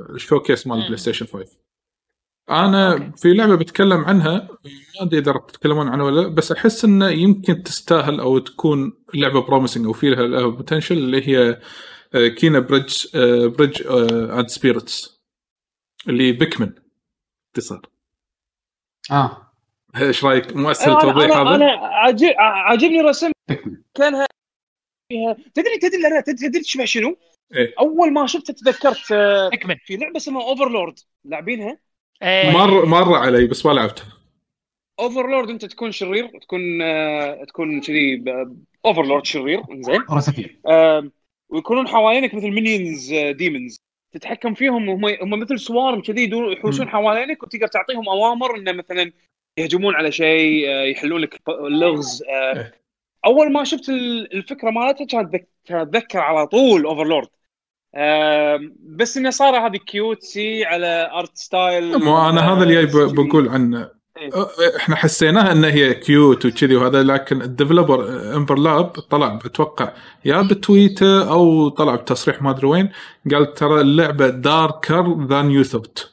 ال showcase مال مم. البلاي ستيشن 5 أنا okay. في لعبة بتكلم عنها ما أدري إذا راح تتكلمون عنها ولا لا، بس أحس انه يمكن تستاهل أو تكون لعبة promising أو في لها potential اللي هي Kena Bridge Bridge of Spirits اللي بيكمن اختصار آه إيش رأيك؟ مؤثر أنا التوضيح أنا, هذا؟ أنا عاجب عاجبني رسم تكمل كانها فيها تدري تدري لا تدري تشبه شنو؟ إيه. أول ما شفت تذكرت آه، اكمل في لعبة اسمها Overlord لاعبينها إيه. مر مر علي بس ما لعبتها. Overlord أنت تكون شرير تكون آه، تكون كذي overlord شرير زين آه، ويكونون حوالينك مثل minions demons تتحكم فيهم وهم هم مثل swarm كذي يحوسون حوالينك وتقدر تعطيهم أوامر إنه مثلا يهجمون على شيء آه، يحلون لك اللغز آه، إيه. أول ما شفت ال- الفكرة مالتها كانت ذك- كانت اتذكر على طول Overlord بس إنه صار هذه cutesy على art style مو أنا هذا اللي آه، بقول عنه إيه. أه، إحنا حسيناها إن هي cute وكذي وهذا لكن ال developer Ember Lab طلع أتوقع يا ب tweet ه أو طلع بتصريح ما أدري وين قال ترى اللعبة darker than you thought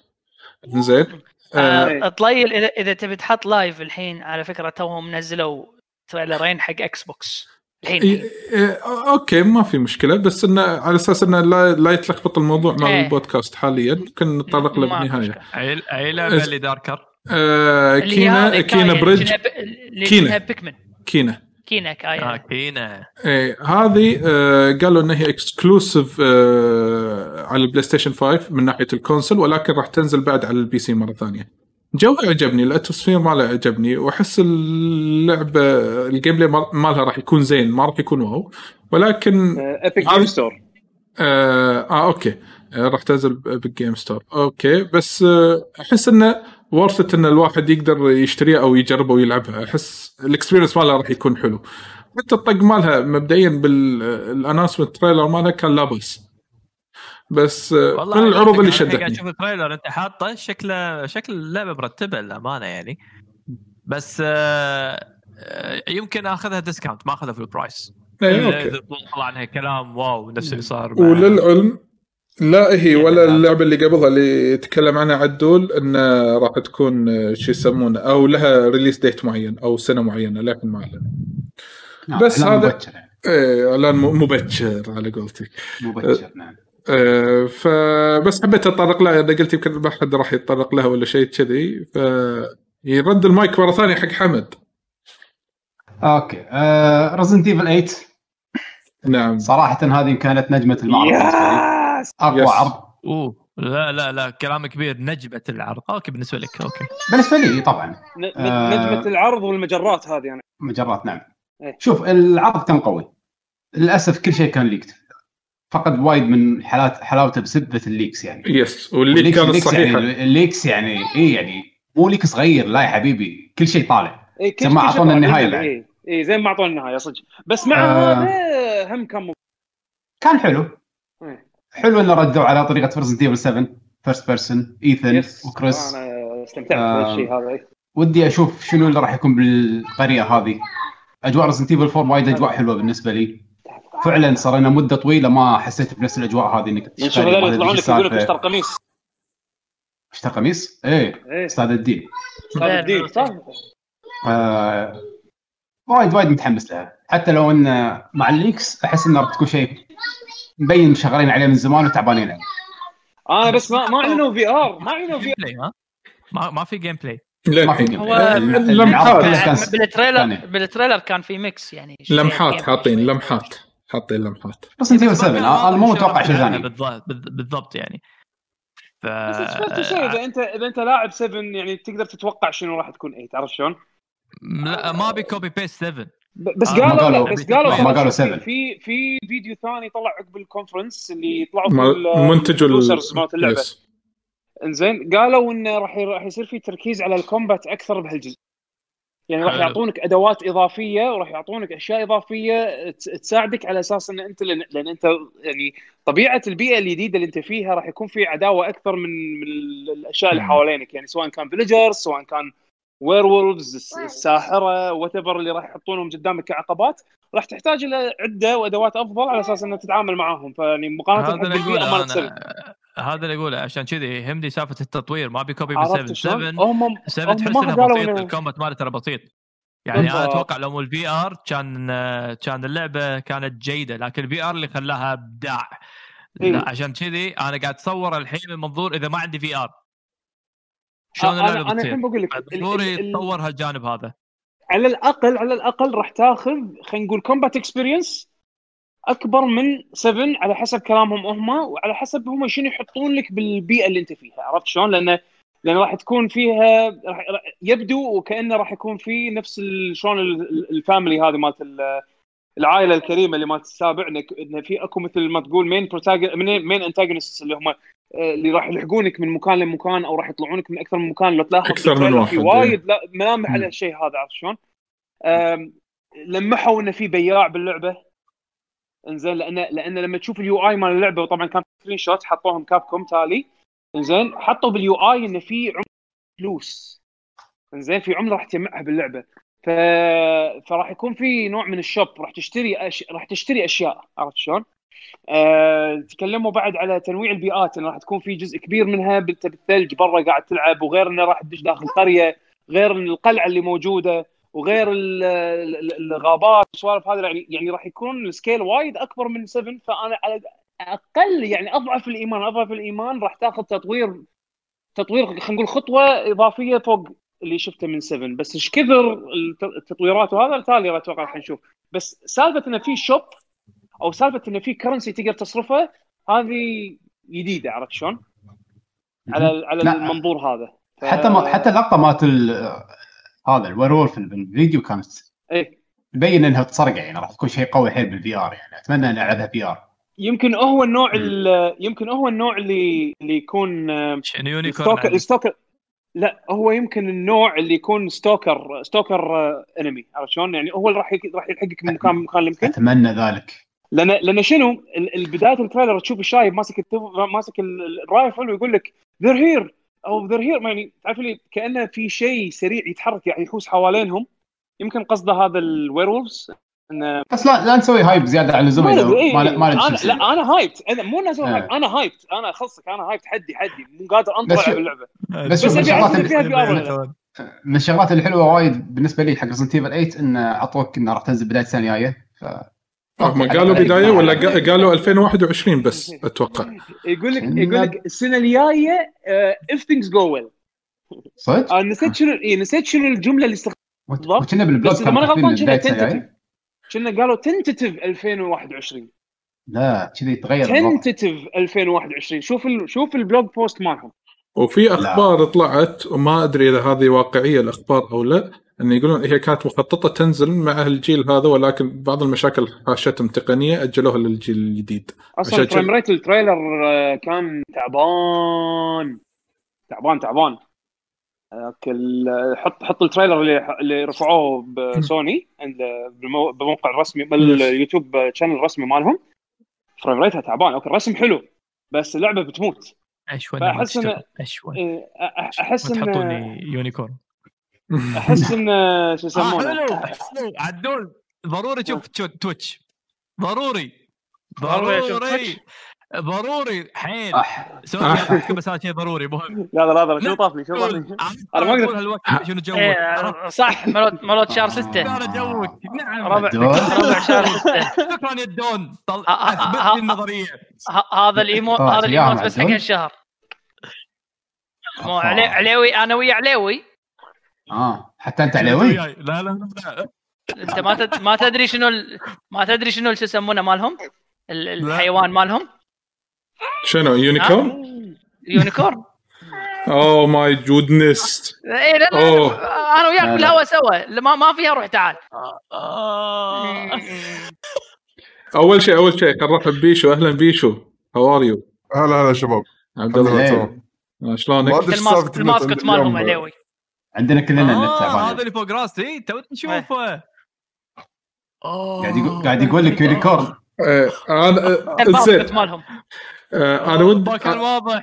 زين آه آه، طليل اذا إذا تبي تحط live الحين على فكرة توهم نزلوا trailer ين حق Xbox الحين. إيه، إيه، okay ما في مشكلة بس انه على أساس انه لا, لا يتلخبط الموضوع مع إيه. البودكاست حاليا ممكن نتطرق له ما في بالنهاية. اي لعبه اللي darker. آه Kena Kena Bridge Kena. ب- اللي Kena. Kena Kena آه Kena Kena إيه هذه آه قالوا انها هي exclusive آه على البلاي ستيشن 5 من ناحية ال console ولكن راح تنزل بعد على ال PC مرة ثانية. جو عجبني ال atmosphere ماله عجبني. وأحس اللعبه ال gameplay مال- مالها راح يكون زين ما راح يكون wow. ولكن Epic هذه- Game Store آه, آه okay. آه راح تنزل بال Game Store okay. بس آه أحس إنه ورثة إن الواحد يقدر يشتريها أو يجربها ويلعبها. أحس ال experience مالها راح يكون حلو. حتى الطق مالها مبدئيا بال announcement trailer مالها كان لا بأس. بس من العروض اللي أنا قاعد شدتني. أشوف ال trailer أنت حاطه شكله شكل اللعبة مرتبة للأمانة يعني. بس آه يمكن أخذها discount ما أخذها في ال price إذا- أوكي. طلع عنها كلام wow نفس اللي صار وللعلم لا هي يعني ولا لا. اللعبة اللي قبلها اللي تكلم عنها عدول إنه راح تكون آه، شو يسمونه أو لها release date معين أو سنة معينة لكن ما اعلن بس إعلان هذا- مبكر يعني. إيه إعلان م- مبكر على قولتك. مبكر نعم. آه، فبس حبيت أتطرق لها أنا قلت يمكن ما حد راح يتطرق لها ولا شيء كذي ف يرد المايك مرة ثانية حق حمد. okay. آه Resident Evil 8 نعم. صراحة هذه كانت نجمة المعرض yes أقوى yes. عرض. أوه. لا لا لا كلام كبير. نجمة العرض. okay بالنسبة لك okay. بالنسبة لي طبعا. ن- ن- آه. نجمه العرض والمجرات هذه أنا مجرات نعم. إيه. شوف العرض كان قوي. للأسف كل شيء كان leaked فقد وايد من حالات حلاوته بسبة ال leaks يعني. yes. واللي ال leaks كانت ال leaks صحيحة. يعني ال leaks يعني اي يعني مو leak صغير لا يا حبيبي. كل شيء طالع. اي زي ما أعطونا النهاية بعد. اي اي زي ما أعطونا النهاية صدق. بس مع آه. هذا هم كان ممتاز. كان حلو. إيه. حلو إنه ردوا على طريقة Resident Evil 7 first person Ethan yes وكريس أنا استمتعت آه. بالشيء هذا. إيه. ودي أشوف شنو اللي راح يكون بالقرية هذه. أجواء Resident Evil 4 وايد أجواء حلوة بالنسبة لي. فعلا صار لنا مدة طويلة ما حسيت بنفس الأجواء هذه إنك تشتغل يطلعون لك يقول لك. اشترى قميص؟ اشترى قميص؟ إيه إيه. أستاذ الدين. أستاذ الدين. صح. آه وايد وايد متحمس لها. حتى لو إن مع ال leaks أحس انه راح تكون شيء مبين شغالين عليه من زمان وتعبانين عليه. أنا بس ما ما اعلنوا VR ما اعلنوا في ها؟ ما ما في gameplay ما في game هو play. لمحات. بال trailer. بال trailer كان في mix يعني لمحات حاطين. لمحات. حاطين لمحات. بس ما 7 كان أنا مو شو متوقع شيء ثاني. بالضبط يعني. ف بس إذا انت إذا أنت لاعب 7 يعني تقدر تتوقع شنو راح تكون 8 عرفت شلون؟ لا ما بي copy paste 7 ب- بس آه، قالوا لا بس قالوا ما قالوا في- 7. في في فيديو ثاني طلع عقب ال conference اللي طلعوا منتج مالت اللعبة yes. إنزين قالوا انه راح راح يصير في تركيز على ال combat أكثر بهالجزء يعني راح. يعطونك أدوات إضافية وراح يعطونك أشياء إضافية تساعدك على أساس إن أنت لأن, لأن أنت يعني طبيعة البيئة الجديدة اللي أنت فيها راح يكون في عداوة أكثر من من ال- الأشياء اللي. حوالينك يعني سواء كان villagers سواء كان werewolves الساحرة what اللي راح يحطونهم قدامك كعقبات راح تحتاج إلى عدة وأدوات أفضل على أساس إنك تتعامل معاهم. فيعني مقارنة هذا اللي أقوله مالت 7 أنا هذا اللي أقوله عشان كذي يهمني سالفة التطوير. ما بي copy ب 7 عرفت شلون؟ 7 هم 7 هم تحس انها قالوا بسيط ال combat ماله ترى بسيط. يعني أنا. أتوقع لو مو ال VR كان كان اللعبة كانت جيدة لكن ال VR اللي خلاها أبداع. إيه. لا عشان كذي أنا قاعد أتصور الحين من منظور إذا ما عندي VR. شلون أنا اللعبة أنا بتصير الحين بقول لك ضروري يتطور هالجانب هذا على الاقل على الأقل راح تاخذ خلينا نقول combat experience أكبر من 7 على حسب كلامهم هم وعلى حسب هم شنو يحطون لك بالبيئة اللي أنت فيها عرفت شلون؟ لأن لأن راح تكون فيها راح يبدو وكأنه راح يكون في نفس شلون ال- ال- ال family هذه مالت ال- العائلة الكريمة اللي مالت السابع انك إن في أكو مثل ما تقول main main main antagonist اللي هم آه، اللي راح يلحقونك من مكان لمكان أو راح يطلعونك من أكثر من مكان لو تلاحظ أكثر من بال trailer في واحد، وايد لا ملامح. على الشيء هذا عرفت شلون؟ لمحوا إنه في بياع باللعبة. إنزين لأن لأن لما تشوف ال UI مال اللعبة وطبعا كان screenshot حطوهم Capcom تالي. إنزين حطوا بال UI إنه في عملة فلوس. إنزين في عملة راح تجمعها باللعبة. ف... فراح يكون في نوع من ال shop راح تشتري أش... راح تشتري أشياء عرفت شلون؟ أه... تكلموا بعد على تنويع البيئات انه راح تكون في جزء كبير منها بت- بالثلج برا قاعد تلعب وغير إنه راح تدش داخل قرية غير القلعة اللي موجودة وغير ال- ال- الغابات والسوالف هذه يعني يعني راح يكون ال scale وايد أكبر من 7 فأنا على أقل يعني أضعف الإيمان أضعف الإيمان راح تاخذ تطوير تطوير خلينا نقول خطوة إضافية فوق اللي شفته من 7 بس إيش كثر الت- التطويرات وهذا تالي أتوقع راح نشوف. بس سالفة إنه في shop أو سالفة إنه في currency تقدر تصرفه هذه جديدة عرفت شلون؟ على على لا. المنظور هذا. ف... حتى ما حتى اللقطة مالت ال- هذا ال werewolf بالفيديو كانت إيه. تبين إنها تصرقع يعني راح تكون شيء قوي حيل بال VR يعني. أتمنى اني العبها VR يمكن هو النوع ال- يمكن هو النوع اللي اللي يكون آه، شنو لا هو يمكن النوع اللي يكون stalker stalker آه، enemy عرفت شلون؟ يعني هو اللي راح راح يلحقك من مكان مكان لمكان أتمنى ذلك. لأن لأن شنو؟ بدايه ال trailer تشوف الشايب ماسك. ماسك ال- ال- ال rifle ويقول لك they're here أو they're here يعني تعرف لي كأنه في شيء سريع يتحرك يعني يحوس حوالينهم. يمكن قصده هذا ال werewolves انه بس لا لا نسوي hype زيادة عن اللزوم ما إيه ما ما أنا. لا أنا hyped أنا مو ناس آه. hyped أنا hyped أنا اخلصك أنا هايبت حدي حدي. مو قادر بس انطر شو- العب اللعبه بس شوف بس الشغلات أعرف فيها. من الشغلات الحلوة وايد بالنسبة لي حق Resident Evil 8 إن أعطوك إنه راح تنزل بداية السنة الجاية. ف هم قالوا بداية ولا قا- قالوا 2021 بس أتوقع. يقول لك يقول لك السنة الجاية if things go well صدق؟ أنا نسيت شنو إيه نسيت شنو الجملة اللي استخدمها بالضبط. وكنا بال blog post إذا ماني كاتبين غلطان كنا. كنا قالوا tentative 2021 لا كذي يتغير الوضع. tentative 2021 شوف ال... شوف ال blog post مالهم. وفي أخبار طلعت وما أدري إذا هذه واقعية الأخبار أو لا إن يقولون هي كانت مخططة تنزل مع الجيل هذا ولكن بعض المشاكل حاشتهم تقنية أجلوها للجيل الجديد. أصلا frame rate ال trailer آه، كان تعبان. تعبان تعبان. حط حط ال trailer اللي اللي رفعوه بسوني بالموقع الرسمي بال YouTube channel الرسمي مالهم. frame rate ها تعبان. okay الرسم حلو بس اللعبة بتموت. اشون فأحس إن- تشتغل اشون إيه، أحس ان تحطوني يونيكورن. أحس ان شو آه يسمونه؟ عدول ضروري تشوف تو- تويتش. ضروري. ضروري ضروري حيل. سوري بس هذا شيء ضروري مهم. لا لا لا شو طافني شو طافني؟ أنا ما أقول هالوقت شنو جوك؟ إيه صح ملوت ملوت شهر 6 أنا جوك. نعم. ربع. ربع شهر 6 شكرا يا الدون طل... آه، آه، أثبت آه، لي النظرية. هذا الايمو طلعت هذا الايموت بس حق. الشهر مو علي- عليوي أنا ويا عليوي. آه حتى أنت عليوي؟ لا لا لا لا. أنت ما. ما تدري شنو. ما تدري شنو شو يسمونه مالهم؟ ال- الحيوان مالهم؟ شنو يونيكورن؟ يونيكورن اوه ماي جودنس اي لا لا أوه. أنا وياك. بالهواء سوا ما ما فيها روح تعال. آه. أول شيء أول شيء نرحب بيشو أهلا بيشو. how are you هلا هلا شباب. عبد الله لله إيه. تمام شلونك؟ الماسك ال mascot مالهم. عليوي عندنا كلنا النت آه تعبان هذا اللي فوق راسي. تو نشوفه آه. قاعد يقول قاعد يقول لك unicorn آه، أنا مالهم. آه، أنا ودي كان واضح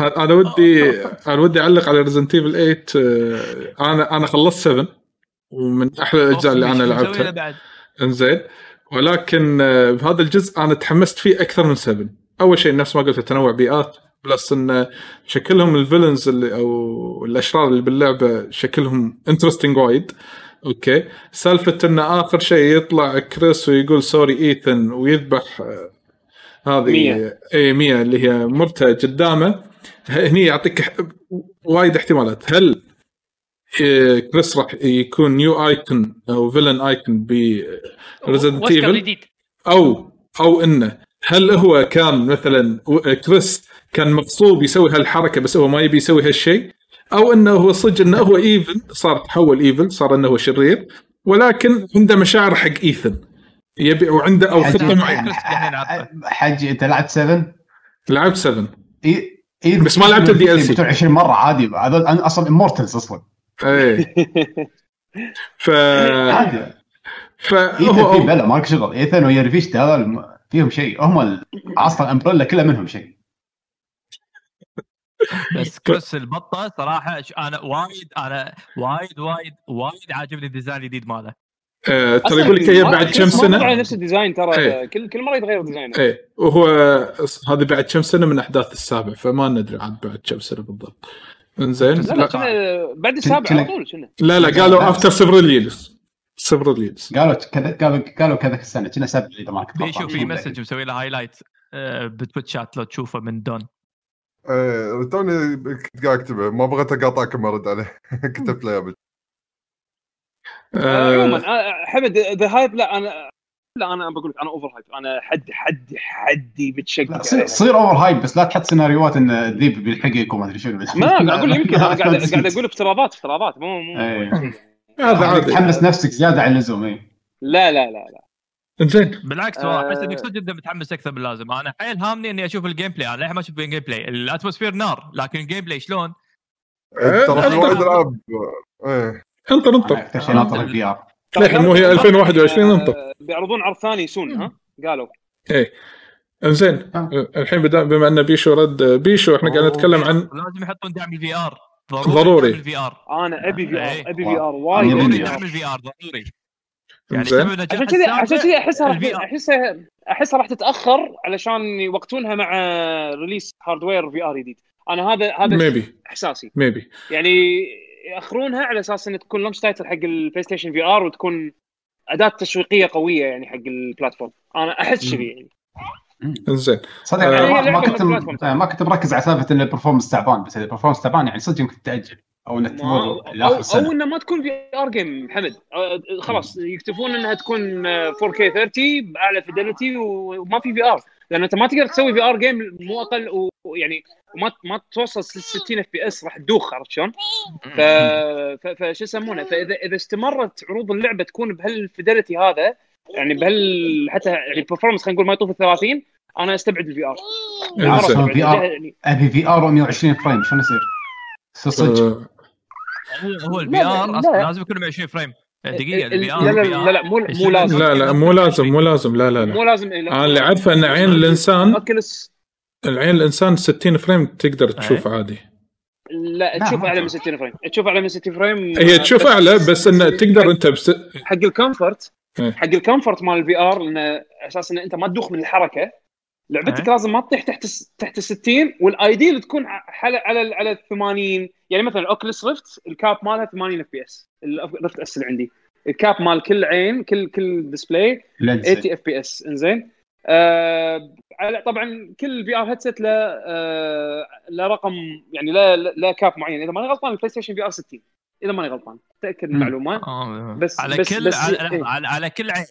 أنا ودي أنا ودي أعلق على Resident Evil 8 آه، أنا أنا خلصت 7 ومن أحلى الأجزاء اللي أنا لعبتها. إنزين. ولكن آه، بهذا الجزء أنا تحمست فيه أكثر من 7 أول شيء نفس ما قلت تنوع بيئات plus إن شكلهم ال villains اللي أو الأشرار اللي باللعبة شكلهم interesting وايد. okay. سالفة إن آخر شيء يطلع كريس ويقول sorry Ethan ويذبح آه، هذه مية. اي مية اللي هي مرته قدامه. هني يعطيك وايد احتمالات. هل آه، كريس راح يكون new icon أو villain icon ب Resident Evil أو أو إنه هل هو كان مثلا كريس كان مغصوب يسوي هالحركة بس هو ما يبي يسوي هالشيء؟ أو إنه هو صدق إنه هو evil صار تحول evil صار إنه هو شرير ولكن عنده مشاعر حق Ethan يبي وعنده أو خطة معينة. حجي أنت لعبت 7 لعبت 7 إي إي. بس ما لعبت ال DLC. بتوع 20 مرة عادي. هذول أنا أصلا امورتلز أصلا. اي ف عادي. فهو هو بلا مالك شغل. ايثن ويا ريفيشت هذول فيهم شيء. هم ال- أصلا امبريلا كلها منهم شيء. بس كريس البطة صراحة ش- أنا وايد أنا وايد وايد وايد عاجبني الديزاين الجديد ماله. آه، ترى يقول لك هي بعد كم سنة؟ نفس ال design ترى إيه. كل كل مرة يتغير design ه. إيه. وهو هذه بعد كم سنة من احداث السابع فما ندري عاد بعد كم سنة بالضبط. إنزين؟ لا لا لا كنا بعد السابع على طول كنا. لا, لا قالوا after several years several years قالوا كذا قالوا قالوا كذا السنة كنا سبع إذا ما كنت غلطان. في message مسوي له highlight آه، ب Twitch chat لو تشوفه من دون؟ إيه توني كنت قاعد أكتبه. ما بغيت اقاطعكم ارد عليه. كتبت له يا بنت. آه، عموما آه آه، حمد ذا hype لا أنا لا أنا بقول لك أنا over hype أنا حد حد حدي بتشقق صير اوفر هايب بس لا تحط سيناريوهات إن الذيب بيلحقك وما أدري شنو ما قاعد أقول يمكن أنا قاعد قاعد أقول افتراضات افتراضات مو مو إيه. هذا عادي. تحمس نفسك زيادة عن اللزوم اي لا لا لا لا. إنزين. بالعكس آه. والله أحس إنك صدق جدا متحمس أكثر من اللازم أنا حيل هامني إني أشوف ال gameplay أنا للحين ما أشوف ال gameplay ال atmosphere نار لكن ال gameplay شلون؟ إيه، ترى في وايد. ألعاب انطر أنا انطر ناطر الفي ار للحين مو هي 2021 آه، انطر. بيعرضون عرض ثاني سون ها؟ قالوا. إيه. إنزين آه. الحين بما أن بيشو رد بيشو إحنا قاعد نتكلم عن لازم يحطون دعم الفي ار ضروري. الفي ار أنا أبي في إيه. ار أبي في ار أنا وايد أبي أبي VR. في دعم الفي ار ضروري. يعني عشان كذا عشان كذا أحسها. احسها أحسها راح تتأخر علشان يوقتونها مع release hardware VR جديد. أنا هذا هذا maybe إحساسي. maybe يعني ياخرونها على أساس انها تكون launch title حق البلاي ستيشن VR وتكون أداة تسويقية قوية يعني حق ال platform أنا أحس كذي يعني. انزين صدق آه، يعني ما- كنت. آه، ما كنت مركز على سالفة إن ال performance تعبان بس إذا ال performance تعبان يعني صدق يمكن تاجل أو انك تمر أو, لاخر أو السنة. انه ما تكون VR game محمد. أه، خلاص يكتفون إنها تكون آه، 4K 30 بأعلى fidelity وما في VR لأن أنت ما تقدر تسوي VR game مو أقل ويعني ما ما توصل 60 FPS راح تدوخ عرفت شلون؟ ف... ف... فش يسمونه؟ فاذا إذا استمرت عروض اللعبة تكون بهال fidelity هذا يعني بهال حتى يعني ال performance خلينا نقول ما يطوف ال 30 أنا أستبعد. ال VR. VR ابي VR 120 frame شلون يصير؟ صدق. هو ال VR لا. أصلا لازم يكون 120 frame. دقيقة الفي لا لا لا, لا مو مو لازم. لا لا مو لازم مو لازم لا لا لا. مو لازم أنا اللي عارفه أن عين الإنسان Oculus العين الإنسان 60 frame تقدر تشوف عادي. لا تشوف أعلى من أشوف. 60 frame. تشوف أعلى من 60 frame هي تشوف أعلى بس إنه تقدر أنت بس حق ال comfort إيه. حق ال comfort مال ال VR لأنه أساس إن أنت ما تدوخ من الحركة. لعبتك إيه. لازم ما تطيح تحت تحت ال 60 وال ideal تكون على على ال- على ال 80 يعني مثلا ال Oculus Rift ال cap مالها 80 FPS ال Rift S اللي عندي. ال cap مال كل عين كل كل display lens 80 FPS إنزين. آه على طبعا كل في آر هيدسет له آه له رقم يعني له له cap معين. إذا ماني غلطان البلاي ستيشن VR 60 إذا ماني غلطان. تأكد مم. المعلومة. بس- على بس- كل بس- على, إيه. لحظة، على, على كل عين.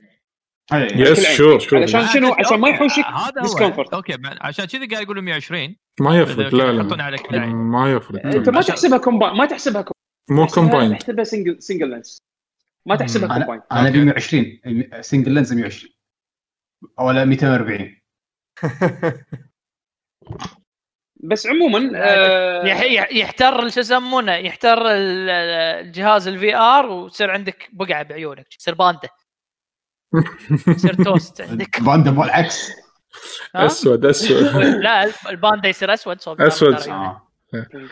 yes. sure sure علشان شنو؟ عشان ما يحوشك discomfort. okay عشان كذا قاعد يقولوا 120 ما يفرق لا يحطون لا. على كل عين. ما يفرق. أنت ما عشان- تحسبها كومباين ما تحسبها كومباين مو كومبايند تحسبها سنجل سنجل لينس ما تحسبها كومباين أنا. ابي 120 سنجل لينز 120 أو لا 240 بس عموما آه يح- يح- يحتر شو يسمونه يحتر ال- الجهاز الفي آر ويصير عندك بقعة بعيونك يصير باندا. يصير توست عندك. باندا مو العكس؟ أسود أسود. لا الباندا يصير أسود صوب عيونك. آه.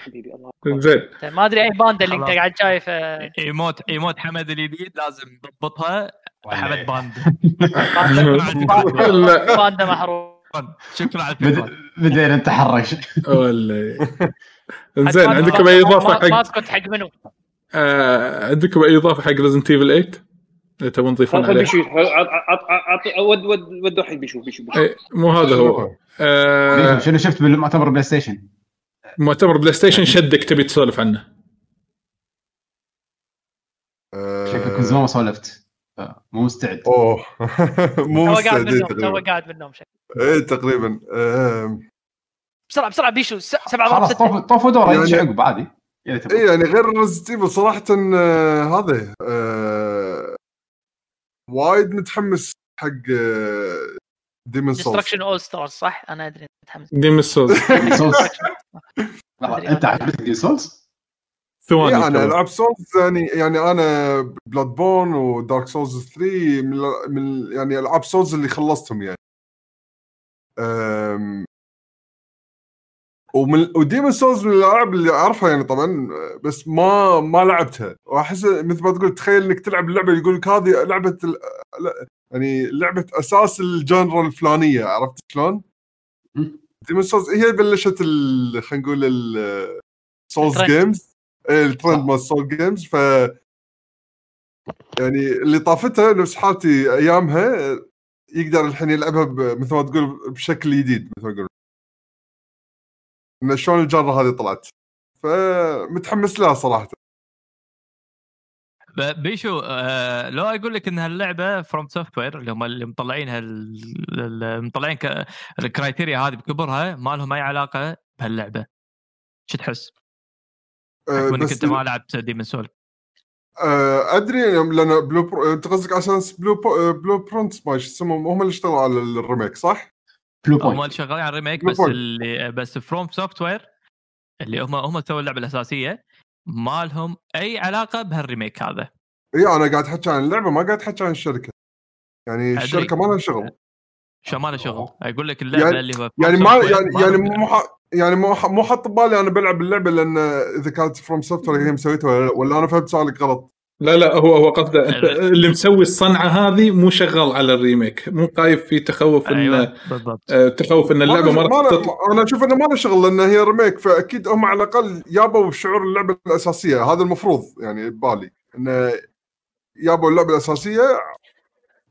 حبيبي الله أكبر. زين ما أدري أي باندا اللي أنت. قاعد شايفه ايموت إيموت حمد الجديد لازم نضبطها حمد ولا- باند لا. باندا محروم شكرا على بدينا نتحرش. ولا زين ما- عندكم أي إضافة حق أسكت حق منو؟ آه عندكم أي إضافة حق ريزنت ايفل 8 إذا تبون تضيفون عليه. عط- عط- ود ود ودوا حق بيشو بيشو بيشو. إيه، مو هذا هو. آه شنو شفت بالمؤتمر PlayStation؟ مؤتمر PlayStation شدك تبي تسولف عنه. شكلك من زمان ما سولفت. آه، مو مستعد. أوه. مو بالنوم تو قاعد بالنوم شكله. إيه تقريبا. بسرعة بسرعة بيشو س- سبعة ضرب خلاص ستة. طوفوا دوره يعني- عقب عادي. إيه يعني غير Resident Evil صراحة آه، هذا آه، وايد متحمس حق ديمون سولز ديستركشن اول ستارز صح؟ أنا أدري متحمس. ديم سولز أنت عجبتك دي سولز؟ ثواني يعني ترى. العاب سولز يعني يعني أنا بلاد بورن ودارك سولز 3 من, من يعني العاب سولز اللي خلصتهم يعني أم ومن وديمون سولز من الألعاب اللي أعرفها يعني طبعا بس ما ما لعبتها وأحس مثل ما تقول تخيل إنك تلعب اللعبة يقول لك هذه لعبة ال- يعني لعبة أساس ال genre الفلانية عرفت شلون؟ Demon's Souls هي بلشت ال- خلينا نقول ال Souls. games. ال trend مال Souls games. ف يعني اللي طافتها نفس حالتي أيامها يقدر الحين يلعبها ب- مثل ما تقول بشكل جديد مثل ما تقول إن شلون الجاره هذه طلعت. فمتحمس لها صراحة. بيشو آه لو أقول لك إن هاللعبة FromSoftware اللي هم اللي مطلعينها مطلعين ال criteria هذه بكبرها ما لهم أي علاقة بهاللعبة شو تحس؟ أه إنك أنت ما لعبت Demon's Souls أه أدري لأن Blue Po... أنت قصدك على أساس Blue Po... Bluepoint ما شو اسمهم هم اللي اشتغلوا على ال remake صح؟ Blue هم Point شغالين على ال remake Blue بس. اللي بس FromSoftware اللي هم هم سووا اللعبة الأساسية ما لهم أي علاقة بهال remake هذا إي أنا قاعد أحكي عن اللعبة ما قاعد أحكي عن الشركة يعني أدري. الشركة ما لها شغل شو ما له شغل أقول لك اللعبة يعني- اللي هو يعني ما يعني يعني لهم- مو. يعني مو. مو حاط ببالي أنا بلعب اللعبة لأن إذا كانت FromSoftware هي مسويتها ولا, ولا أنا فهمت سؤالك غلط لا لا هو هو قصده انت اللي مسوي الصنعة هذه مو شغال على ال remake مو خايف في تخوف انه أيوه بالضبط. آه، تخوف إن اللعبة ما راح تطلع. أنا أشوف إنه ما له شغل لأن هي remake فأكيد هم على الأقل يابوا شعور اللعبة الأساسية. هذا المفروض يعني ببالي انه يابوا اللعبة الأساسية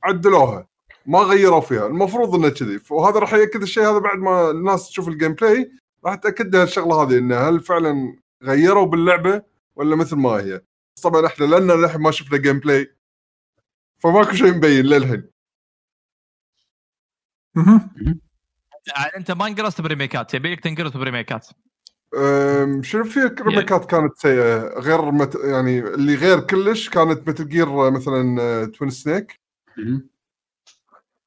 عدلوها ما غيروا فيها. المفروض إنه كذي. وهذا راح يأكد الشيء هذا بعد ما الناس تشوف ال gameplay راح تأكد لها الشغلة هذه انه هل فعلا غيروا باللعبة ولا مثل ما هي. طبعا إحنا لأن للحين ما شفنا gameplay فماكو شيء مبين للحين. يعني أنت ما انقرصت بريميكات يبيك تنقرص بريميكات. شنو في remakeات كانت سيئة؟ غير مت... يعني اللي غير كلش كانت مثل Gear مثلا آه، Twin Snakes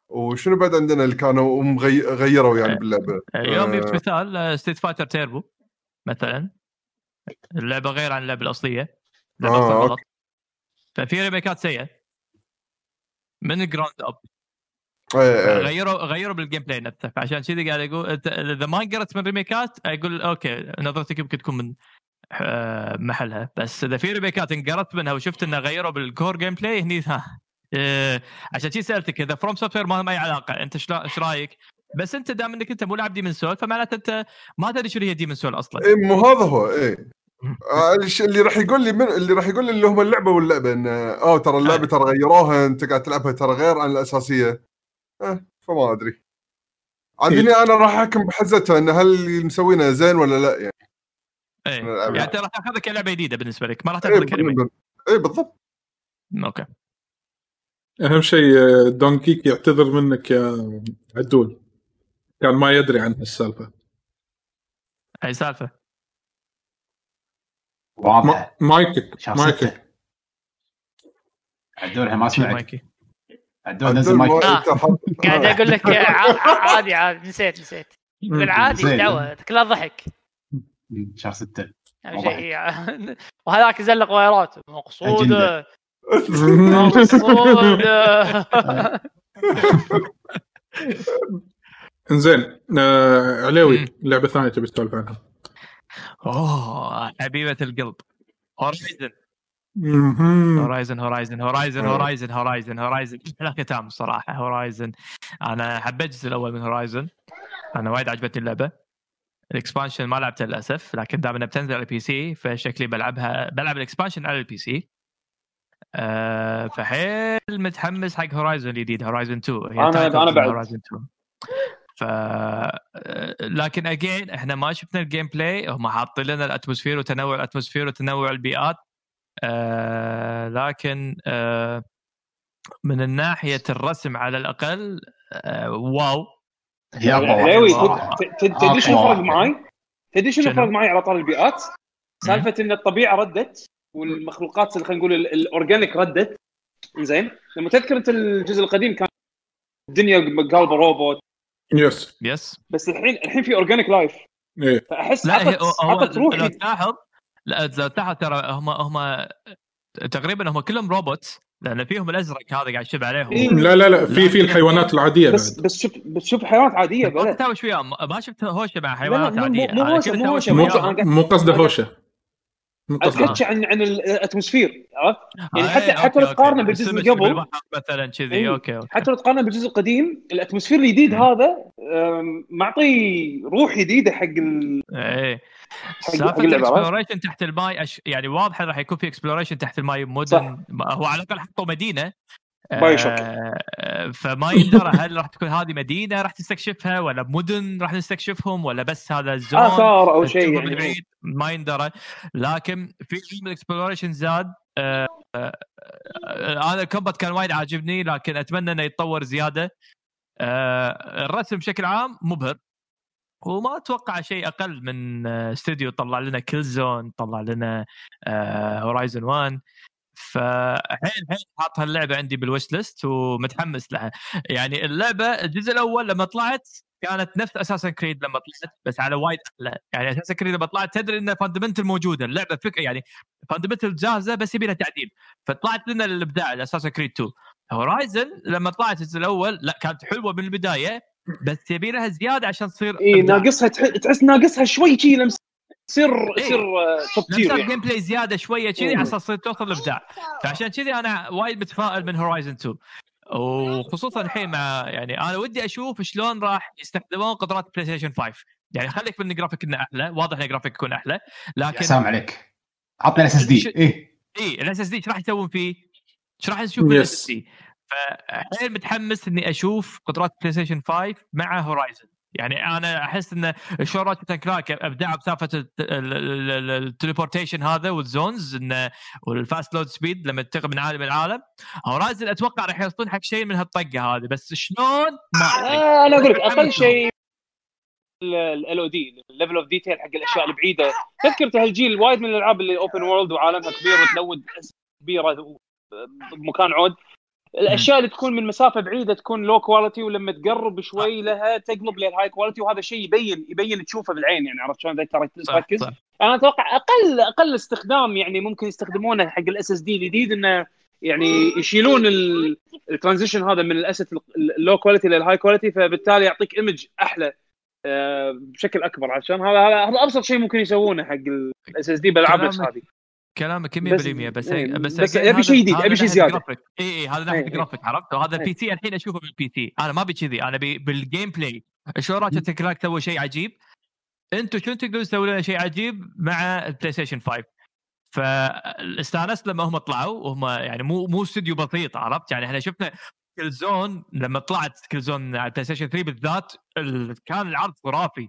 وشنو بعد عندنا اللي كانوا. غيروا يعني باللعبة؟ اليوم آه. جبت مثال Street Fighter Turbo مثلا. اللعبة غير عن اللعبة الأصلية. آه، غلط. ففي remakeات سيئة. من ال ground up إيه، إيه. غيروا غيروا بال gameplay نفسه. فعشان كذي قاعد أقول اذا ما انقرصت من remakeات أقول أوكي نظرتك يمكن تكون من آه، محلها. بس إذا في remakeات انقرصت منها وشفت انه غيروا بال core gameplay هني ها آه، عشان كذي سألتك إذا FromSoftware ما لهم اي علاقة أنت إيش رأيك؟ بس أنت دام إنك أنت مو لاعب Demon's Souls فمعناته أنت ما تدري شنو هي Demon's Souls أصلا. اي مو هذا هو اي آه، اللي راح يقول لي من اللي راح يقول لي اللي هم اللعبة واللعبة إن آه ترى اللعبة ترى غيروها أنت قاعد تلعبها ترى غير عن الأساسية. آه فما أدري. عادني أنا راح أحكم بحزتها إن هل اللي مسوينه زين ولا لا يعني. إيه. يعني انت راح تاخذها كلعبة جديدة بالنسبة لك ما راح اي تاخذها ك remake اي بالضبط. أوكي. أهم شيء آه، دون كيك يعتذر منك يا عدول. كان ما يدري عن هالسالفة. أي سالفة؟ واضحه ما- مايكك شهر مايكك. ستة عدول الحين ما مايكي. عدول نزل عدل ما مايك آه. قاعد أقول لك عادي عادي. نسيت نسيت. يقول عادي دعوة. كلها ضحك. شهر ستة واضح. شيء وهذاك يزلق وايرات مقصوده أجندة. مقصوده انزين آه عليوي مم. لعبة ثانية تبي تسولف عنها. أوه. حبيبة القلب. Horizon. Horizon Horizon Horizon. Horizon Horizon Horizon لا ختام الصراحه Horizon أنا حبيت الجزء الأول من Horizon أنا وايد عجبتني اللعبة. ال expansion ما لعبته للأسف لكن دام إنها بتنزل على ال PC فشكلي بلعبها بلعب ال expansion على ال PC. أه فحيل متحمس حق Horizon الجديد Horizon 2 هي أنا- title أنا من بعد. Horizon 2 ف آه، لكن again إحنا ما شفنا ال gameplay هم حاطين لنا ال atmosphere وتنوع ال atmosphere وتنوع البيئات آه لكن آه من الناحيه الرسم على الأقل آه wow اقوى علاوي. تد- تد- تدري شنو أقوى فرق واحدة. معاي؟ تدري شنو شنو؟ فرق معاي على طار البيئات؟ سالفة إن الطبيعة ردت والمخلوقات اللي خلينا نقول ال- ال organic ردت زين لما تذكر أنت الجزء القديم كان الدنيا قالبه robot yes yes بس الحين الحين في organic life إيه. فأحس لا عطت عطت لو روحي تلاحظ لا لو تلاحظ ترى هم هم تقريبا هم كلهم robots لأن فيهم الأزرق هذا قاعد يشب عليهم. إيه. لا لا لا في في الحيوانات العادية بس بعد. بس شوف بس شوف حيوانات عادية بلد تهاوش وياهم ما شفت هوشة مع لا، حيوانات مو- مو- عادية. مو كنت مو قاعد- مو قصده هوشة. اتحكي عن عن ال atmosphere عرفت؟ يعني آه، حتى إيه، حتى لو okay، تقارنه okay. بالجزء اللي قبل مثلا كذي إيه. okay okay حتى لو تقارنه بالجزء القديم ال atmosphere الجديد. هذا معطي روح جديدة حق ال... إيه سالفة؟ ال exploration تحت الماي أش... يعني واضح راح يكون في exploration تحت الماي مدن هو على الأقل حطوا مدينة BioShock. آه، فما يندرى هل راح تكون هذه مدينه راح تستكشفها ولا مدن راح نستكشفهم ولا بس هذا ال zone اثار أو شيء يعني من ما يندرى لكن في علم ال exploration زاد آه، آه، آه، أنا ال combat كان وايد عاجبني لكن اتمنى انه يتطور زياده آه، الرسم بشكل عام مبهر وما أتوقع شيء أقل من آه، استوديو طلع لنا Killzone طلع لنا Horizon 1 فحين حين حاط هاللعبة عندي بال wish list ومتحمس لها. يعني اللعبة الجزء الأول لما طلعت كانت نفس Assassin's Creed لما طلعت بس على وايد أحلى يعني Assassin's Creed لما طلعت تدري ان fundamental موجودة. اللعبة فكره يعني fundamental جاهزة بس يبي لها تعديل. فطلعت لنا الإبداع Assassin's Creed 2 Horizon لما طلعت الجزء الأول لا كانت حلوة من البداية بس يبي لها زيادة عشان تصير اي. ناقصها تح- تحس ناقصها شوي شي لمسة تصير إيه. تصير top نفس tier يعني. ال gameplay زيادة شوية كذي. عشان تصير توصل الإبداع فعشان كذي أنا وايد متفائل من Horizon 2 وخصوصا الحين مع يعني أنا ودي أشوف شلون راح يستخدمون قدرات PlayStation 5 يعني خليك من جرافيك إنه أحلى واضح إن جرافيك يكون أحلى يا لكن سلام عليك عطنا ال SSD اي ال SSD إيش راح يسوون فيه؟ إيش راح نشوف Yes. بال SSD؟ فحيل متحمس إني أشوف قدرات PlayStation 5 مع Horizon يعني أنا أحس إن Ratchet Clank ابدعوا بسالفة ال teleportation هذا وال zones انه وال fast load speed لما تنتقل من عالم لعالم Horizon أتوقع راح يوصلون حق شيء من هالطقة هذه بس شلون؟ ما آه أنا أقول لك أقل شيء ال LOD ال level of detail حق الأشياء البعيدة. تذكر هالجيل وايد من الألعاب اللي open world وعالمها كبير وت load كبيرة بمكان عود. الأشياء اللي تكون من مسافة بعيدة تكون low quality ولما تقرب شوي لها تقلب لل high quality وهذا شيء يبين يبين تشوفه بالعين يعني عرفت شلون؟ ترى تركز. أنا أتوقع أقل أقل استخدام يعني ممكن يستخدمونه حق ال SSD الجديد إنه يعني يشيلون ال transition هذا من ال asset ال low quality لل high quality فبالتالي يعطيك image أحلى آه، بشكل أكبر عشان هذا هذا أبسط شيء ممكن يسوونه حق ال SSD بالالعاب نفس كلامك- هذه. كلامك 100% بس- بس إيه، بس, بس هذا- شيء جديد، هذا أبي شيء. جرافيك. اي اي هذا ناحيه إيه، إيه. جرافيك عرفت وهذا إيه. ال PC الحين أشوفه بال PC أنا ما أبي كذي أنا ابي بال gameplay شلون Ratchet Clank سوى شيء عجيب أنتم شلون تقدرون تسوون لنا شيء عجيب مع ال PlayStation 5 فا isn't it لما هم طلعوا وهم يعني مو مو استوديو بسيط عرفت يعني إحنا شفنا Killzone لما طلعت Killzone على ال PlayStation 3 بالذات ال- كان العرض خرافي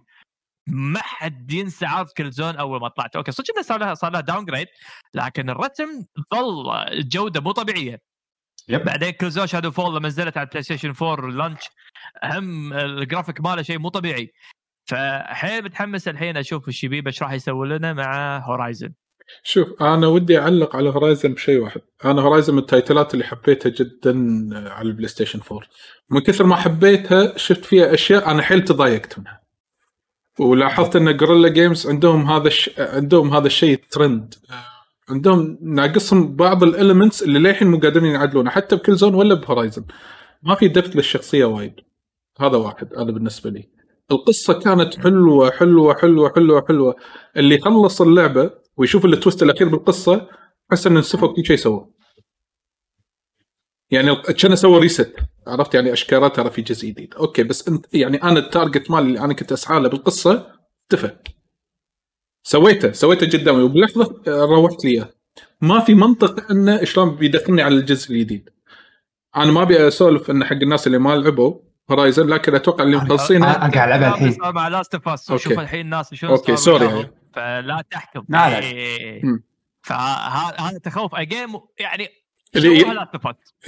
ما حد ينسى عرض Killzone أول ما طلعت. okay صدق إنه صار لها صار لها downgrade لكن الرتم ظل الجوده مو طبيعية. yep بعدين Killzone Shadow Fall لما نزلت على ال PlayStation 4 launch هم الجرافيك ماله شيء مو طبيعي. فحيل متحمس الحين أشوف الشبيبه إيش راح يسوي لنا مع Horizon شوف أنا ودي أعلق على Horizon بشيء واحد. أنا Horizon من ال title ات اللي حبيتها جدا على ال PlayStation 4 من كثر ما حبيتها شفت فيها أشياء أنا حيل تضايقت منها. ولاحظت إن Guerrilla Games عندهم هذا الش... عندهم هذا الشيء ترند عندهم ناقصهم بعض ال elements اللي للحين مو قادرين يعدلونه حتى ب Killzone ولا ب Horizon ما في depth للشخصية وايد. هذا واحد هذا بالنسبة لي. القصة كانت حلوة حلوة حلوة حلوة حلوة. اللي خلص اللعبة ويشوف ال twist الأخير بالقصة حس إنه نسفوا كل شيء سوى يعني كان سوى reset عرفت يعني اشكاله ترى في جزء جديد okay بس انت يعني أنا ال target مالي اللي أنا كنت أسعى له بالقصة اختفى سويته سويته قدامي وبلحظة روحت لي إياه ما في منطق إنه شلون بيدخلني على الجزء الجديد أنا ما أبي أسولف انه حق الناس اللي ما لعبوا Horizon لكن أتوقع اللي مخلصينها أنا قاعد العبها الحين مع Last of Us. وشوف الحين الناس شلون صاروا sorry. يعني. فلا تحكم لا، لا. إيه. فهذا هذا تخوف again يعني اللي-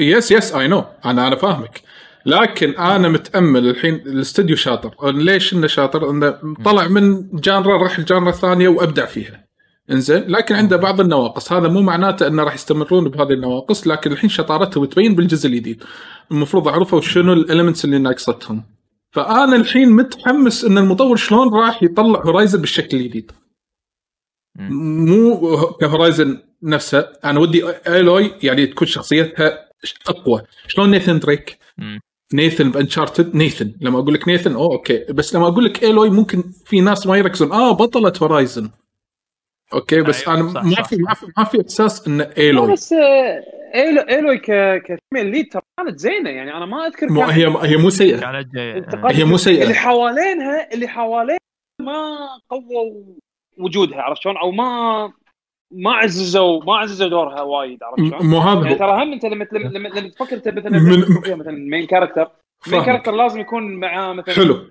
yes yes I know أنا أنا فاهمك. لكن أنا متأمل الحين الاستوديو شاطر. ليش إنه شاطر؟ إنه طلع من genre راح ل genre ثانية وأبدع فيها. إنزين؟ لكن عنده بعض النواقص. هذا مو معناته إنه راح يستمرون بهذه النواقص لكن الحين شطارتهم تبين بالجزء الجديد. المفروض عرفوا شنو ال elements اللي ناقصتهم. فأنا الحين متحمس إن المطور شلون راح يطلع هورايزن بالشكل الجديد. مو ك Horizon نفسه. أنا ودي ايلوي يعني تكون شخصيتها أقوى. شلون نيثن دريك. نيثن ب Uncharted؟ نيثن. لما أقول لك نيثن أوه أوكي. بس لما أقول لك ايلوي ممكن في ناس ما يركزون. آه بطلة هورايزن okay بس أيوة، أنا صح، ما في. ما في ما في إحساس انه لا ايلوي بس آه، ايلو ايلوي ك ك female lead ترى كانت زينة. يعني أنا ما أذكر مو هي هي مو سيئة. هي مو سيئة. اللي حوالينها اللي حوالينها ما قووا وجودها عرفت شلون أو ما ما عززوا ما عززوا دورها وايد عرفت شلون؟ مو هذا يعني ترى هم انت لما لما لما, لما تفكر انت مثلا من- مثلا main character main. character لازم يكون معاه مثلا حلو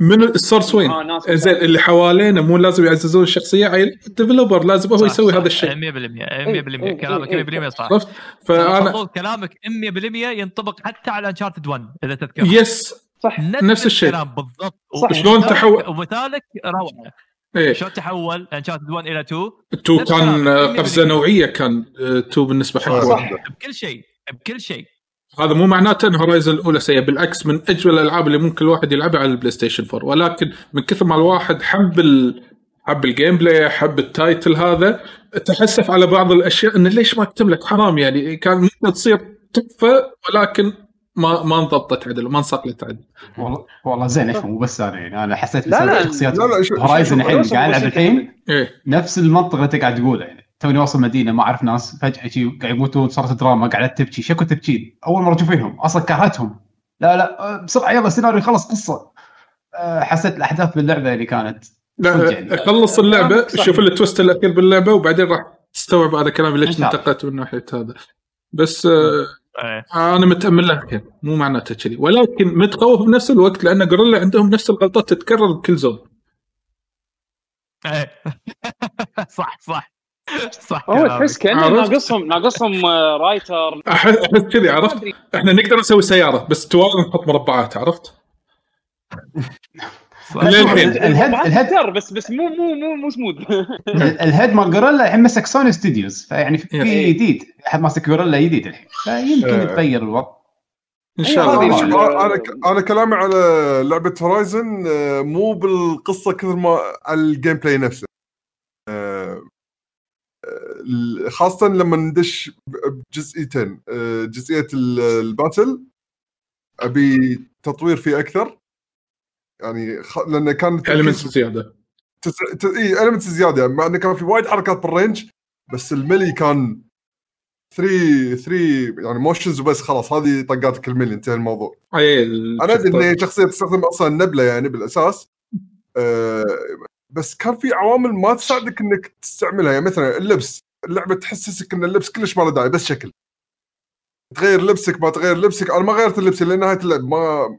من ال source وين؟ آه، ناس زين اللي حوالينه مو لازم يعززون الشخصية عيل ال developer لازم هو يسوي صح. هذا الشيء 100% 100% كلامك إيه، 100% صح عرفت؟ فانا كلامك 100% ينطبق حتى على Uncharted 1 إذا تذكر yes صح نفس الشيء. الكلام بالضبط صح. شلون تحول- ومثالك روعة إيه. شلون تحول انشارتد 1 إلى 2 تو نفس كان كلامك، آه، 100%. قفزه نوعية كان آه، two بالنسبة حق صح. بكل شيء بكل شيء. هذا مو معناته ان هورايزن الأولى سيئة بالعكس من أجمل الألعاب اللي ممكن الواحد يلعبها على البلاي ستيشن 4 ولكن من كثر ما الواحد حب ال... حب ال gameplay حب ال title هذا تحسف على بعض الأشياء إنه ليش ما كتب لك حرام يعني. كان ممكن تصير تحفة ولكن ما ما انضبطت عدل وما انصقلت عدل والله والله زين افهم مو بس أنا يعني أنا حسيت لا، لا، شخصيات لا، لا، شو- هورايزن الحين قاعد العب الحين إيه. نفس المنطقة اللي انت قاعد تقوله يعني. توني واصل مدينة ما اعرف ناس فجأة شي قاعد يموتون صارت دراما قاعدة تبكي شكو تبكين أول مرة أشوف فيهم أصلا كرهتهم. لا لا آه، بسرعة يلا سيناريو خلص قصة. آه، حسيت الأحداث باللعبة اللي كانت صدق يعني. لا خلص اللعبة صح. شوف ال twist الأخير باللعبة وبعدين راح تستوعب هذا كلامي إن ليش شاء الله. انتقدت من ناحية هذا. بس آه إيه. أنا متأمل لها خير مو معناته كذي ولكن متخوف بنفس الوقت لأن جوريلا عندهم نفس الغلطات تتكرر بكل zone إيه. صح صح صح هو. تحس كأنه؟ ناقصهم ناقصهم آه، writer احس أحس كذي عرفت. إحنا نقدر نسوي سيارة بس توالي نحط مربعات عرفت ال head بس بس مو مو مو مو سموث الهيد مال جوريلا الحين مسك Sony studios. فيعني في إيه. جديد. احد ماسك جوريلا جديد الحين. فيمكن إيه. يتغير الوضع. إن شاء الله. أنا أنا كلامي على لعبة هورايزن مو بالقصة كثر ما على ال gameplay نفسه. آه، آه، خاصة لما ندش بجزئيتين. آه، جزئية ال- ال battle أبي تطوير فيه أكثر. يعني خ... لأن كان elements زياده تس... ت... إي elements زيادة مع إنه كان في وايد حركات بال range بس ال melee كان 3 3 يعني motions وبس خلاص هذه طقاتك ال melee انتهى الموضوع. إي أنا أدري إن هي شخصية تستخدم أصلا نبلة يعني بالأساس. أه بس كان في عوامل ما تساعدك إنك تستعملها يعني مثلا اللبس اللعبة تحسسك إن اللبس كلش ما له داعي بس شكل. تغير لبسك ما تغير لبسك. أنا ما غيرت اللبس لين نهاية اللعب ما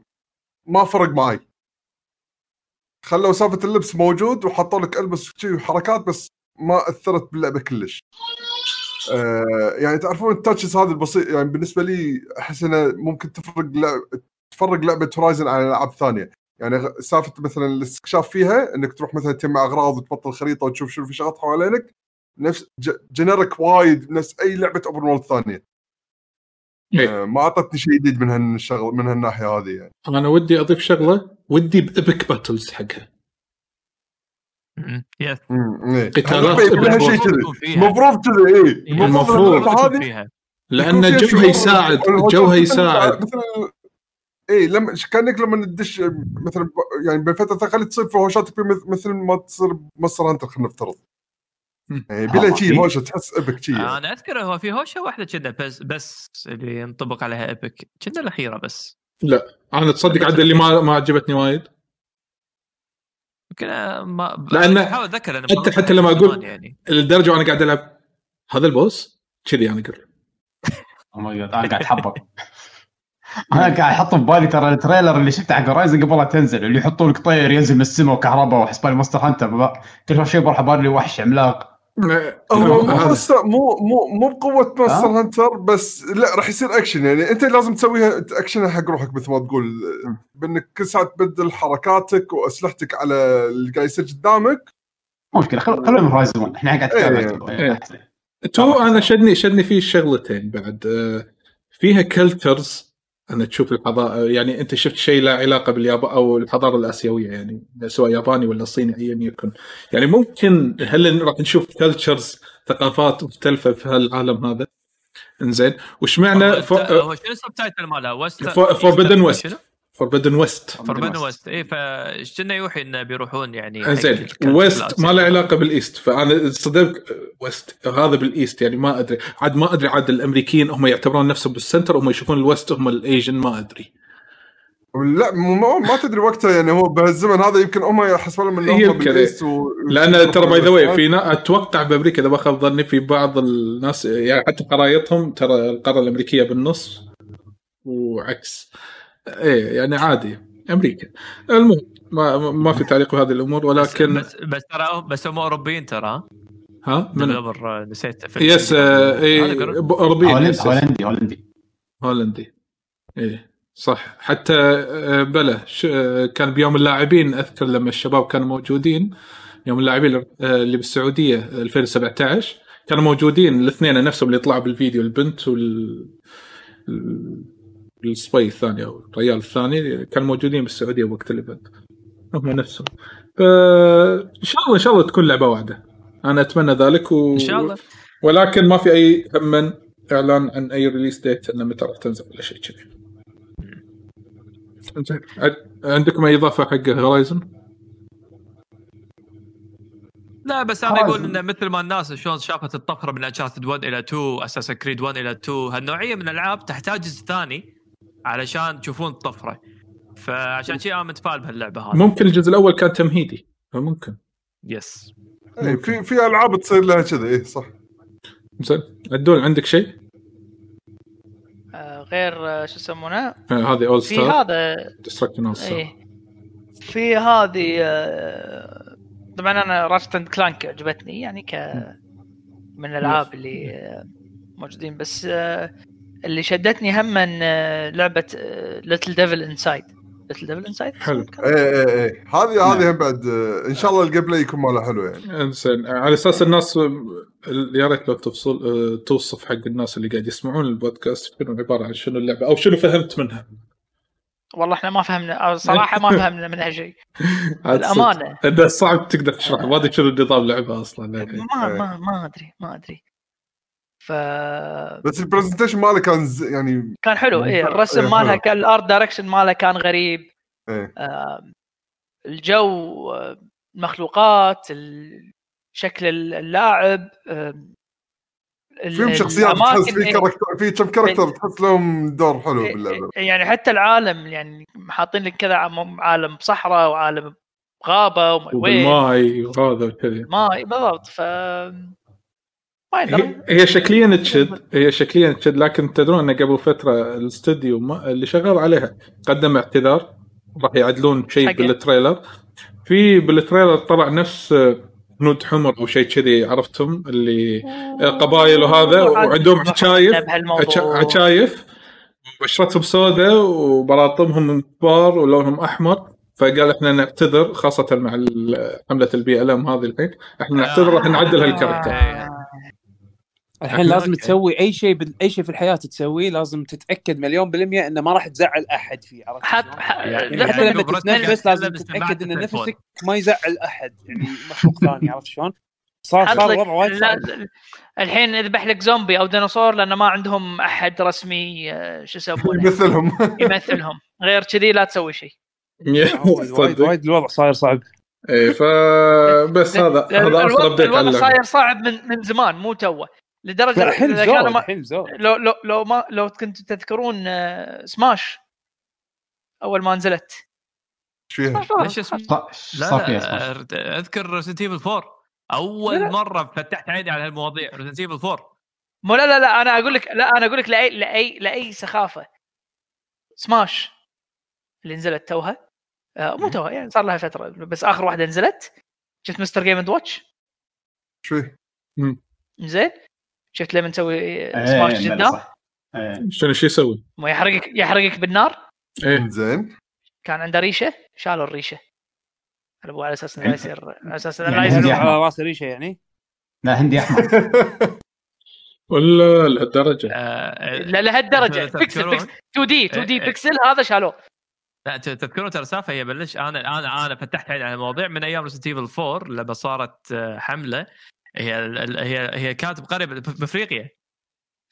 ما فرق معي خلوا سالفة اللبس موجود وحطوا لك ألبس وحركات بس ما أثرت باللعبة كلش. آه يعني تعرفون التاتشز هذه البسيط يعني بالنسبة لي أحس انه ممكن تفرق تفرق لعبة هورايزن عن ألعاب ثانية. يعني سالفة مثلا الاستكشاف فيها إنك تروح مثلا تجمع أغراض وتبطل خريطة وتشوف شنو في شغلات حوالينك نفس generic وايد نفس أي لعبة open world ثانية. إيه. آه ما أعطتني شيء جديد من هالشغل من هالناحية هذه يعني أنا ودي أضيف شغلة ودي ب epic battles حقها. yes إيه. قتالات. المفروض كذي اي إيه، المفروض. فيها لأن جوها يساعد جوها مثل- يساعد اي لما كأنك لما تدش مثلا يعني بين فتره خلي تصير في هوشاتك في مثل- مثل ما تصير بمصر هانتر خلينا نفترض بلا آه، شيء. هوشة تحس ابك شيء يعني. أنا أذكر هو في هوشة واحدة كنا بس بس اللي ينطبق عليها إيبك. كنا الأخيرة بس. أنا تصدق عاد اللي ما ما عجبتني وايد. يمكن ما لأن أحاول أتذكر لأن حتى- حتى لما أقول- زمان يعني. لدرجة وأنا قاعد ألعب هذا ال boss؟ كذي أنا أقول. Oh my God، أنا قاعد أتحبط. أنا قاعد أحط ببالي ترى ال trailer اللي شفته حق هورايزن قبل لا تنزل اللي يحطوا لك طير ينزل من السماء وكهرباء وحسبالي مونستر هانتر كل شيء بروح بالي وحش عملاق. هو مو. بس مو مو مو بقوة ماستر آه. هانتر بس لا راح يصير اكشن يعني أنت لازم تسويها اكشن حق روحك مثل ما تقول بأنك كل ساعة تبدل حركاتك وأسلحتك على اللي قاعد يصير قدامك مو مشكلة خل- خلونا 1 إحنا قاعد إيه. نتكلم إيه. عن two. أنا شدني شدني فيه شغلتين بعد آه، فيها cultures أنا تشوف الحضاره يعني أنت شفت شيء له علاقة باليابان أو الحضارة الآسيوية يعني سواء ياباني ولا صيني ايا يكن. يعني ممكن هل راح نشوف cultures ثقافات مختلفة في هالعالم هذا؟ إنزين. وش معنى هو شنو ال subtitle مالها Forbidden West؟ Forbidden West Forbidden West اي فشنا يوحي انه بيروحون يعني زين west. ما له علاقة بال east فأنا صدمت west هذا بال east يعني ما أدري. عاد ما أدري عاد الأمريكيين هم يعتبرون نفسهم بال center هم يشوفون ال west هم ال Asian ما أدري. لا ما, ما تدري وقتها يعني هو بهالزمن هذا يمكن هم يحسبون لهم انهم يمكن، بال east و... لأن ترى by the way في نا- أتوقع بأمريكا إذا ما خاب ظني في بعض الناس يعني حتى خرايطهم ترى القارة الأمريكية بالنص وعكس. إيه يعني عادي أمريكا. المهم ما ما في تعليق بهذه الأمور ولكن بس بس ترى بس هم أوروبيين ترى. ها؟ من؟ developer نسيت في yes آه، إيه،. أوروبيين هولندي. هولندي هولندي. هولندي. إيه صح. حتى آه، بلى ش- آه، كان بيوم اللاعبين أذكر لما الشباب كانوا موجودين يوم اللاعبين اللي بالسعودية 2017 كانوا موجودين الاثنين نفسهم اللي طلعوا بالفيديو البنت وال ال- الصبي الثاني أو الريال الثاني كانوا موجودين بالسعودية وقت ال event هم نفسهم فان شاء الله إن شاء الله تكون لعبة واحدة أنا أتمنى ذلك و... إن شاء الله ولكن ما في أي هم إعلان عن أي release date انه متى راح تنزل ولا شيء كذي. عندكم أي إضافة حق هورايزن؟ لا بس أنا. أقول انه مثل ما الناس شلون شافت الطفرة من Uncharted 1 إلى 2 Assassin's Creed 1 إلى 2 هالنوعية من الألعاب تحتاج جزء ثاني علشان تشوفون الطفرة. فعشان شيء أنا متفائل بهاللعبة هذه. ممكن الجزء الأول كان تمهيدي ممكن يس، إيه في في ألعاب تصير لها كذا إيه صح. زين عدول عندك شيء؟ آه، غير آه، شو يسمونه؟ آه، هذه All في ستار هذا Destruction AllStars إيه. في هذه آه، طبعا أنا Ratchet and Clank عجبتني يعني ك من الألعاب اللي موجودين بس آه، اللي شدتني هم آه، لعبة Little Devil Inside Little Devil Inside حلو. إيه إيه إيه. هذه هذه هم بعد آه، إن شاء الله ال gameplay يكون ماله حلو يعني. زين على أساس الناس يا ريت لو تفصل آه، توصف حق الناس اللي قاعد يسمعون البودكاست شنو عبارة عن شنو اللعبة أو شنو فهمت منها. والله إحنا ما فهمنا أو صراحة ما فهمنا منها شيء. الأمانة. إنه صعب تقدر تشرح ما أدري شنو نظام اللعبه أصلا. ما. ما ما أدري ما أدري. ف بس ال presentation ماله كان ز... يعني كان حلو. إيه إيه، الرسم حلو. مالها كان ال art direction مالها كان غريب. إيه. آه، الجو المخلوقات ال- شكل اللاعب آه، فيهم شخصيات الأماكن، تحس في إيه، character في كم character تحس لهم دور حلو إيه، باللعبة. إيه، يعني حتى العالم يعني حاطين لك كذا عالم صحراء وعالم غابة وما وين؟ وبالماي وهذا وكذا ماي بالضبط. ف هي هي شكليا تشد هي شكليا تشد لكن تدرون إن قبل فترة الاستوديو ما اللي شغال عليها قدم اعتذار راح يعدلون شيء. بال trailer. في بال trailer طلع نفس هنود حمر أو شيء كذي عرفتم؟ اللي قبائل وهذا وعندهم شفايف شفايف بشرتهم سوداء وبلاطمهم كبار ولونهم أحمر. فقال إحنا نعتذر خاصة مع حملة ال BLM هذه الحين إحنا نعتذر راح نعدل هال character. آه. الحين لازم. تسوي أي شيء بال... أي شيء في الحياة تسويه لازم تتأكد مليون بالمية إنه ما راح تزعل أحد فيه عرفت حط شلون؟ ح- يعني- حتى لما تتنفس لازم تتأكد إن نفسك ما يزعل أحد يعني مخلوق ثاني عرفت شلون؟ صار صار الوضع وايد الحين يذبح لك زومبي أو ديناصور لأنه ما عندهم أحد رسمي آه، شو يسمونه؟ مثلهم يمثلهم. غير كذي لا تسوي شيء. وايد وايد الوضع صاير صعب. إيه فبس هذا هذا الوضع, update صاير صعب من من زمان مو توه. لدرجة الحين زود كانوا ما الحين زود. لو لو لو ما لو كنتوا تذكرون آه، سماش أول ما نزلت. إيش فيها؟ ليش اسمه؟ لا. لا أذكر Resident Evil 4 أول لا،. مرة فتحت عيني على هالمواضيع ريزنت ايفل 4 مو لا لا لا أنا أقول لك لا أنا أقول لك لاي لاي لأي سخافة. سماش اللي نزلت توها. آه مو توها يعني صار لها فترة بس آخر واحدة نزلت. شفت Mr. Game and Watch فيه؟ زين. شفت لما نسوي إيه، سماش قدام صح. إيه. شنو شو يسوي؟ مو يحرقك يحرقك بالنار؟ إيه. زين. كان عنده ريشة؟ شالوا الريشة. أبو على أساس إنه لا يصير على أساس إنه لا يعني يصير على. رأس ريشه يعني؟ لا هندي أحمر. ولا لهالدرجة. آه، لا لهالدرجة؟ بيكسل بيكسل. 2 دي 2 دي إيه، إيه. بيكسل هذا شالوه. لا تذكرون ترى سالفه هي بلش. أنا أنا أنا فتحت عيني على المواضيع. من أيام Resident Evil 4 لما صارت آه، حملة هي هي هي كانت بقريه ب- بأفريقيا.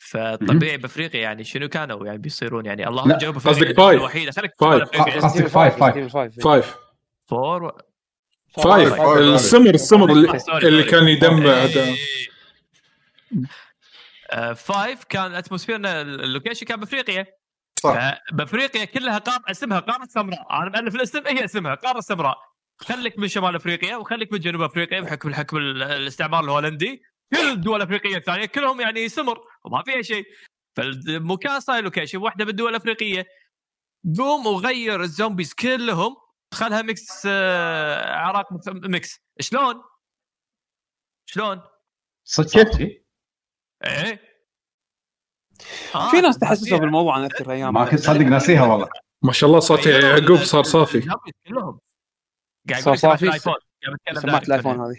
فطبيعي بأفريقيا يعني شنو كانوا يعني بيصيرون يعني اللهم جنوب قصدك افريقيا فايف. الوحيدة خليك فايف. افريقيا قصدك فايف فايف فايف فور فايف فايف. السمر السمر اللي. كان يدم إيه. أعداء. آه، فايف كان اتموسفيرنا اللوكيشن كان بأفريقيا. صح. بافريقيا كلها قاره اسمها قاره سمراء أنا مألف الاسم هي اسمها قاره سمراء خليك من شمال افريقيا وخليك من جنوب افريقيا بحكم الحكم ال- الاستعمار الهولندي. كل الدول الافريقية الثانية كلهم يعني سمر وما فيها شيء. فالمكان صاير لوكيشن واحدة بالدول الأفريقية. قوم وغير الزومبيز كلهم. خلها ميكس آه، عراق ميكس- شلون؟ شلون؟ صدق؟ إيه. آه، في ناس تحسسوا. بالموضوع أنا اذكر أيام ما كنت صدق ناسيها والله. ما شاء الله صوت يعقوب صار صافي. كلهم. قاعد يقول سماعه صافي؟ ال iPhone سماعه ال iPhone. هذه.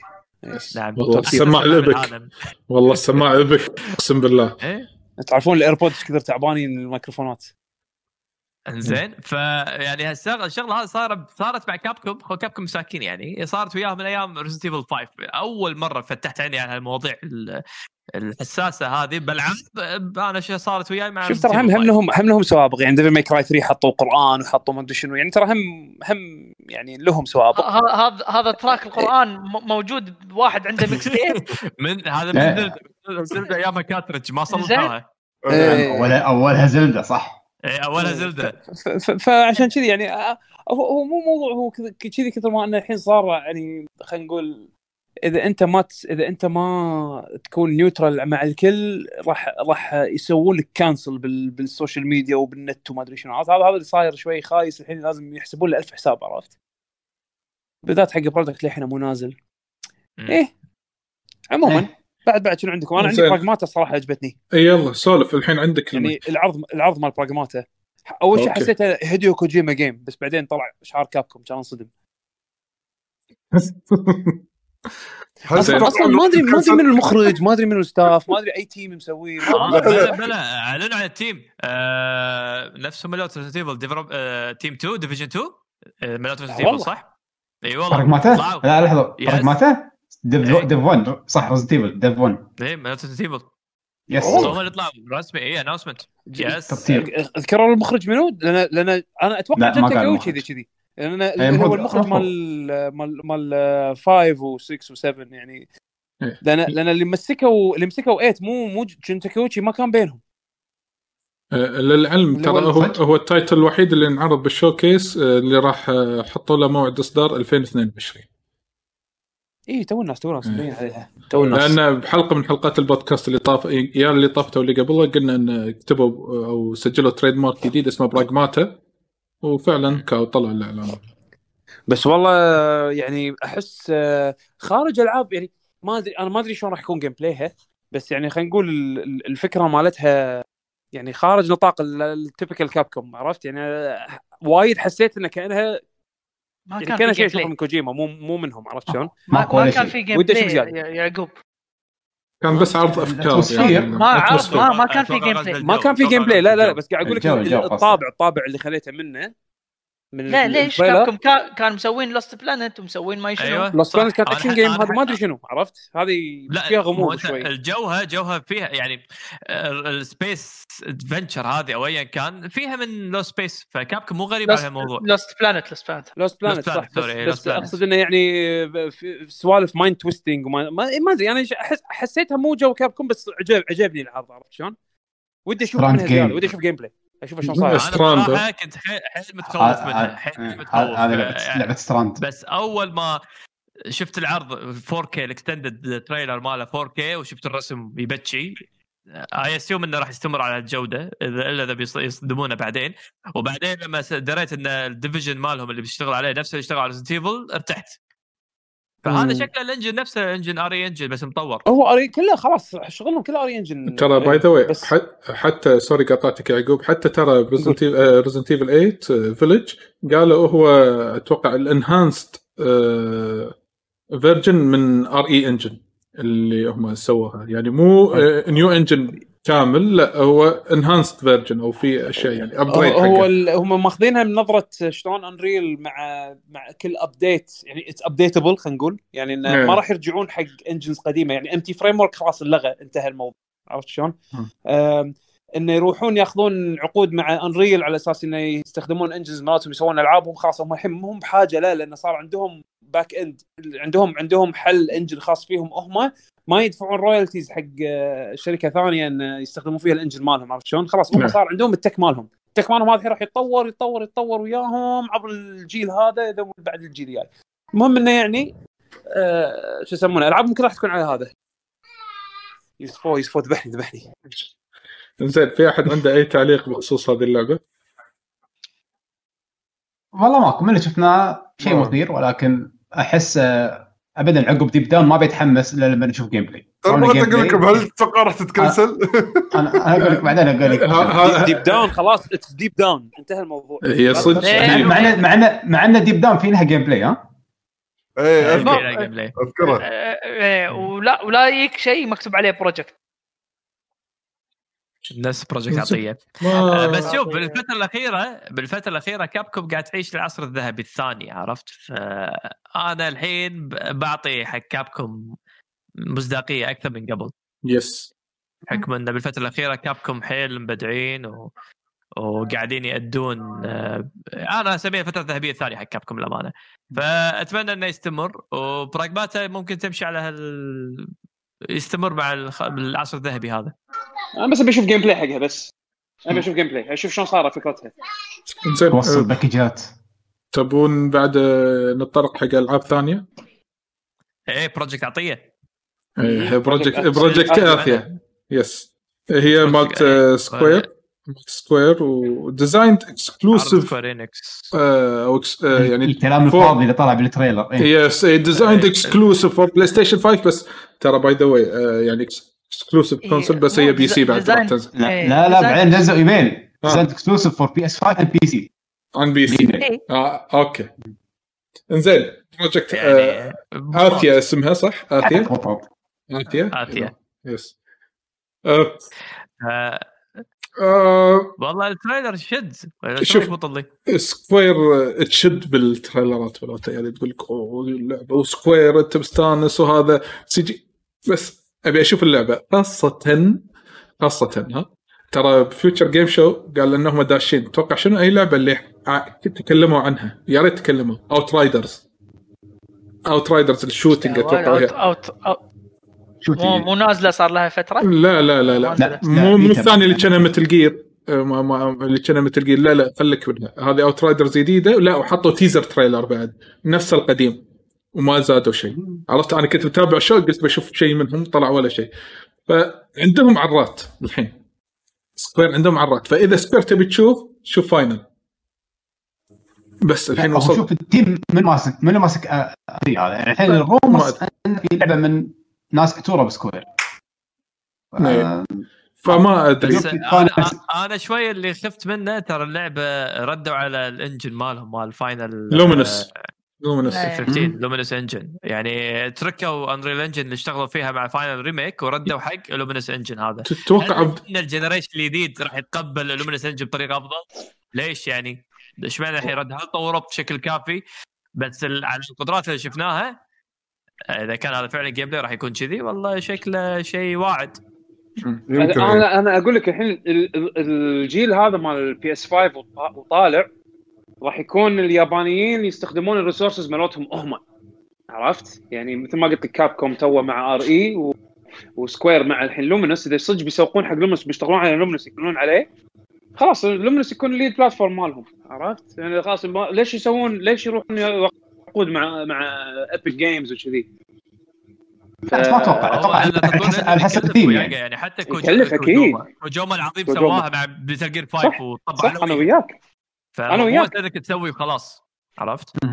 نعم والله. السماعة لبك. والله السماعة لبك أقسم بالله إيه تعرفون ال AirPods كثر تعبانين الميكروفونات انزين فيعني هالشغله الشغلة هذه صارت صارت مع Capcom هو Capcom مساكين يعني صارت وياهم من أيام Resident Evil 5 أول مرة فتحت عيني على المواضيع ال- الحساسة هذه بالعاب أنا شو صارت وياي مع شوف ترى هم هم 5. لهم هم لهم سوابق يعني Devil May Cry 3 حطوا قرآن وحطوا ما أدري شنو يعني ترى هم هم يعني لهم سوابق هذا هذا track القرآن موجود بواحد عنده mixtape من هذا من. زلدة- زلدة أيامها cartridge ما زين. صلحوها إيه. أولها زلدة صح إيه أولها ف- ف- فعشان كذي يعني آه، هو هو مو موضوع هو كذي كثر ما إنه الحين صار يعني خلينا نقول إذا أنت ما إذا أنت ما تكون neutral مع الكل راح راح يسوون لك cancel بال بال social media وبالنت وما أدري شنو؟ هذا هذا اللي صاير شوي خايس الحين لازم يحسبون له ألف حساب عرفت؟ بالذات حق product للحين مو نازل. إيه عموما إيه. بعد بعد شنو عندكم؟ أنا عندي زين. براغماتا الصراحه عجبتني إي يلا سولف الحين عندك. يعني العرض العرض مال براغماتا أول شيء. حسيته هيديو كوجيما game بس بعدين طلع شعار كابكم كان انصدم أصلا أصلا ما ادري ما أدري؟ من المخرج ما أدري من ال staff ما أدري أي team مسويه آه، ما- بلا بلا أعلنوا عن ال team آه نفس مالوت ريزدنت ايفل team 2 division 2 آه، مالوت ريزدنت ايفل والله. صح؟ إي والله براغماتا؟ طلعوا. لا لحظة. براغماتا؟ dev إيه. dev 1 صح ريزدنت ايفل dev 1 إيه مالوت ريزدنت ايفل yes هم اللي طلعوا رسمي اي announcement yes. اذكروا المخرج منو؟ لأن لأن أنا أتوقع كويتشي المخرج. كذي كذي لأن إيه، هو المخرج-. مال مال مال 5 و6 و7 يعني إيه. لأن لأن اللي مسكوا اللي مسكوا 8 مو مو جنتا كويتشي ما كان بينهم آه، للعلم ترى هو هو ال title الوحيد اللي انعرض بال showcase آه، اللي راح حطوا له موعد إصدار 2022 اي تو الناس تو الناس إيه. مبين عليها. تو الناس. لأن بحلقة من حلقات البودكاست اللي طاف يا اللي طافته واللي قبلها قلنا إن كتبوا أو سجلوا trademark جديد اسمه براغماتا وفعلا كاهو طلع الإعلان. بس والله يعني أحس آه، خارج ألعاب يعني ما ادري أنا ما أدري شلون راح يكون gameplay ها بس يعني خلينا نقول ال- ال- الفكرة مالتها يعني خارج نطاق ال typical كاب كوم عرفت؟ يعني آه، وايد حسيت انها كأنها ما يعني كان شيء جيم اشوفه play من كوجيما مو مو منهم عرفت شلون؟ ما, ما كان. في gameplay زيادة. يا يا يعقوب كان بس عرض أفكار. يعني ما عرض. ما, ما كان في gameplay ما. كان في gameplay لا لا. بس قاعد أقول لك. الطابع الطابع اللي خليته منه من لا ليش. كابكم كان كان مسوين لاست بلانت ومسوين ما شنو أيوه لوست. بلانت كانت action game هذا ما أدري شنو عرفت هذه فيها مو غموض شوي الجوها جوها فيها يعني السبيس ادفنشر هذه أو ايا كان فيها من لو سبيس فكابكم مو غريب على الموضوع لوست بلانت لوست بلانت لوست بلانت Planet، صح بس. أقصد إنه يعني في سوالف مايند تويستنج وما ما, أدري أنا احس حسيتها مو جو كابكم بس عجب عجبني العرض عرفت شلون؟ ودي أشوف منها زيادة. ودي أشوف جيم بلاي أشوف شلون لا، صاير. أنا ستراند. صراحة كنت حيل متخوف منها حيل متخوف لعبه ستراند بس أول ما شفت العرض 4K ال extended trailer ماله 4K وشفت الرسم يبتشي I assume إنه راح يستمر على الجودة اذا إلا إذا بيص- يصدمونه بعدين. وبعدين لما دريت إن ال division مالهم اللي بيشتغل عليه نفسه اللي اشتغل على ريزدنت ايفل ارتحت. فهذا. شكله ال engine نفسه engine RE engine بس مطور. هو RE كله خلاص شغلهم كله RE engine. ترى by the way حتى sorry قطعتك يا يعقوب حتى ترى ريزدنت ايفل 8 فيلج قالوا هو أتوقع ال enhanced version من RE engine اللي هم سووها. يعني مو new engine كامل لا هو enhanced version أو في أشياء يعني upgrade هو هم ماخذينها من نظرة شلون انريل مع مع كل update يعني it's updatable خلينا نقول. يعني انه إيه. ما راح يرجعون حق engines قديمة. يعني ام تي framework خلاص انلغى انتهى الموضوع. عرفت شلون؟ انه يروحون ياخذون عقود مع انريل على أساس إنه يستخدمون engines مالتهم يسوون ألعابهم خلاص هم الحين مو بحاجة لا لأنه صار عندهم back end عندهم عندهم حل engine خاص فيهم هم ما يدفعون royalties حق آه، شركة ثانية إن يستخدمون فيها ال engine مالهم عرفت شلون؟ خلاص هم نعم. صار عندهم ال tech مالهم، ال tech مالهم هذا الحين راح يتطور يتطور يتطور وياهم عبر الجيل هذا إذا بعد الجيل الجاي. المهم إنه يعني آه شو يسمونه العابهم كلها راح تكون على هذا. يوسفو يوسفو ذبحني ذبحني. زين في أحد عنده أي تعليق بخصوص هذه اللعبة؟ والله ماكو من اللي شفناه شيء. مثير ولكن أحس آه، ابدا عقب ديب داون ما بيتحمس إلا لما نشوف gameplay ترى صار ما أقول لكم. هل تتوقع راح تتcancel؟ أنا أقول لك بعدين أقول لك ديب داون خلاص it's ديب داون انتهى الموضوع. هي صدق؟ مع هي- مع ان ديب داون في لها gameplay ها إيه. أذكره آه، آه، ولا ولا يجيك شيء مكتوب عليه project نفس بروجكت اثيا. آه، بس شوف بالفترة الأخيرة بالفترة الأخيرة كابكوم قاعد تعيش العصر الذهبي الثاني عرفت؟ فانا الحين بعطي حق كابكوم مصداقية أكثر من قبل. yes حكم انه بالفترة الأخيرة كابكوم حيل مبدعين و... وقاعدين يأدون آه، أنا أسميها الفترة الذهبية الثانية حق كابكوم للأمانة. فأتمنى انه يستمر وبراغماتا ممكن تمشي على هال يستمر مع الخ... العصر الذهبي هذا. أنا بس أبي أشوف gameplay حقها بس أبي أشوف gameplay أشوف شلون صارت فكرتها زين توصل آه، package ات تبون بعد آه، نتطرق حق ألعاب ثانية؟ إيه بروجكت اثيا إيه، بروجكت Project بروجكت. اثيا yes هي Project مالت. آه، سكوير مالت سكوير و designed exclusive أو آه، يعني الكلام الفاضي اللي طلع بال trailer. yes designed. exclusive for بلاي ستيشن 5 بس ترى by the way يعني exclusive console بس هي PC بعد تنزل. لا إيه، لا, بعدين نزلوا email. designed exclusive for PS5 and PC عن PC. آه okay. إن زين project آه، يعني Athia اسمها صح؟ Athia Athia Athia. yes والله ال trailer شد. شوف. شوف بطل Square آه، تشد بال trailer ات ولا يعني تقول لك أوه اللعبة. و Square انت مستانس وهذا CG بس أبي أشوف اللعبة. خاصه خاصه ها؟ ترى ب Future Game Show قال إنهم داشين توقع شنو أي لعبة اللي تكلموا عنها؟ يا ريت تكلموا. Outriders Outriders ال shooting أتوقع هي شو مو مو نازلة صار لها فترة؟ لا لا لا لا. لا، مو مو بيتا الثاني اللي بس. كان مثل Gear ما ما اللي كان مثل Gear لا لا خليك منها هذه Outriders جديدة لا وحطوا teaser trailer بعد. نفس القديم. وما زادوا شيء. عرفت؟ أنا كنت متابع شو قلت بشوف شيء منهم طلع ولا شيء. فعندهم عرات الحين. سكوير عندهم عرات. فإذا سكوير تبي تشوف شوف فاينل. بس الحين وصلت شوف التيم من ماسك من ماسك آه، هذا يعني الحين الرومرز أن في لعبة من ناس كتورة بسكوير. إيه. آه، فما أدري. بس يمكن أنا, أنا شوي اللي خفت منه ترى اللعبة ردوا على الانجن مالهم مال فاينل لومينس Luminous لا. 15 Luminous engine يعني تركوا Unreal engine اللي اشتغلوا فيها مع Final Remake وردوا حق Luminous engine هذا تتوقع إن ال generation الجديد راح يتقبل Luminous engine بطريقة أفضل؟ ليش يعني؟ اشمعنى الحين رد هل طوروا بشكل كافي؟ بس على القدرات اللي شفناها إذا كان هذا فعلا gameplay راح يكون كذي والله شكله شيء واعد أنا أنا أقول لك الحين ال- ال- الجيل هذا مال ال PS5 وط- وطالع راح يكون اليابانيين يستخدمون ال resources مالتهم هم عرفت؟ يعني مثل ما قلت لك Capcom too مع RE و... و Square مع الحين Luminous إذا صدق بيسوقون حق Luminous بيشتغلون على Luminous يكونون عليه خلاص Luminous يكون ال lead platform مالهم عرفت؟ يعني خلاص ما... ليش يسوون ليش يروحون عقود مع مع Epic Games وكذي؟ بس ما أتوقع هو أتوقع على حسب ال team وياقة يعني يعني حتى. كوجيما كوجيما العظيم. سواها مع Metal Gear 5 صح، وطبع صح أنا وياك أنا فمو وياك. انك تسوي وخلاص. عرفت؟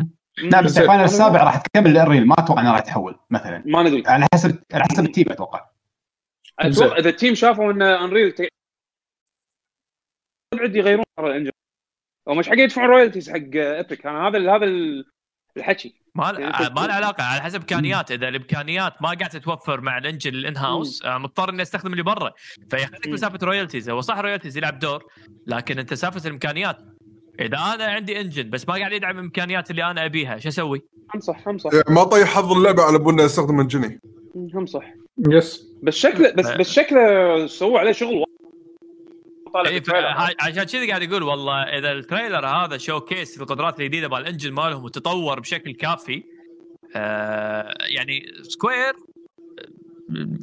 لا بس زين. ال Final السابع راح تكمل Unreal ما أتوقع إنه راح يتحول مثلا. ما ندري على حسب على حسب ال team أتوقع. أتوقع إذا ال team شافوا إن Unreal ت... بعد يغيرون ترى ال engine ومش حق يدفعون royalties حق Epic أنا هذا هذا الحكي. ما يعني ما له علاقة على حسب إمكانيات. إذا الإمكانيات ما قاعدة تتوفر مع ال engine ال in-house مضطر إني أستخدم اللي برا. فيخليك. سالفة royalties هو صح royalties يلعب دور لكن أنت سالفه الإمكانيات إذا أنا عندي engine بس ما قاعد يدعم الإمكانيات اللي أنا أبيها شو أسوي؟ هم صح هم صح إيه، ما طيح حظ اللعبة على بنا استخدم الجني هم صح yes بس شكله بس بس شكله سووا عليه شغل. طالع. إيه، عشان كذا قاعد يقول والله إذا ال trailer هذا showcase القدرات الجديدة مال ال engine مالهم وتطور بشكل كافي آه يعني Square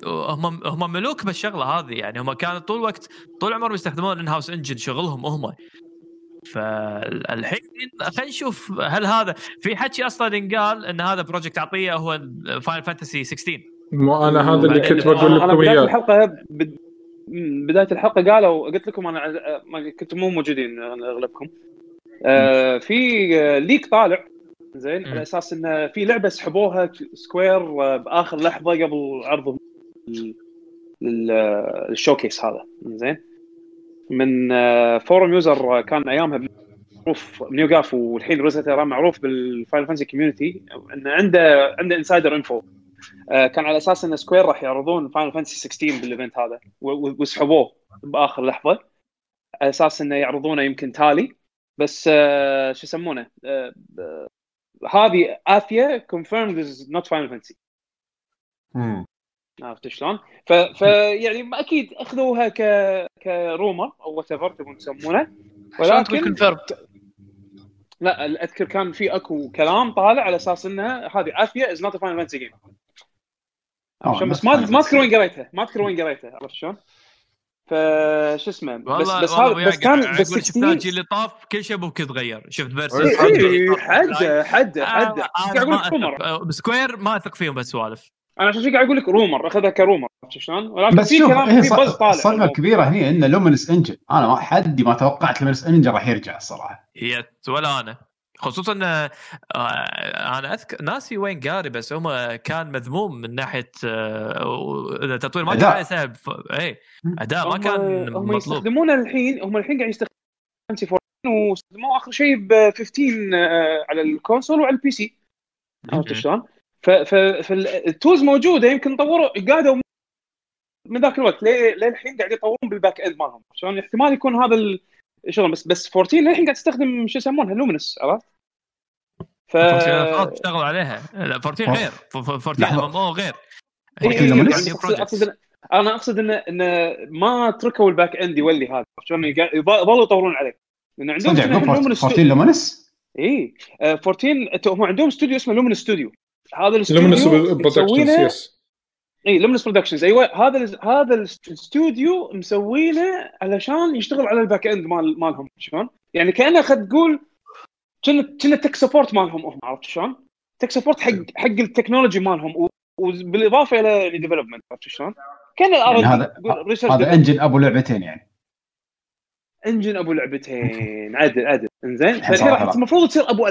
هم هم ملوك بالشغلة هذه يعني هم كانوا طول الوقت طول عمرهم يستخدمون ال in-house engine شغلهم هم فالحين خلينا نشوف هل هذا في حكي أصلا ينقال إن هذا project Athia هو Final Fantasy 16 مو أنا هذا اللي كنت بقول لكم بداية إياه. الحلقة بد... م- بداية الحلقة قالوا قلت لكم أنا ما كنتم مو موجودين أغلبكم. آه في leak طالع. زين. على أساس انه في لعبة سحبوها Square آه، بآخر لحظة قبل عرض آه، ال showcase هذا. زين؟ من forum user آه، كان أيامها معروف. NeoGAF والحين روزا معروف بال Final Fantasy community إنه عنده عنده insider info آه، كان على أساس إن Square راح يعرضون Final Fantasy 16 بال event هذا. وسحبوه بآخر لحظة. على أساس إنه يعرضونه يمكن تالي. بس آه، شو يسمونه؟ هذه Athia confirmed is not Final Fantasy مم. عرفت شلون؟ ف... ف يعني أكيد أخذوها ك ك rumor or whatever تبون تسمونه. ولكن confirm لا اذكر كان في أكو كلام طالع على أساس انها هذه Athia is not Final Fantasy game بس بس ما ما. أذكر وين قريتها ما أذكر وين قريتها عرفت شلون؟ فشو اسمه بس بس هذا بس كان بس شفنا 16 الجيل اللي طاف كل شيء أبوك تغير شفت Versus اي حده حده حده قاعد أقول rumor Square ما أثق فيهم بهالسوالف أنا عشان قاعد أقول لك rumor أخذها ك rumor عرفت شلون؟ ولكن بس في شوف كلام هي في buzz طالع الصدمه الكبيره هني إن Luminous engine أنا ما حدي ما توقعت Luminous engine راح يرجع الصراحة هي ولا أنا خصوصا آه، أنا أذكر ناسي وين قاري بس هم كان مذموم من ناحية آه، تطوير ما أداء. كان سبب اي أداء ما كان هم مطلوب يستخدمونه الحين هم الحين قاعد يستخدمون Fantasy 14 واستخدموه آخر شيء ب 15 آه، على ال console وعلى ال PC عرفت. شلون؟ ف- ف- فال tools موجودة يمكن طوروا قعدوا من ذاك الوقت للحين قاعد يطورون بال back end مالهم. شلون احتمال يكون هذا الشغل بس بس 14 للحين قاعد تستخدم شو يسمونها؟ Luminous عرفت؟ ف 14 خلاص اشتغلوا عليها. لا 14 غير. ف- ف- 14 لحظة. MMO غير إيه، لكن إيه، أنا أقصد انه انه ما تركوا ال back end يولي هذا. شلون يظلوا يطورون عليه. لأن عندهم صدق الحين مو Luminous 14 Luminous اي 14 تو- هم عندهم استوديو اسمه Lumin studio هذا Luminous الاستوديو Productions مسوينه yes إي Luminous Productions أيوه هذا ال- هذا الاستوديو مسوينه علشان يشتغل على ال back end مال مالهم شلون؟ يعني كأنه خد تقول كنا كنا tech support مالهم هم عرفت شلون؟ tech support حق حق ال technology مالهم و- وبالاضافه إلى ال development عرفت شلون؟ كان يعني هذا هذا engine أبو لعبتين يعني engine أبو لعبتين عدل عدل إنزين فالحين راح. المفروض تصير أبو.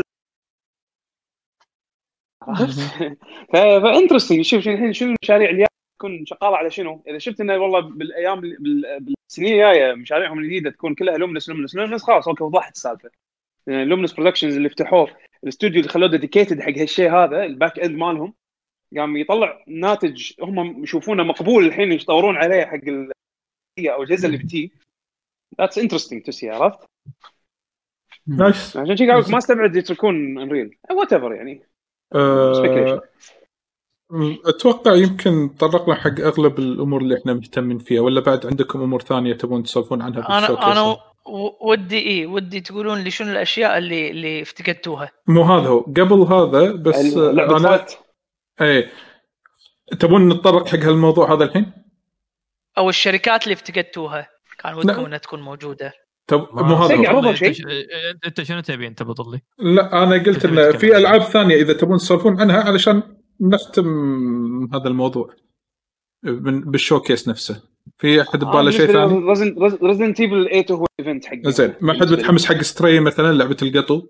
عرفت؟ ف interesting شوف شوف الحين شنو المشاريع اللي تكون شغالة على شنو؟ إذا شفت إنه والله بالأيام بال- بالسنين الجاية مشاريعهم الجديدة تكون كلها Luminous Luminous Luminous خلاص okay وضحت السالفة. Luminous Productions اللي فتحوه الاستوديو اللي خلوه dedicated حق هالشيء هذا ال back end مالهم قام يطلع ناتج هم يشوفونه مقبول الحين يطورون عليه حق ال- أو الجزء اللي بتي that's interesting to see عرفت؟ nice عشان شي قاعد أقول لك ما استبعد يتركون Unreal whatever يعني. أتوقع يمكن تطرقنا حق أغلب الأمور اللي إحنا مهتمين فيها ولا بعد عندكم أمور ثانية تبون تسولفون عنها أنا بال showcase؟ أنا و- ودي إيه ودي تقولون لي شنو الأشياء اللي اللي افتقدتوها مو هذا هو قبل هذا بس لعبه أنا إيه تبون نتطرق حق هالموضوع هذا الحين؟ أو الشركات اللي افتقدتوها كان ودكم لا. إنها تكون موجودة تب... مو هذا إنت شنو تبي؟ إنت بطلي؟ لا أنا قلت انه في ألعاب ثانية إذا تبون تسولفون عنها علشان نختم هذا الموضوع بال showcase نفسه. في أحد بباله شيء ثاني؟ Resident Evil 8 هو ال event حقه. زين ما حد متحمس حق Stray مثلا؟ لعبة القطو؟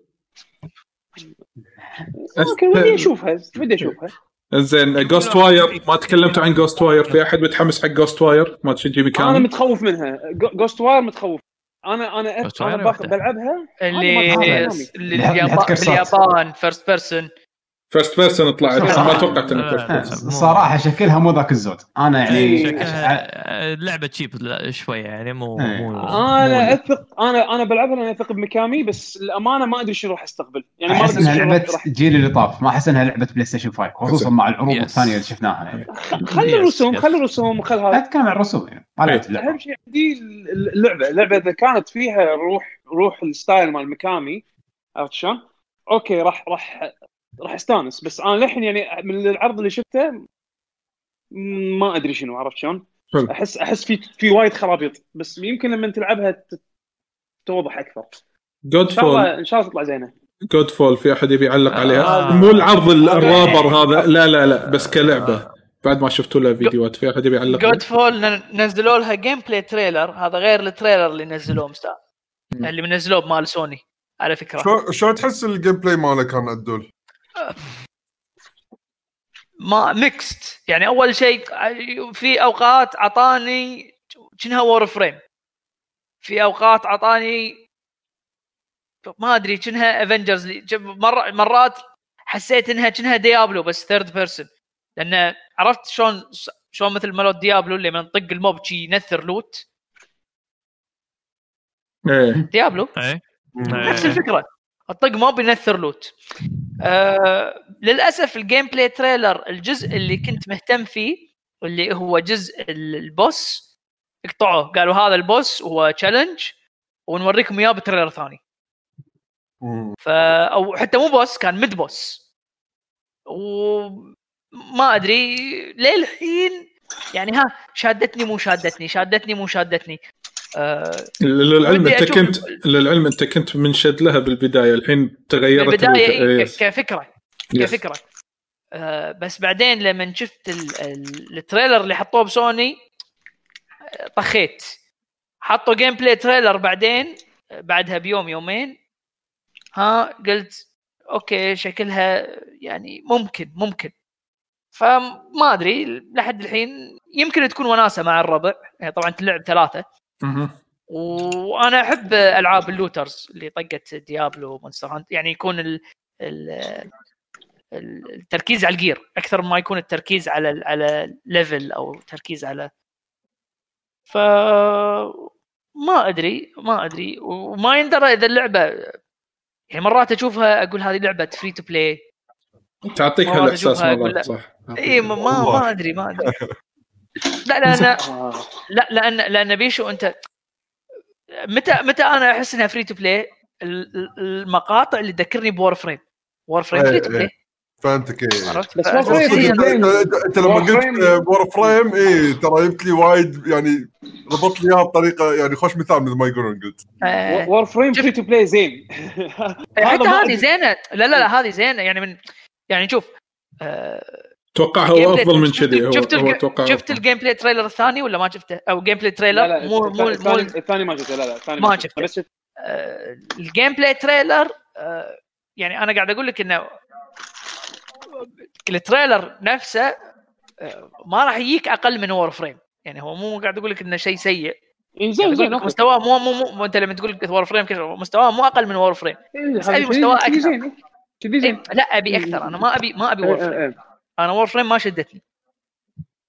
okay ودي أشوفها. ودي أشوفها. زين Ghostwire ما تكلمتوا عن Ghostwire في أحد متحمس حق Ghostwire ما شينجي أنا ميكامي متخوف منها. Ghostwire متخوف أنا أنا أنا. بلعبها اللي اللي. باليابان first person first person طلعت ما توقعت إنه لا، first لا. person الصراحه شكلها مو ذاك الزود أنا يعني شكلها لعبة cheap شوية يعني مو إيه. مو أنا اثق أنا أنا بلعبها لأن أثق بميكامي بس الامانه ما أدري شنو راح أستقبل يعني ما أحس أدري إنها لعبة الجيل اللي طاف ما أحس إنها لعبة PlayStation 5 خصوصا مع العروض. الثانية اللي شفناها يعني خلي الرسوم. خلي الرسوم لا هذا اتكلم عن الرسوم يعني اللعبه أهم شيء عندي اللعبة اللعبة إذا كانت فيها روح روح ال style مال ميكامي عرفت شلون؟ okay راح راح راح استانس بس أنا للحين يعني من العرض اللي شفته ما أدري شنو عرفت شلون؟ احس أحس في في وايد خرابيط بس يمكن لما تلعبها توضح أكثر. God إن شاء الله fall إن شاء الله تطلع زينة. Godfall في أحد يبي يعلق عليها؟ آه. مو العرض ال- الرابر هذا. لا لا لا بس كلعبة. بعد ما شفتوا له فيديوهات في أحد يبي يعلق God fall نزلوا لها gameplay trailer هذا غير ال trailer اللي نزلوه مستا. اللي منزلوه بمال سوني على فكرة. شو شو تحس ال gameplay ماله كان عدول؟ ما mixed يعني أول شيء في أوقات أعطاني كأنها Warframe في أوقات أعطاني ما أدري كأنها Avengers مر مرات حسيت إنها كأنها Diablo بس third person لأن عرفت شلون شلون مثل مال loot Diablo اللي من طق ال mob شي ينثر loot إيه. Diablo إيه. نفس الفكرة. الطق mob ينثر loot. آه للأسف ال gameplay trailer الجزء اللي كنت مهتم فيه اللي هو جزء ال- ال boss قطعوه قالوا هذا ال boss هو challenge ونوريكم إياه ب trailer ثاني. مم. ف أو حتى مو boss كان mid boss. وما أدري للحين يعني ها شادتني مو شادتني شادتني مو شادتني. آه للعلم أنت كنت للعلم أنت كنت منشد لها بالبداية الحين تغيرت بالبداية. إيه إيه. كفكرة yes. كفكرة آه بس بعدين لما شفت ال- ال- ال trailer اللي حطوه بسوني طخيت حطوا gameplay trailer بعدين بعدها بيوم يومين ها قلت okay شكلها يعني ممكن ممكن فما أدري لحد الحين يمكن تكون وناسة مع الربع يعني طبعا تلعب ثلاثة. وأنا أحب ألعاب ال looters اللي طقت Diablo و Monster Hunter. يعني يكون ال ال ال- التركيز على ال gear. أكثر ما يكون التركيز على على level أو تركيز على ف ما أدري ما أدري. وما يندرى إذا اللعبه يعني مرات أشوفها أقول هذه لعبة free to play تعطيك هالإحساس أشوفها أقول مرات لا. صح. اي ما ما, والله. ما أدري ما أدري. لا لأن. لا. لأن لأن بيشو أنت متى متى أنا أحس إنها free to play المقاطع اللي تذكرني ب Warframe Warframe إيه، free to إيه. play فهمتك إيه. عرفت؟ بس ف- Warframe بس هي- free to play. أنت أنت لما قلت Warframe اي ترى جبت لي وايد يعني ربطت لي إياها بطريقة يعني خوش مثال مثل ما يقولون قلت. Warframe free to play زين. حتى هذا ما هذه زينة. لا لا لا هذه زينة. يعني من يعني شوف آه، أتوقع هو أفضل من كذي هو شفت هو أتوقع شفت. ال gameplay trailer الثاني ولا ما شفته أو gameplay لا trailer لا مو مو الثاني مو الثاني ما شفته لا لا الثاني ما شفته. شفته. بس شفت آه، ال gameplay trailer آه، يعني أنا قاعد أقول لك إنه ال trailer نفسه آه، ما راح يجيك أقل من Warframe يعني هو مو قاعد أقول لك إنه شيء سيء إيه، زين زين. مستواه مو مو مو أنت لما تقول Warframe كذا مستواه مو أقل من Warframe إيه، بس أبي كذي- مستوى كذي أكثر. زين إيه، لا أبي أكثر أنا ما ابي ما أبي Warframe. أنا Warframe ما شدتني.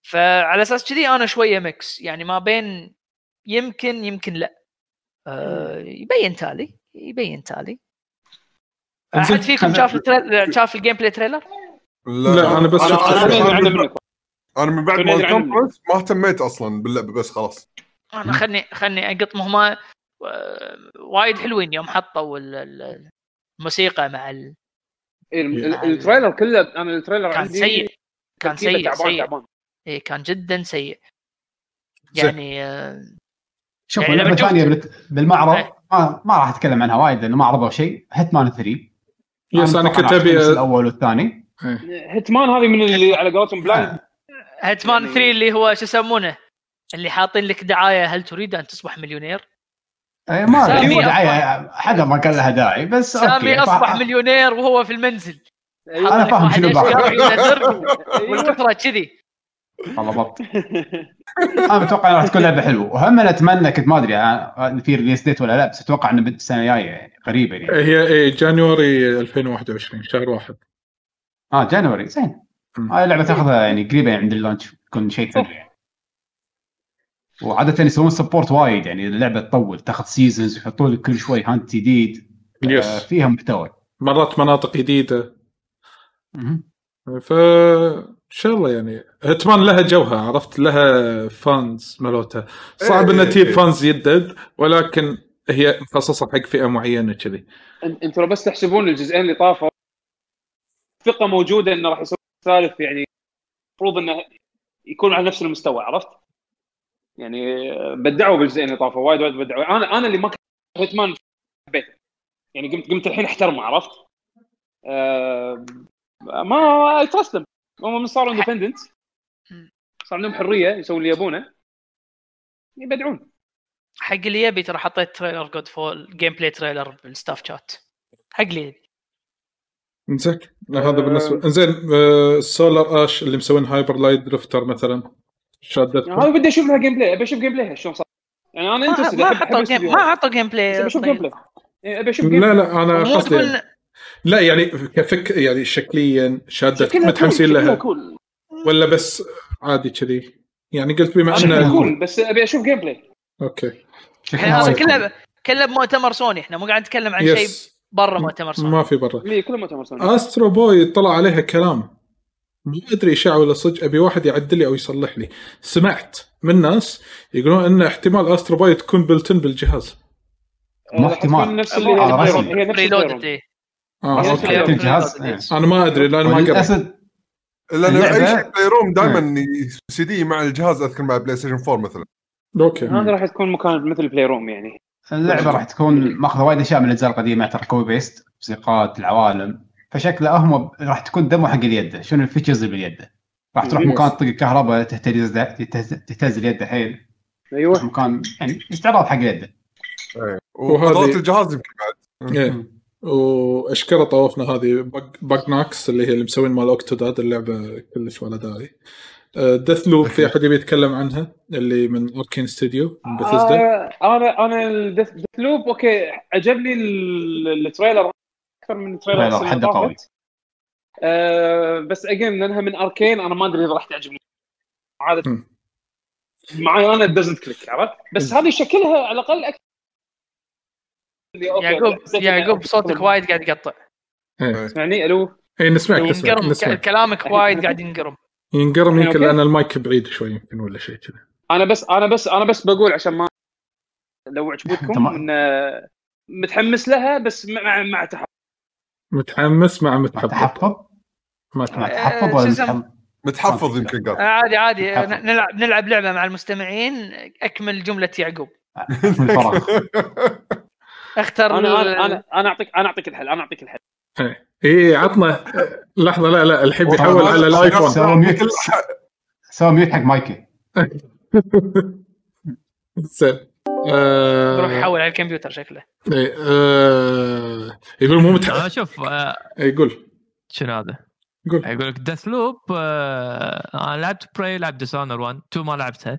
فعلى أساس كذي أنا شوية mix يعني ما بين يمكن يمكن لا. آه يبين تالي يبين تالي. أحد فيكم شاف ال trail... شاف ال gameplay trailer؟ لا، أنا بس أنا- شفت أنا- أنا أنا من بعد ما. ال conference ما اهتميت أصلا باللعبة بس خلاص. أنا خلني خلني اقط ما هم آه، وايد حلوين يوم حطوا ال- ال- الموسيقى مع ال... ال- ال trailer كله أنا ال trailer كان عندي سيء. كان سيء تعبان سيء. تعبان. إيه كان جدا سيء. يعني آه، شوف يعني الثانية بالت- بالمعرض إيه. ما, ما راح أتكلم عنها وايد لأنه ما عرضوا شيء. Hitman 3 yes أنا كنت ابي الأول والثاني. Hitman هذه من اللي على قولتهم blind. Hitman يعني- 3 اللي هو شو يسمونه؟ اللي حاطين لك دعاية هل تريد أن تصبح مليونير؟ إيه، ما سامي ادري أصبح- دعايه حقا ما كان لها داعي بس سامي أوكي أصبح فا- مليونير وهو في المنزل. أيوة. لك فاهم شنو. وينزل والكثره كذي. والله بط أنا متوقع انها راح تكون لعبة حلوة. وهم أنا اتمنى كنت ما أدري آه، في ريليس ديت ولا لا بس أتوقع إنه بالسنه الجاية يعني قريبا يعني. هي إيه جانيوري 2021 شهر واحد. آه جانوري زين. هاي اللعبه تاخذها يعني قريبة عند اللانش تكون شيء حلو يعني. وعادة يسوون support وايد يعني اللعبة تطول تاخذ seasons ويحطوا لك كل شوي hunt جديد. آه yes فيها محتوى. مرات مناطق جديدة. ف إن شاء الله يعني. Hitman لها جوها عرفت؟ لها fans مالوتها صعب إيه، إنها إيه، تجيب إيه. fans جدد ولكن هي مخصصة حق فئة معينة كذي. أنتم لو بس تحسبون الجزئين اللي طافوا ثقة موجودة إنه راح يسوي ثالث يعني المفروض إنه يكون على نفس المستوى عرفت؟ يعني آه، بدعوا بالجزئين اللي طافوا وايد وايد بدعوا. أنا أنا اللي ما كنت Hitman حبيته يعني قمت قمت الحين أحترمه عرفت؟ آه ما ترست هم من صاروا independent صار عندهم حرية يسوون اللي يبونه. يبدعون. حق اللي يبي ترى حطيت trailer Godfall gameplay trailer بال staff chat حق اللي يبي. زين هذا بالنسبة زين آه، Solar Ash اللي مسوين Hyper Light Drifter مثلا. شادتكم يعني هذا بدي أشوف لها gameplay أبي أشوف gameplay شلون صار يعني أنا interested ما حطوا game ما حطوا gameplay أبي أشوف gameplay إيه، أبي أشوف game لا لا أنا قصدي يعني. لا يعني كفك يعني شكليا شكلها متحمسين لها. cool ولا بس عادي كذي؟ يعني قلت بما شكلها انه cool بس أبي أشوف gameplay okay. إحنا هذا وايد كله كله بمؤتمر سوني إحنا مو قاعد نتكلم عن شيء برا مؤتمر سوني. ما في برا. ليه كله مؤتمر سوني. Astro Boy طلع عليها كلام. ما أدري اشاعه ولا صدق أبي واحد يعدل لي أو يصلح لي سمعت من ناس يقولون إن احتمال Astro Boy تكون built-in بالجهاز. مو راح احتمال. تكون نفس اللي آه، هي رسمي. هي نفس إيه. نفس الجهاز إيه. أنا ما أدري لأن ما قرأت وللاسف لأن أي اللعبة- شيء Playroom دائما سي دي مع الجهاز أذكر مع PlayStation 4 مثلا. okay. هذا راح تكون مكان مثل Playroom يعني. اللعبة راح تكون مأخذة وايد أشياء من الأجزاء القديمة ترى copy paste موسيقات العوالم. فشكله هم راح تكون demo حق اليد شنو ال features اللي باليد؟ راح تروح. مكان تطق الكهرباء تهتز تهتز تهتز اليد حيل أيوه. مكان يعني استعراض حق اليد. إيه. وهذه- وقدرات الجهاز يمكن بعد. إيه. واشكره طوفنا هذه Bugsnax اللي هي اللي مسوين مال Octodad اللعبة كلش ولا داعي. Deathloop في أحد يبي يتكلم عنها؟ اللي من Arkane Studio آه أنا أنا ال Deathloop okay عجبني ال- ال trailer. أكثر من trailer حده قوي. آه بس again لأنها من Arkane أنا ما أدري إذا راح تعجبني. عادة. معي أنا doesn't click عرفت؟ بس هذه شكلها على الأقل أكثر. يعقوب يعقوب صوتك وايد قاعد يقطع. اسمعني ألو؟ اي نسمعك نسمعك كلامك وايد قاعد ينقرم. ينقرم يمكن؟ لأن المايك بعيد شوي يمكن ولا شيء كذا. أنا بس أنا بس أنا بس بقول عشان ما لو عجبتكم تمام. إن آه، متحمس لها بس مع مع تحفظ متحمس مع متحفظ؟ تحفظ ما مع تحفظ تحفظ شو ولا اسمه؟ متحمس؟ متحفظ. يمكن آه، قال عادي. عادي. ن- نلعب نلعب لعبة مع المستمعين. أكمل جملة يعقوب. من فراغ اختر أنا أنا اعطيك أنا أعطيك الحل أنا أعطيك الحل. اي إيه، عطنا. لحظة لا لا الحين بيحول على الآيفون. سوى mute. حق مايكي. آه، بروح يحول على الكمبيوتر شكله. إيه، آه، يقول مو متحمس شوف آه، يقول شنو هذا؟ قول. يقول لك Deathloop أنا لعبت Prey لعبت Dishonored 1 2 ما لعبتها.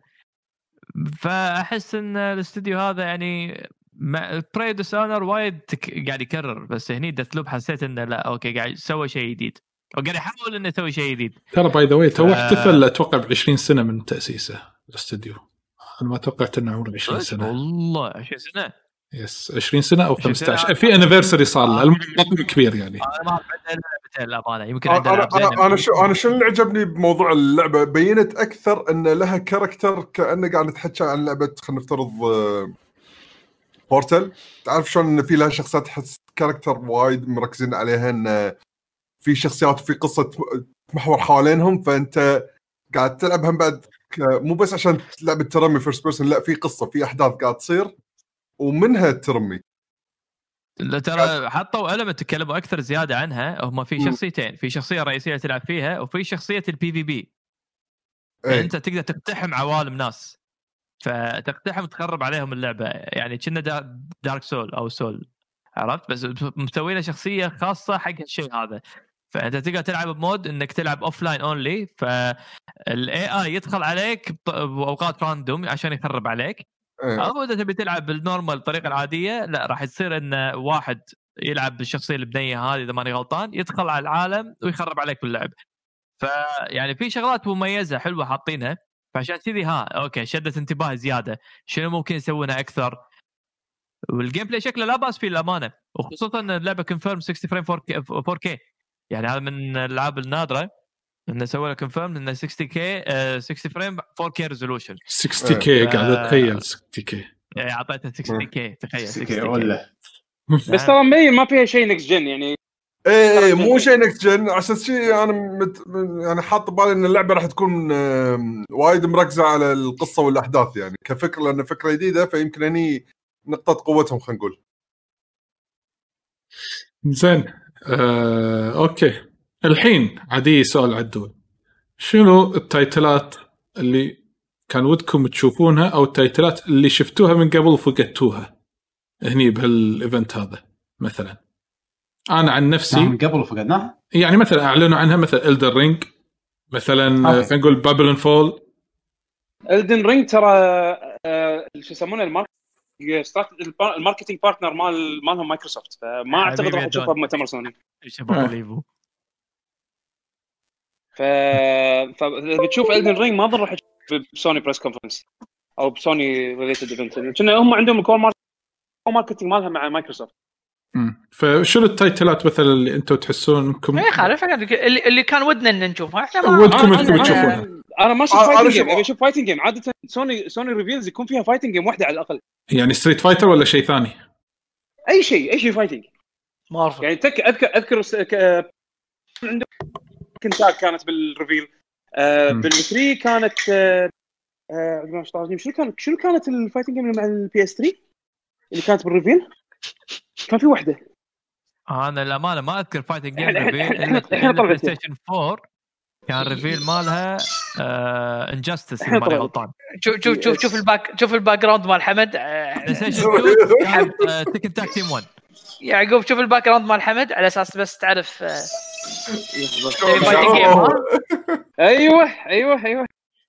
فأحس إن الاستوديو هذا يعني Prey Dishonored وايد تك... قاعد يكرر بس هني Deathloop حسيت إنه لا okay قاعد سوى شيء جديد وقاعد يحاول إنه يسوي شيء جديد. ترى by the way too آه. احتفل أتوقع ب 20 سنة من تأسيسه الاستوديو. أنا ما توقعت إنه عمره 20 سنة. والله 20 سنة؟ yes 20 سنة أو 20 سنة. 15 في anniversary صار له. المهم كبير يعني. أنا ما اعرف عنده لعبتين للامانه يمكن أنا. أنا أنا شو أنا شو اللي عجبني بموضوع اللعبة؟ بينت أكثر إن لها character كأنه قاعد نتحكى عن لعبة خلينا نفترض آه، Portal تعرف شلون إن في لها شخصيات تحس character وايد مركزين عليها؟ إن في شخصيات وفي قصة تمحور حوالينهم فأنت قاعد تلعب هم بعد مو بس عشان لعبه ترمي first person لا في قصة في أحداث قاعد تصير ومنها ترمي لا ترى حطوا element تكلموا أكثر زيادة عنها هم في. شخصيتين في شخصية رئيسية تلعب فيها وفي شخصية ال PvP إيه. فأنت تقدر تقتحم عوالم ناس. فتقتحم تخرب عليهم اللعبة. يعني كنا دا- Dark Soul أو Soul عرفت؟ بس مسوي له شخصية خاصة حق الشيء هذا. فأنت تقدر تلعب ب mode إنك تلعب offline only فال AI يدخل عليك بأوقات random عشان يخرب عليك. إيه. أو إذا تبي تلعب بال normal الطريقة العادية لا راح تصير إن واحد يلعب بالشخصية البنيه هذه إذا ماني غلطان يدخل على العالم ويخرب عليك باللعب. فيعني في شغلات مميزة حلوة حاطينها فعشان كذي ها okay شدت انتباهي زيادة. شنو ممكن يسوونها أكثر؟ وال gameplay شكله لا بأس فيه للأمانة وخصوصا إن اللعبة confirm 60 frame 4K يعني هذا من الألعاب النادرة إنه سووا له confirm إنه 60 K 60 frame 4K resolution 60 كي قاعد آه. أتخيل 60 كي يعني أعطيته 60 K تخيل 60 60 K ولا. بس ترى مبين ما فيها شيء next gen يعني. إيه إيه مو شيء next gen عشان شيء أنا مت... يعني حاط ببالي إن اللعبة راح تكون وايد مركزة على القصة والأحداث يعني. كفكرة لأن فكرة جديدة فيمكن هني نقطة قوتهم خلينا نقول. زين. آه، okay. الحين عادي سؤال عدول. شنو ال title ات اللي كان ودكم تشوفونها أو ال title ات اللي شفتوها من قبل وفقدتوها هني بهال event هذا مثلا؟ أنا عن من نفسي قبل فقدناه يعني مثلا أعلنوا عنها مثلا Elden Ring مثلا. خلينا نقول Babylon Fall Elden Ring ترى آه، شو يسمونه ال mark ستارت- ال par- ال marketing partner مال مالهم مايكروسوفت فما أعتقد راح تشوفها. بمؤتمر سوني. شوف آه. ليفو؟ ف بتشوف Elden Ring ما أظن راح تشوف بسوني press conference أو بسوني related event كنا هم عندهم ال co-marketing مالها مع مايكروسوفت مم. فشنو ال title ات مثلا اللي أنتم تحسون انكم ما يخالف اللي, اللي كان ودنا إن نشوفها. إحنا ما ودكم انكم أنا- تشوفونها. أنا ما أشوف آه، fighting game ابي أشوف fighting game عادة سوني سوني reveals يكون فيها fighting game واحدة على الأقل. يعني Street Fighter ولا شيء ثاني؟ أي شيء أي شيء fighting ما أعرف. يعني تك اذكر أذكر عندهم كنتاك كانت بال reveal آه مم. بال3 كانت آه آه؟ شنو كانت شنو كانت ال fighting game اللي مع ال PS 3 اللي كانت بال reveal؟ كان في واحدة أنا الامانه ما أذكر fighting game reveal إلا Play. Station 4 كان reveal مالها Injustice إحنا إذا ماني. غلطان. شوف شوف شوف شوف ال back شوف ال background مال حمد. آه، PlayStation 2 كان Tekken Tag Team 1 يعقوب شوف ال background مال حمد. على أساس بس تعرف آه، أيوه أيوه أيوه.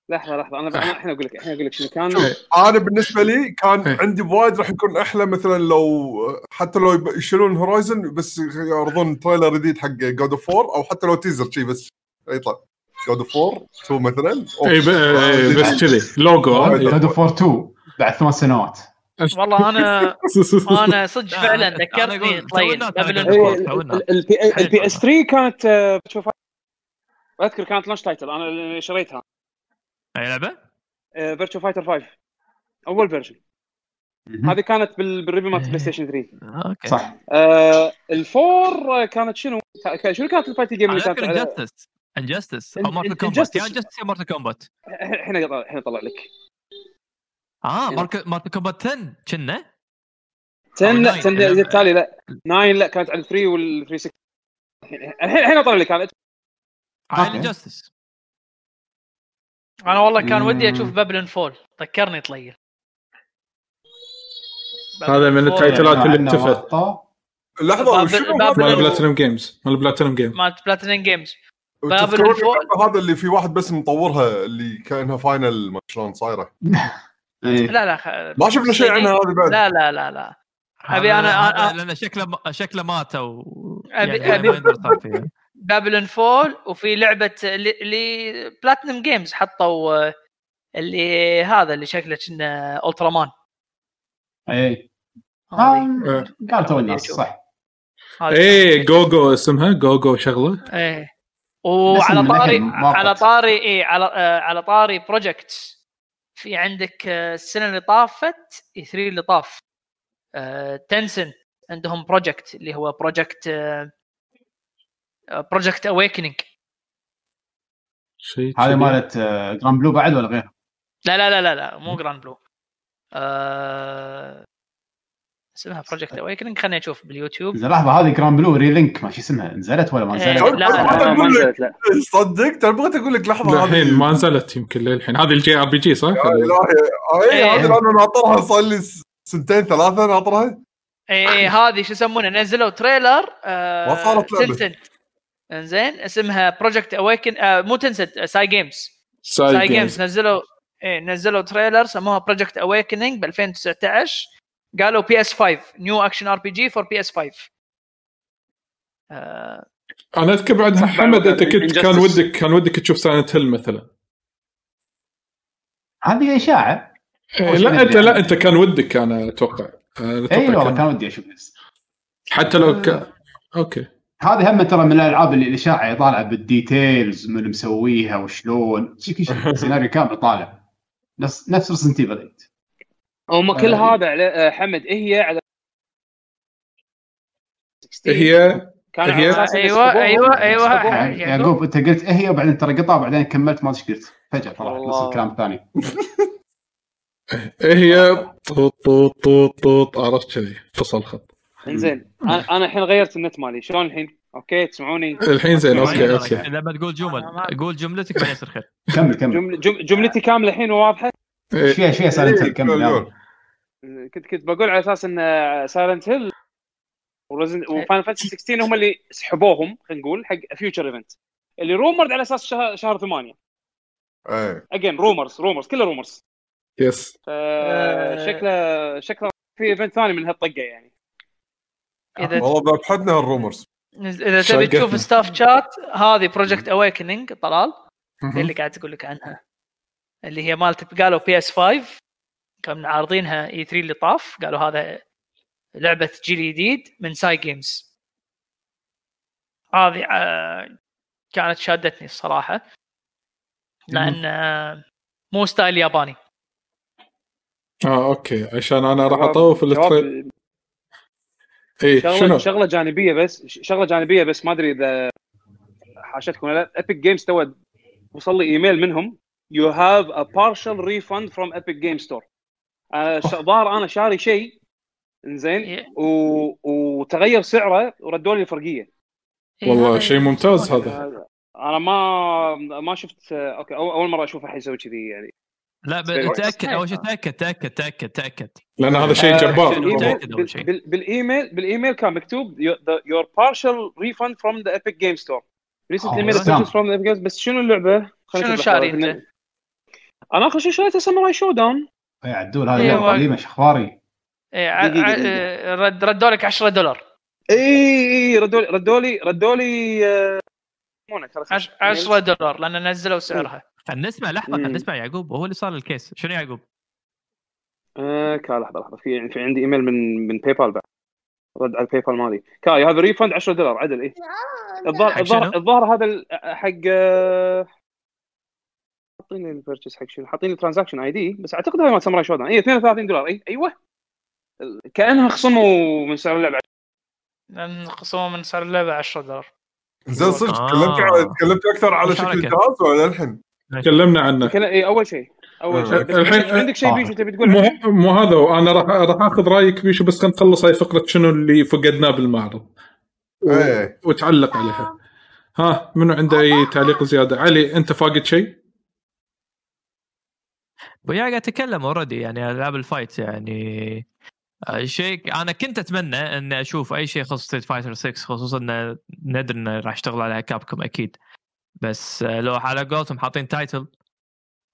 لحظة لحظة. أنا الحين أقول لك الحين أقول لك شنو. كان أنا بالنسبة لي كان إيه. عندي بوايد راح يكون أحلى مثلا لو حتى لو يشيلون Horizon بس يعرضون trailer جديد حق God of War أو حتى لو teaser شي بس. يطلع God of War 2 مثلا. اي إيه، بس كذي. لوجو. جود اوف 4 2 بعد ثمان سنوات. والله أنا أنا صدق لا، فعلا ذكرتني طيب إيه، ال PS 3 كانت آه، بتشوف أذكر كانت launch title أنا اللي شريتها. أي لعبة؟ Virtua Fighter 5 أول version. هذه كانت بال- بال reveal مالت PlayStation 3 okay صح آه ال four كانت شنو؟ شنو كانت ال fighting game اللي كانت على- انجستس انجستس أو Mortal Kombat يا Injustice. Injustice يا Mortal Kombat الحين اطلع الحين اطلع لك آه. Mortal Kombat 10 كنا 10 لا nine. 10 إيه. التالي لا 9 لا كانت على 3 وال 360 الحين الحين اطلع لك هاي أوكي. انجستس أنا والله كان ودي. أشوف بابلون فول. ذكرني طليل هذا من التايتلات اللي اكتفت ورطة. لحظة مال هذا؟ بلاتينوم جيمز مال بلاتينوم جيم مالت بلاتينم جيمز Fall. اللعبة هذا اللي في واحد بس مطورها اللي كأنها فاينل ما شلون صايرة؟ إيه. لا لا خ... ما شفنا شيء عنها هذه بعد. لا لا لا لا. أبي هذا- أنا- لأن شكله شكله مات أو أبي- بابلون فول وفي لعبة اللي, اللي بلاتينم جيمز حطوا آه، اللي هذا اللي شكله كنا الترامان إيه. هذه. آه، قال تو الناس. صح. إيه جوجو اسمها؟ جوجو شغلة؟ إيه. وعلى طاري. على طاري إيه على آه على طاري project في عندك آه، السنة اللي طافت E3 اللي طاف. آه Tencent عندهم project اللي هو Project آه Project Awakening شيء هذه. مالت آه، Granblue بعد ولا غير؟ لا لا لا لا لا مو Granblue آه اسمها Project Awakening خليني أشوف باليوتيوب زين لحظة هذه Gran Blue Relink ما شو اسمها نزلت ولا ما إيه، نزلت؟ لا، لا، لك- نزلت لا صدق ترى بغيت أقول لك لحظة الحين ما نزلت يمكن للحين هذه ال JRPG صح؟ يا إلهي اي إيه. هذه أنا ناطرها صار لي سنتين ثلاثة ناطرها اي اي هذه شو يسمونها نزلوا trailer آه ما صارت لعبة. انزين اسمها Project Awaken آه مو Tencent Cygames Cy Cygames Games نزلوا إيه نزلوا trailer سموها Project Awakening ب 2019 قالوا PS 5 new action RPG for PS 5 آه، أنا أذكر بعدها صح، حمد بعد انت كنت. كان ودك كان ودك تشوف Silent Hill مثلا. هذه اشاعه إيه، لا أنت لا؟ أنت كان ودك أنا أتوقع. أنا أتوقع اي والله كان- ودي أشوف حتى لو كان أوكي. هذه هم ترى من الألعاب اللي الاشاعه طالعة بال details من مسويها وشلون. سيناريو كامل طالع. نفس نفس Resident Evil هم كل آه. هذا على آه، حمد هي على 16 هي؟ كان هي- إن أيوه أيوه أيوه. يعقوب. أنت قلت إيه هي وبعدين ترى قطع وبعدين كملت ما أدري إيش قلت. فجأة طلع نص. الكلام الثاني. إيه هي؟ طوط طوط طوط طوط. عرفت كذي فصل خط. انزين أنا الحين غيرت النت مالي شلون الحين؟ أوكي تسمعوني؟ الحين زين أوكي أوكي. لما تقول جمل قول جملتك بعدين يصير خير كمل كمل جمل جم جملتي كاملة الحين وواضحة؟ إيش إيه، فيها إيش فيها Silent إيه، كمل. يلا. كنت كنت بقول على أساس إن Silent Hill و Final Fantasy 16 هم اللي سحبوهم خلينا نقول حق future event اللي rumored على أساس شهر, شهر 8 إيه again rumors rumors كله rumors yes. شكله شكله في event ثاني من هالطقة يعني إذا والله ذبحتنا هال rumors إذا تبي. تشوف staff chat هذه Project Awakening طلال. اللي قاعد أقول لك عنها. اللي هي مالت قالوا PS 5 كانوا عارضينها E 3 اللي طاف. قالوا هذا لعبة جيل جديد من Cygames هذه آه، كانت شادتني الصراحة. لأن آه، مو style ياباني. آه أوكي. عشان أنا راح أطوف ال trailer جواب اي شغله شنو؟ شغلة جانبية بس شغلة جانبية بس ما أدري إذا حاشتكم ولا لا. Epic Games تو وصل لي إيميل منهم. you have a partial refund from epic game store. آه، ش- ظاهر أنا شاري شيء زين إيه. و... وتغير سعره وردوا لي الفرقية. إيه، والله شيء ممتاز. هذا. أنا ما ما شفت أوكي أول- أول مرة أشوف احد يسوي كذي يعني. لا verify تأكد. أول شيء تأكد تأكد تأكد تأكد لأن هذا شيء آه، جبار بالإيميل بالإيميل كان مكتوب your, the, your partial refund from the epic game store recently آه، made a سلام. purchase from the epic Games بس شنو اللعبة؟ شنو شاري. أنت؟ أنا أخر شيء شريته Samurai Shodown يا عدول هذه إيه، لعبة هو- قديمة؟ إيه،. رد ردوا لك 10 دولار اي اي ردوا لي ردوا لي ردوا لي آه، يسمونه، خلاص. 10 دولار لأن نزلوا سعرها نسمع لحظة نسمع يعقوب هو اللي صار ال case. شنو يعقوب؟ آه، كا لحظة لحظة. في يعني في عندي إيميل من من PayPal بعد. رد على ال PayPal مالي. كا هذا refund 10 دولار عدل اي الظاهر الظاهر؟ الظاهر هذا ال- حق آه، حاطين ال purchases حق شنو؟ حاطين لي transaction ID بس أعتقد هاي مال Samurai Shodown اي 32 دولار اي أيوه. كأنها خصموا من سعر اللعبة. لأن خصموا من سعر اللعبة 10 دولار. زين صدق آه. تكلمت تكلمت أكثر على شكل؟ الجهاز ولا الحين؟ تكلمنا عنه. كلا- اي أول شيء. أول شيء. بس الحين- عندك- شيء آه. بيجو تبي تقول مو؟ مو هذا أنا راح راح آخذ رأيك بيشو بس خلينا نخلص هاي فقرة شنو اللي فقدناه بالمعرض. و... إيه. وتعلق عليها ها منو عنده أي تعليق زيادة؟ علي أنت فاقد شيء؟ ويا قاعد اتكلم already يعني العاب ال fight يعني. آه، شيء أنا كنت أتمنى إني أشوف أي شيء يخص Street Fighter 6 خصوصا ان ندري إنه راح يشتغل عليها Capcom أكيد. بس آه، لو على قولتهم حاطين title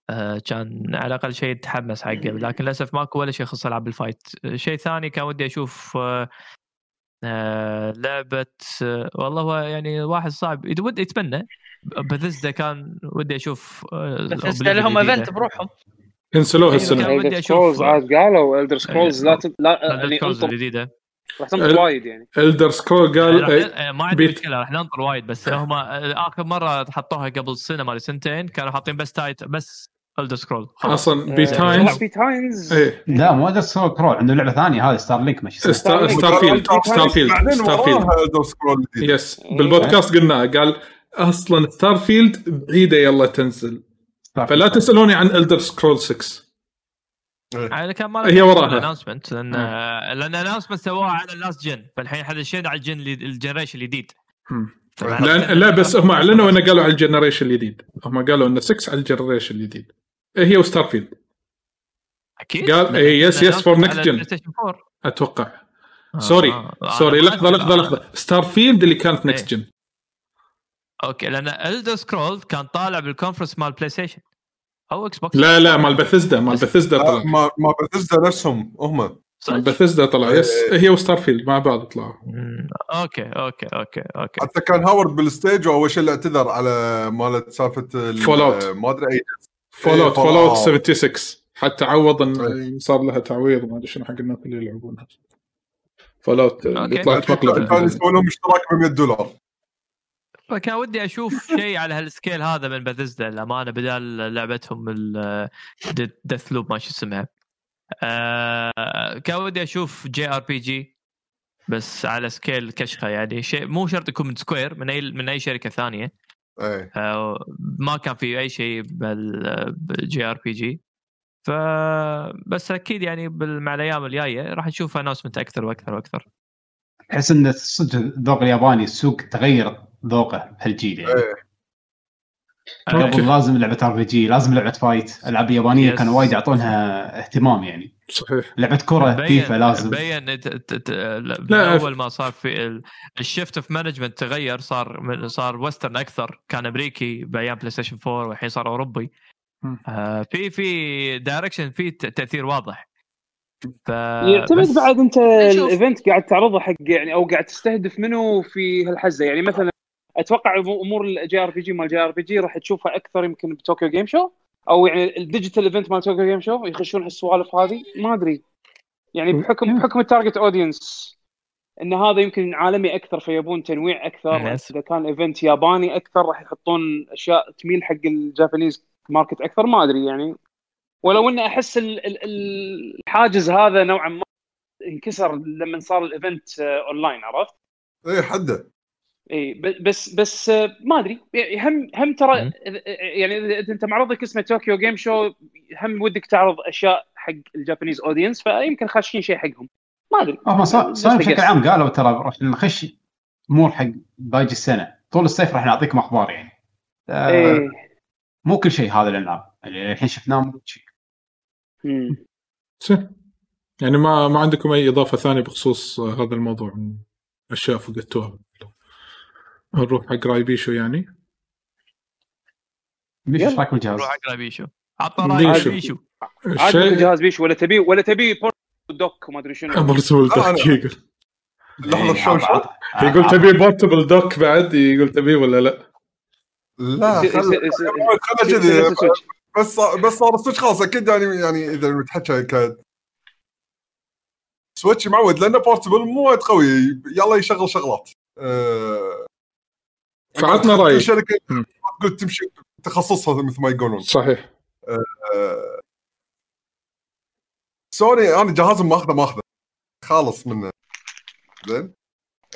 آه، كان على الأقل شيء تحمس حقه لكن للأسف ماكو ولا شيء يخص ألعاب ال fight آه، شيء ثاني كان ودي أشوف لعبة والله هو يعني واحد صعب. يد- ودي يتمنى بثزدا كان ودي أشوف بس Oblivion لهم. event بروحهم. انسلوه إيه، السنة. كان ودي Elder أشوف- Scrolls عاد قالوا الدر سكرولز لا تد- لا Elder يعني الجديدة. راح تنطر وايد يعني. الدر سكرول قال إيه، آه، ما عندي مشكله راح ننطر وايد بس هم آه، آخر مرة حطوها قبل سنة مال سنتين كانوا حاطين بس تايت بس الدر سكرول أصلا بي تايمز إيه لا مو هذا سكرول كرول عنده لعبة ثانية هذه ستار لينك ماشي اسمها. ستار فيلد ستار فيلد ستار فيلد. يس بالبودكاست قلنا قال أصلا ستار فيلد بعيدة يلا تنزل. فلا. تسألوني عن Elder Scroll 6 يعني كان ما هي وراها. announcement لأن آه، لأن announcement سووها على ال last gen فالحين حدشينا على ال gen ال generation الجديد إن- لا بس هم أعلنوا إنه قالوا على ال generation الجديد هم قالوا إنه 6 على ال generation الجديد إيه هي و Starfield أكيد. قال- لأن إيه، yes, yes, for announcement next على gen. ال PlayStation 4 أتوقع. آه، sorry آه. sorry أنا ما لحظة. لحظه آه. لحظة. Starfield اللي كانت next إيه. gen okay لأن Elder Scrolls كان طالع بال conference مال PlayStation أو Xbox لا لا مال بثزدا مال بثزدا آه، طلع. ما ما بثزدا نفسهم هم؟ بثزدا طلع yes هي و Starfield مع بعض طلعوا okay okay okay okay. حتى كان Howard بال stage واول شيء اللي اعتذر على مالت سالفة ال- Fallout. ما أدري. اي Fallout إيه، Fallout Fallout. 76 حتى عوض إن إيه. صار لها تعويض ما أدري شنو حق الناس اللي يلعبونها. Fallout. طلعت مقلب كان يسوون لهم اشتراك ب 100 دولار. فكان ودي أشوف شيء على هال scale هذا من بثزدا الامانه بدال لعبتهم ال Deathloop ما شو اسمها. آه كان ودي أشوف JRPG بس على scale كشخة يعني. شيء مو شرط يكون من Square من اي من أي شركة ثانية. إيه. آه ما كان في أي شيء بال JRPG ف بس أكيد يعني مع الأيام الجاية راح نشوف announcement أكثر وأكثر وأكثر. احس إن صدق الذوق الياباني السوق تغير ذوقه بهالجيل يعني. إيه. قبل لازم لعبة RPG لازم لعبة fight الالعاب اليابانيه. كانوا وايد يعطونها اهتمام يعني. صحيح. لعبة كرة فيفا لازم. بين ت- ت- ت- من لا، أول ما صار في ال- ال shift of management تغير صار من- صار western أكثر. كان أمريكي بأيام PlayStation 4 والحين صار أوروبي. آه في في direction في ت- تأثير واضح. ف يعتمد بعد أنت. ال event قاعد تعرضه حق يعني أو قاعد تستهدف منو في هالحزة يعني مثلا أتوقع أمور الجي ار بي جي مال جي ار بي جي راح تشوفها أكثر يمكن ب Tokyo Game Show؟ أو يعني ال digital event مال Tokyo Game Show؟ يخشون هالسوالف هذه؟ ما أدري. يعني بحكم بحكم ال target audience إن هذا يمكن عالمي أكثر فيبون تنويع أكثر. إذا كان event ياباني أكثر راح يحطون أشياء تميل حق ال Japanese market أكثر؟ ما أدري يعني. ولو ان أحس ال- ال- ال- الحاجز هذا نوعا ما انكسر لما صار ال event آه، اونلاين عرفت؟ إيه حده. اي ب- بس بس آه، ما أدري. يعني هم هم ترى يعني إذا أنت معرضك اسمه Tokyo Game Show هم ودك تعرض أشياء حق ال Japanese audience فيمكن خاشين شيء حقهم. ما أدري. هم صار بشكل. عام قالوا ترى راح نخش امور حق باقي السنة. طول الصيف راح نعطيكم أخبار يعني. آه إيه. مو كل شيء هذا الالعاب اللي الحين شفناه مو كل شيء. يعني ما ما عندكم أي إضافة ثانية بخصوص آه، هذا الموضوع من أشياء فقدتوها؟ نروح حق راي بيشو يعني؟ بيش يلا. إيش رايك بالجهاز؟ روح اقرا بيشو. عطى راي بيشو. بيشو. عاد الشيء جهاز بيش ولا تبي ولا تبي dock وما أدري شنو. portable لا، dock يقول. لحظة إيه، عط- يقول تبي portable dock بعد؟ يقول تبي ولا لا؟ لا كذي. بس بس صار ال Switch خلاص. أكيد يعني يعني إذا بتحكى ك Switch معود لأنه portable مو وايد قوي. يلا يشغل شغلات. أه... فعطنا رايك. شركة. تقول تمشي تخصصها مثل ما يقولون. صحيح. أه... سوني أنا جهازهم ماخذه ماخذه. خالص منه. زين؟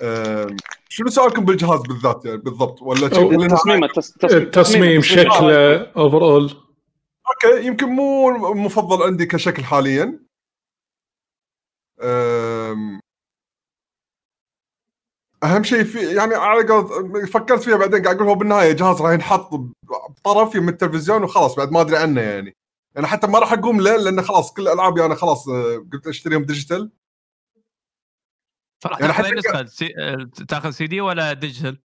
أه... شنو سؤالكم بالجهاز بالذات يعني بالضبط؟ ولا تصميمه التص- تصميم التصميم شكله overall okay يمكن مو المفضل عندي كشكل حاليا. أم، أهم شيء في يعني على قول فكرت فيها بعدين قاعد أقول هو بالنهاية جهاز راح ينحط بطرف من التلفزيون وخلاص بعد ما أدري عنه يعني. أنا حتى ما راح أقوم له لأن خلاص كل ألعابي أنا خلاص أه، قلت أشتريهم digital. فراح يعني تاخذ نسخة؟ C... آه، تاخذ سي دي ولا digital؟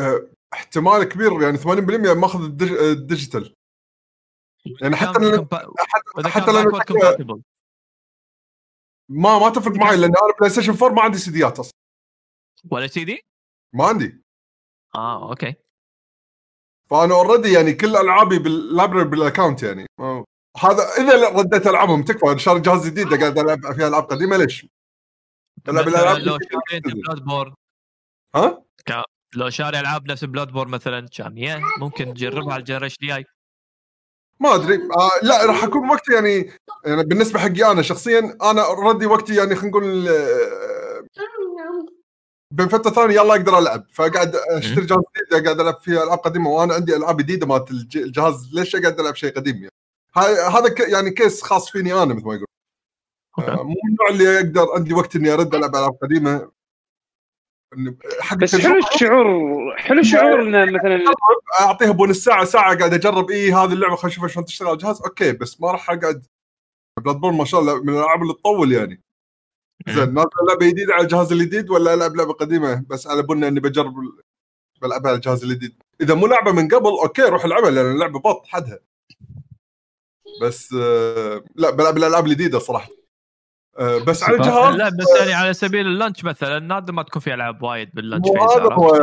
أه، احتمال كبير يعني 80% ماخذ ال dig- ال digital يعني حتى compa- حتى, حتى لو. ما ما تفرق معي لأن أنا PlayStation 4 ما عندي سيديات أصلا. ولا سي دي؟ ما عندي آه okay فأنا already يعني كل ألعابي بال library بال account يعني هذا إذا رديت ألعبهم تكفى شاري جهاز جديد قاعد ألعب فيها ألعاب قديمة ليش؟ ألعب الالعاب لو شاري. Bloodborne ها؟ لو شاري ألعاب نفس Bloodborne مثلا كان يا ممكن تجربها على ال generation الجاي ما أدري آه لا راح أكون وقتي يعني يعني بالنسبة حقي أنا شخصيا أنا already وقتي يعني خلينا نقول آه، بين فترة ثانية يلا أقدر ألعب. فقاعد أشتري جهاز جديد قاعد ألعب فيه ألعاب قديمة وأنا عندي ألعاب جديدة مالت الج- الجهاز ليش قاعد ألعب شيء قديم يعني؟ هاي- هذا ك- يعني case خاص فيني أنا مثل ما يقول. آه، مو من النوع اللي أقدر عندي وقت إني أرد ألعب ألعاب قديمة. إن- حق بس حلو الشعور حلو الشعور انه مثلا. أعطيها بونس ساعة ساعة قاعد أجرب إيه هذه اللعبة خلينا نشوف شلون تشتغل على الجهاز. okay بس ما راح أقعد. Bloodborne ما شاء الله من الألعاب اللي تطول يعني. زين نازل لعبة جديدة على الجهاز الجديد ولا ألعب لعبة قديمة؟ بس على بنا إني بجرب بلعبها على الجهاز الجديد. إذا مو لعبة من قبل okay روح العبها لأن اللعبة بط حدها. بس آه لا بلعب الألعاب الجديدة صراحة. آه، بس على. الجهاز لا بس يعني على سبيل ال launch مثلا نادر ما تكون في ألعاب وايد بال launch هذا هو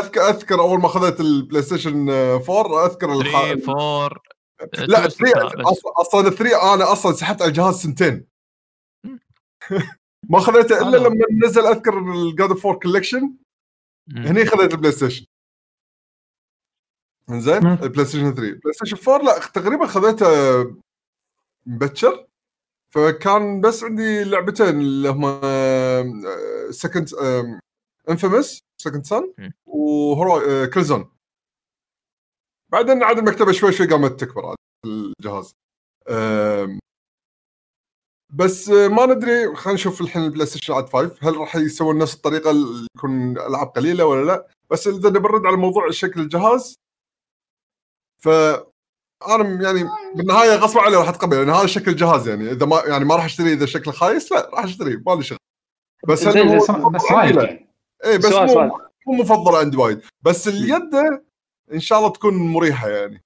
اذكر أذكر أول ما أخذت ال PlayStation 4 أذكر الح... 3 4 لا 3 أص- أصلا 3 أنا أصلا سحبت على الجهاز سنتين. ما خذيته إلا. لما نزل أذكر ال God of War Collection هني خذيت ال PlayStation. زين مم. ال PlayStation 3 PlayStation 4 لا تقريبا خذيته مبكر فكان بس عندي لعبتين اللي هما Second Infamous Second Son. وهرو Killzone بعدين عاد المكتبة شوي شوي قامت تكبر على الجهاز. بس ما ندري خلينا نشوف الحين ال PlayStation عاد 5 هل راح يسوون نفس الطريقة اللي يكون ألعاب قليلة ولا لا؟ بس إذا نرد على موضوع شكل الجهاز ف أنا يعني بالنهاية غصب عني راح أتقبل يعني هذا شكل الجهاز يعني. إذا ما يعني ما راح اشتريه إذا شكله خايس لا راح اشتريه ما لي شغل. بس هل هو زين. بس رايك يعني إيه بس سؤال مو سؤال. مو مفضل عندي وايد. بس اليد إن شاء الله تكون مريحة يعني.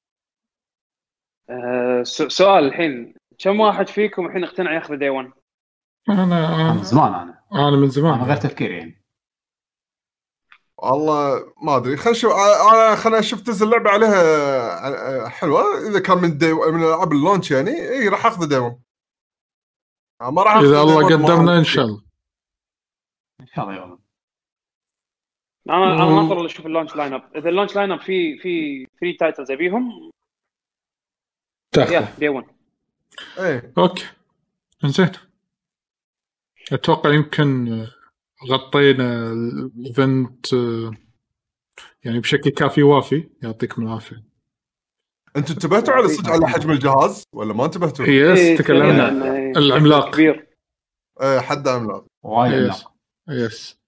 آه، س- سؤال الحين. كم واحد فيكم الحين اقتنع ياخذ دي 1 أنا أنا من زمان أنا. أنا من زمان. غير تفكير يعني. والله ما أدري. خلينا نشوف. انا خلينا أشوف تنزل لعبه عليها آه، حلوة. إذا كان من دي من العاب اللونش يعني إي راح أخذ ديمون ما راح إذا الله Day One ما- قدرنا إن شاء الله. إن شاء الله يلا أنا أنا. ناطر أشوف ال launch lineup إذا ال launch lineup في في three titles أبيهم؟ تأخذ. يا day 1 إيه. أوكي. زين أتوقع يمكن غطينا ال event آه، يعني بشكل كافي وافي يعطيكم العافية. أنتم انتبهتوا على صدق على حجم الجهاز ولا ما انتبهتوا؟ yes إيه، تكلمنا. العملاق. كبير. إيه حده عملاق. وايد عملاق. yes.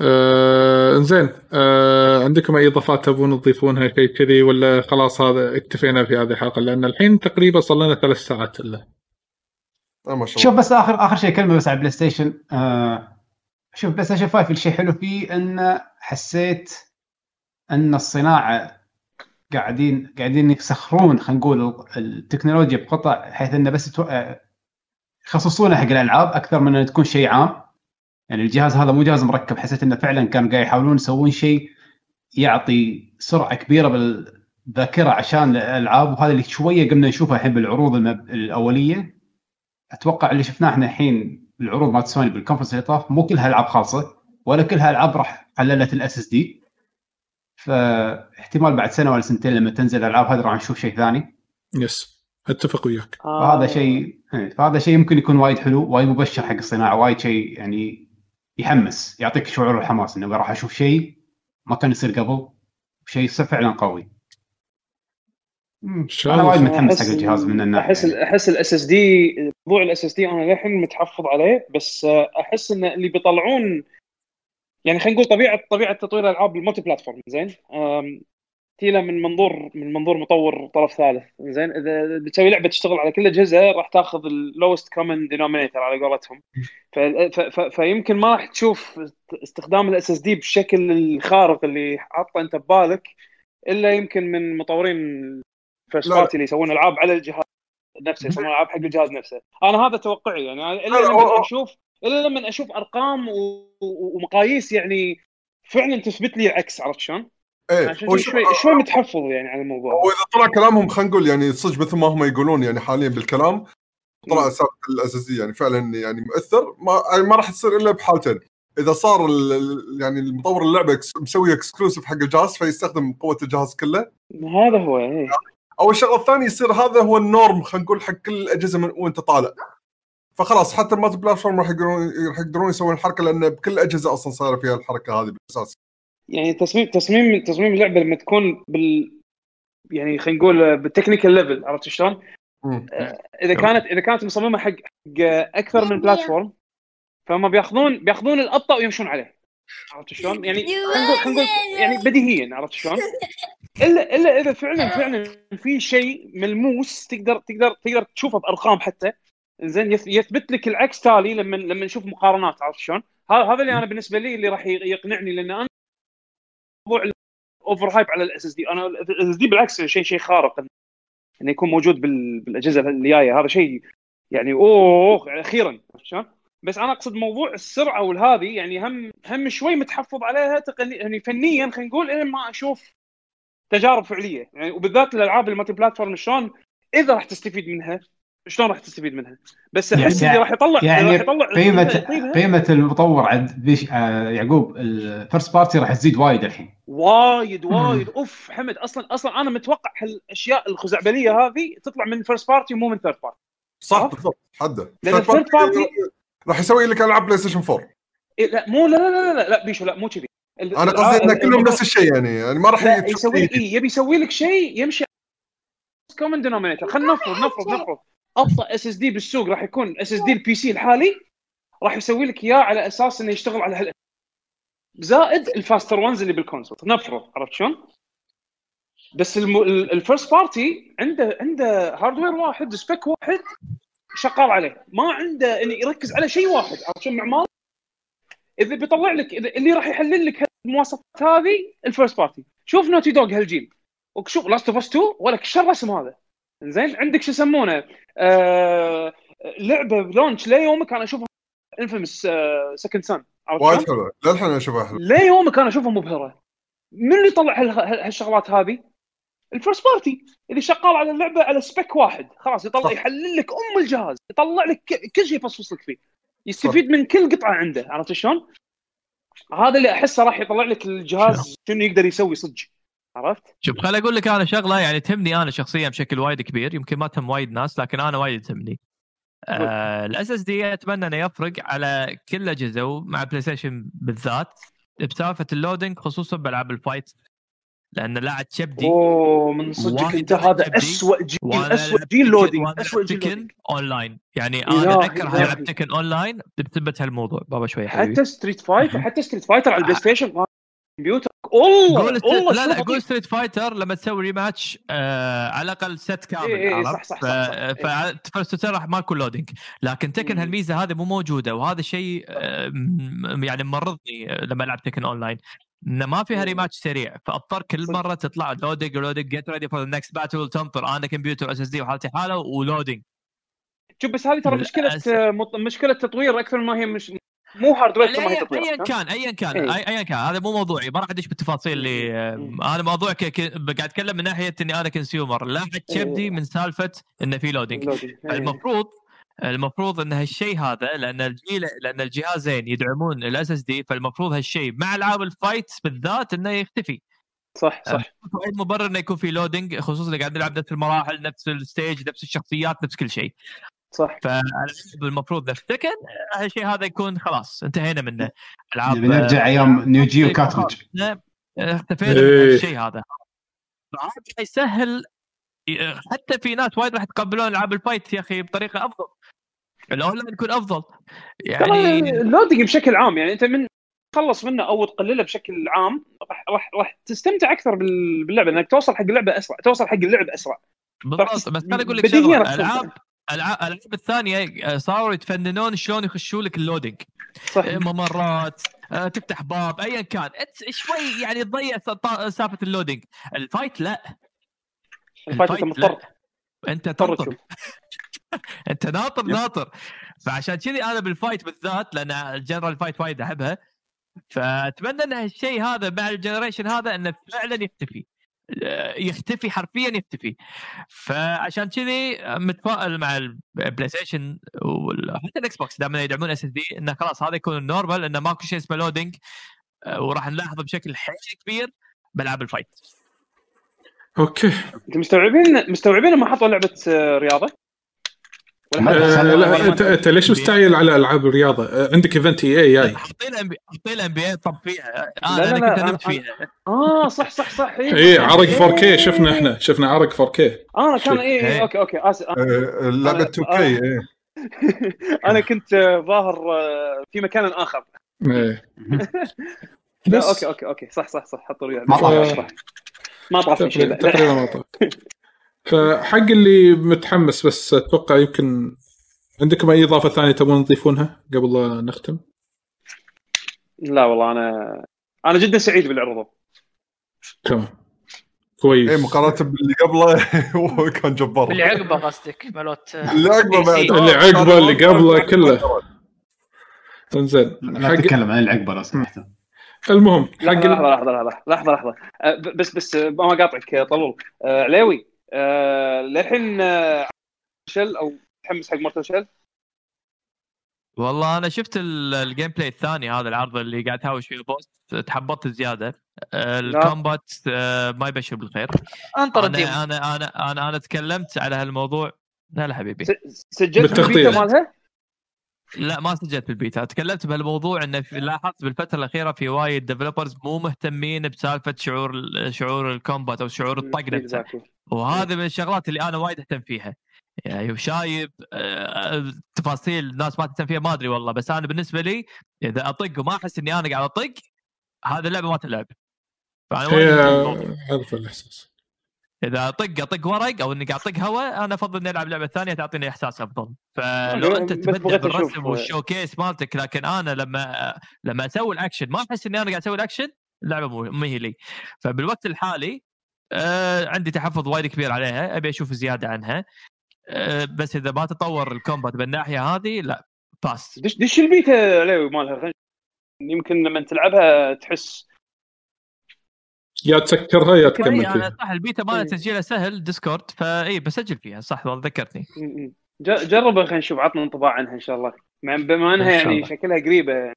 آه زين آه عندكم أي إضافات تبون تضيفونها شيء كذي ولا خلاص هذا اكتفينا في هذه الحلقة؟ لأن الحين تقريبا صار لنا ثلاث ساعات إلا. آه ما شاء شوف الله بس آخر آخر شيء كلمة بس على ال PlayStation آه شوف PlayStation 5 الشيء حلو فيه انه حسيت إن الصناعة قاعدين قاعدين يسخرون خلينا نقول التكنولوجيا بقطع حيث انه بس آه، يخصصونها حق الألعاب أكثر من إنه تكون شيء عام. يعني الجهاز هذا مو جهاز مركب حسيت إنه فعلا كانوا قاعد يحاولون يسوون شيء يعطي سرعة كبيرة بالذاكرة عشان الألعاب. وهذا اللي شوية قمنا نشوفه الحين بالعروض المب... الأولية. أتوقع اللي شفناه إحنا الحين بالعروض مالت سوني بال conference اللي طاف مو كلها ألعاب خالصة ولا كلها ألعاب راح حللت ال SSD فاحتمال بعد سنة ولا سنتين لما تنزل الألعاب هذه راح نشوف شيء ثاني. yes أتفق وياك. فهذا شيء إيه، فهذا شيء يمكن يكون وايد حلو وايد مبشر حق الصناعة وايد شيء يعني يحمس يعطيك شعور الحماس انه راح أشوف شيء ما كان يصير قبل شيء فعلا قوي أنا الله. وايد متحمس حق الجهاز من الناحية أحس يعني. أحس ال SSD موضوع ال SSD أنا للحين متحفظ عليه بس آه، أحس إن اللي بيطلعون يعني خلينا نقول طبيعه طبيعة تطوير الالعاب ال multi-platform زين تيلا من منظور من منظور مطور طرف ثالث زين إذا بتسوي لعبة تشتغل على كل الاجهزه راح تاخذ ال lowest common denominator على قولتهم فيمكن ما راح تشوف استخدام ال SSD بالشكل الخارق اللي حاطه أنت ببالك إلا يمكن من مطورين first. party اللي يسوون ألعاب على الجهاز نفسه يسوون ألعاب حق الجهاز نفسه أنا هذا توقعي يعني إلا لا، لما أشوف إلا لما أشوف أرقام ومقاييس يعني فعلا تثبت لي العكس عرفت شلون؟ إيه هو كذا شوف- شوي شوي متحفظ يعني على الموضوع. هو إذا طلع كلامهم خلينا نقول يعني صدق مثل ما هم يقولون يعني حاليا بالكلام طلع مم. سالفه ال SSD يعني فعلا يعني مؤثر. ما يعني ما راح تصير إلا بحالتين. إذا صار يعني المطور اللعبة مسوي exclusive حق الجهاز فيستخدم قوة الجهاز كله. هذا هو إيه. أو الشغله الثانية يصير هذا هو ال norm خلينا نقول حق كل الأجهزة من وأنت طالع. فخلاص حتى ال multi-platform راح يقدرون راح يقدرون يسوون الحركة لأن بكل الاجهزه أصلا صايرة فيها الحركة هذه بالأساس. يعني تصميم تصميم تصميم اللعبة لما تكون بال يعني خلينا نقول بال technical level عرفت شلون؟ مم. إذا كانت إذا كانت مصممه حق حق أكثر من platform فهم بياخذون بياخذون الأبطأ ويمشون عليه عرفت شلون؟ يعني خلينا نقول يعني بديهيا عرفت شلون؟ الا إلا إذا فعلا فعلا في شيء ملموس تقدر تقدر تقدر تشوفه بأرقام حتى زين يث- يثبت لك العكس تالي لما لما نشوف مقارنات عرفت شلون؟ هذا اللي أنا بالنسبة لي اللي راح يقنعني لأن أنا موضوع over hype على ال SSD أنا ال SSD بالعكس شيء شيء خارق. إنه يكون موجود بال- بالأجهزة اللي جاية. هذا شيء يعني أوه يعني أخيرا. شلون؟ بس أنا أقصد موضوع السرعة والهذه يعني هم هم شوي متحفظ عليها تقني يعني فنيا خلينا نقول الين ما أشوف تجارب فعلية. يعني وبالذات الألعاب ال multi-platform شلون إذا راح تستفيد منها شلون راح تستفيد منها؟ بس أحس يعني- اللي راح يطلع يعني راح يطلع قيمه. قيمة المطور عند بيش آه يعقوب ال first party راح تزيد وايد الحين. وايد وايد. أوف حمد. أصلا أصلا أنا متوقع هالأشياء الخزعبلية هذه تطلع من first party ومو من third party صح؟ بالضبط. حده. ال third party راح يسوي لك ألعاب PlayStation 4 إيه لا مو لا لا لا لا, لا بيشو لا مو كذي. أنا قصدي ان ال- كلهم نفس الشيء يعني. يعني ما راح يسوي إيه يبي يسوي لك شيء يمشي common denominator خلينا نفرض نفرض نفرض. أبطأ SSD بالسوق راح يكون SSD ال PC الحالي راح يسوي لك إياه على أساس إنه يشتغل على هال زائد ال faster ones اللي بال console نفرض عرفت شلون؟ بس ال first party عنده عنده hardware واحد spec واحد شغال عليه. ما عنده انه يركز على شيء واحد عرفت شلون؟ معمار؟ إذا بيطلع لك إذا- اللي راح يحلل لك المواصفات هذه ال first party شوف Naughty Dog هالجيل. وشوف Last of Us 2 ولك شو الرسم هذا. زين عندك شو يسمونه؟ آه لعبة ب launch ليومك أنا أشوفها Infamous Second Son وايد حلوة. للحين أشوفها حلوة. ليومك أنا أشوفها مبهره من اللي طلع هال- هال- هالشغلات هذه؟ ال first party اللي شغال على اللعبة على spec واحد. خلاص يطلع صح. يحلل لك أم الجهاز. يطلع لك ك- كل شيء يفصفص لك فيه. يستفيد من كل قطعة عنده. عرفت شلون؟ هذا اللي أحسه راح يطلع لك الجهاز شنو يقدر يسوي صدق. عرفت؟ شوف خليني أقول لك أنا شغلة يعني تهمني أنا شخصيا بشكل وايد كبير يمكن ما تهم وايد ناس لكن أنا وايد تهمني. ال SSD أتمنى إنه يفرق على كل الاجهزه ومع PlayStation بالذات بسالفة ال loading خصوصا بألعاب ال fight لأن لاعت كبدي أوه من صدقك أنت هذا. اسوء جيل اسوء جيل وأنا اسوء جيل Tekken online يعني أنا اتذكر إلهي. لعبت Tekken online بسبب هالموضوع بابا شوي حبيبي حتى Street Fighter حتى Street Fighter على ال PlayStation كمبيوتر والله. والله لا لا. قول Street Fighter لما تسوي rematch آه على الأقل set كامل إيه إيه؟ صح صح ف... صح, صح. ف first راح ما يكون loading لكن Tekken. هالميزة هذه مو موجودة وهذا شيء آه، يعني مرضني آه، لما ألعب Tekken online انه ما فيها. rematch سريع فأضطر كل. مرة تطلع loading loading get ready for the next battle تنطر أنا كمبيوتر SSD وحالتي حالة و loading شوف بس هذه ترى مشكلة. آه، مشكلة تطوير أكثر ما هي مش مو hardware ما هي ايا تطوير أياً كان ايا كان إيه. أي- ايا كان هذا مو موضوعي ما راح أدش بالتفاصيل اللي. أنا موضوع ك... قاعد أتكلم من ناحية إني أنا consumer لاعت كبدي إيه. من سالفة انه في. إيه. المفروض المفروض إن هالشيء هذا لأن الجيل لأن الجهازين يدعمون ال SSD فالمفروض هالشيء مع العاب ال fight بالذات إنه يختفي صح صح وايد مبرر إنه يكون في loading خصوصا إذا قاعد نلعب نفس المراحل نفس ال stage نفس الشخصيات نفس كل شيء صح. فالعاب المفروض نفتكر هالشيء هذا يكون خلاص انتهينا منه. ألعاب نبي نرجع أيام Neo Geo cartridge لا، اختفينا من إيه. الشيء هذا. يسهل حتى في ناس وايد راح يتقبلون ألعاب ال fight يا أخي بطريقة أفضل. الأونلاين يكون أفضل. يعني ال loading بشكل عام يعني أنت من تخلص منه أو تقلله بشكل عام راح راح راح تستمتع أكثر بال- باللعبة انك توصل حق اللعبة أسرع توصل حق اللعب أسرع. بالضبط بس خليني أقول لك شغلة ألعاب الألعاب الثانية آه، صاروا يتفننون شلون يخشوا لك ال loading. صح. آه، ممرات آه، تفتح باب ايا كان. شوي يعني تضيع سالفة اللودينج. الفايت لا. الفايت أنت الفايت. مضطر. أنت تنطر أنت ناطر ناطر. فعشان كذي أنا بال fight بالذات لأن ال genre ال fight وايد أحبها. فأتمنى إن هالشيء هذا مع ال generation هذا إنه فعلا يختفي يختفي حرفيا يختفي. فعشان كذي متفائل مع ال PlayStation وحتى ال Xbox دائما يدعمون SSD إنه خلاص هذا يكون ال normal إنه ماكو شيء اسمه loading وراح نلاحظه بشكل حيل كبير بالعاب ال fight okay. انت مستوعبين مستوعبين ما حطوا لعبة آه، رياضة؟ ولا آه، حطوا- لا انت أنت ليش مستعجل على ألعاب الرياضة؟ آه، عندك event EA جاي. حاطين إم بي حاطين إم بي طب فيها. لا، أنا أنا كنت نمت فيها. آه صح صح صح. إي اي عرق 4K شفنا إحنا شفنا عرق 4K أنا كان اي إيه. اي أوكي أوكي آسف. آه، لعبه أنا- 2 آه. كي إيه. أنا كنت آه، ظاهر آه، في مكان آخر. إيه. بس. أوكي أوكي أوكي. صح صح صح. حطوا ما طلع. ما طلع شيء. تقريبا تقريبا ما طلع. فحق اللي متحمس بس أتوقع يمكن عندكم أي إضافة ثانية تبون تضيفونها قبل لا نختم؟ لا والله أنا أنا جدا سعيد بالعروض تمام. كويس. اي مقارنة باللي قبله كان جبار. اللي عقبه قصدك مالوت اللي عقبه بعد. اللي عقبه اللي قبله كله. انزين لا حق تتكلم عن العقبة لو سمحت. المهم حق لحظه لحظة لحظة لحظة لحظة. أه، بس بس ما قاطعك أه، طلول. أه، أه، للحين أه، Shell أو متحمس حق Mortal Shell والله أنا شفت ال- ال gameplay الثاني هذا العرض اللي قاعد تهاوش فيه boss تحبطت زيادة. آه، ال combat آه، ما يبشر بالخير. انطر أنا أنا أنا أنا, أنا تكلمت على هالموضوع. لا لا حبيبي. سجلت. البيتا مالها؟ لا ما سجلت بالبيتا. تكلمت بهالموضوع إنه في- لاحظت بالفترة الأخيرة في وايد developers مو مهتمين بسالفة شعور شعور الكومبات أو شعور الطق نفسه. وهذا من الشغلات اللي أنا وايد أهتم فيها. يعني شايب آه، تفاصيل الناس ما تهتم فيها ما أدري والله. بس أنا بالنسبة لي إذا أطق وما أحس إني أنا قاعد أطق هذا اللعبة ما تلعب. فأنا هي. عارف الإحساس. إذا اطق أطق ورق أو إني قاعد أطق هواء أنا أفضل إني ألعب لعبة ثانية تعطيني إحساس أفضل. فلو أنت تبدع بالرسم والشوكيس مالتك لكن أنا لما لما أسوي الأكشن ما أحس إني أنا قاعد أسوي الأكشن اللعبة مو هي لي. فبالوقت الحالي آه عندي تحفظ وايد كبير عليها أبي أشوف زيادة عنها. آه بس إذا ما تطور ال combat بالناحية هذه لا باس دش دش البيتا عليوي مالها. يمكن لما تلعبها تحس يا تسكرها يا تكمل أنا فيها صح البيتا مالها إيه. تسجيلها سهل Discord فإي بسجل فيها صح والله ذكرتني م. ج- جربها خلينا نشوف عطنا انطباع عنها إن شاء الله بما إنها يعني. شكلها قريبة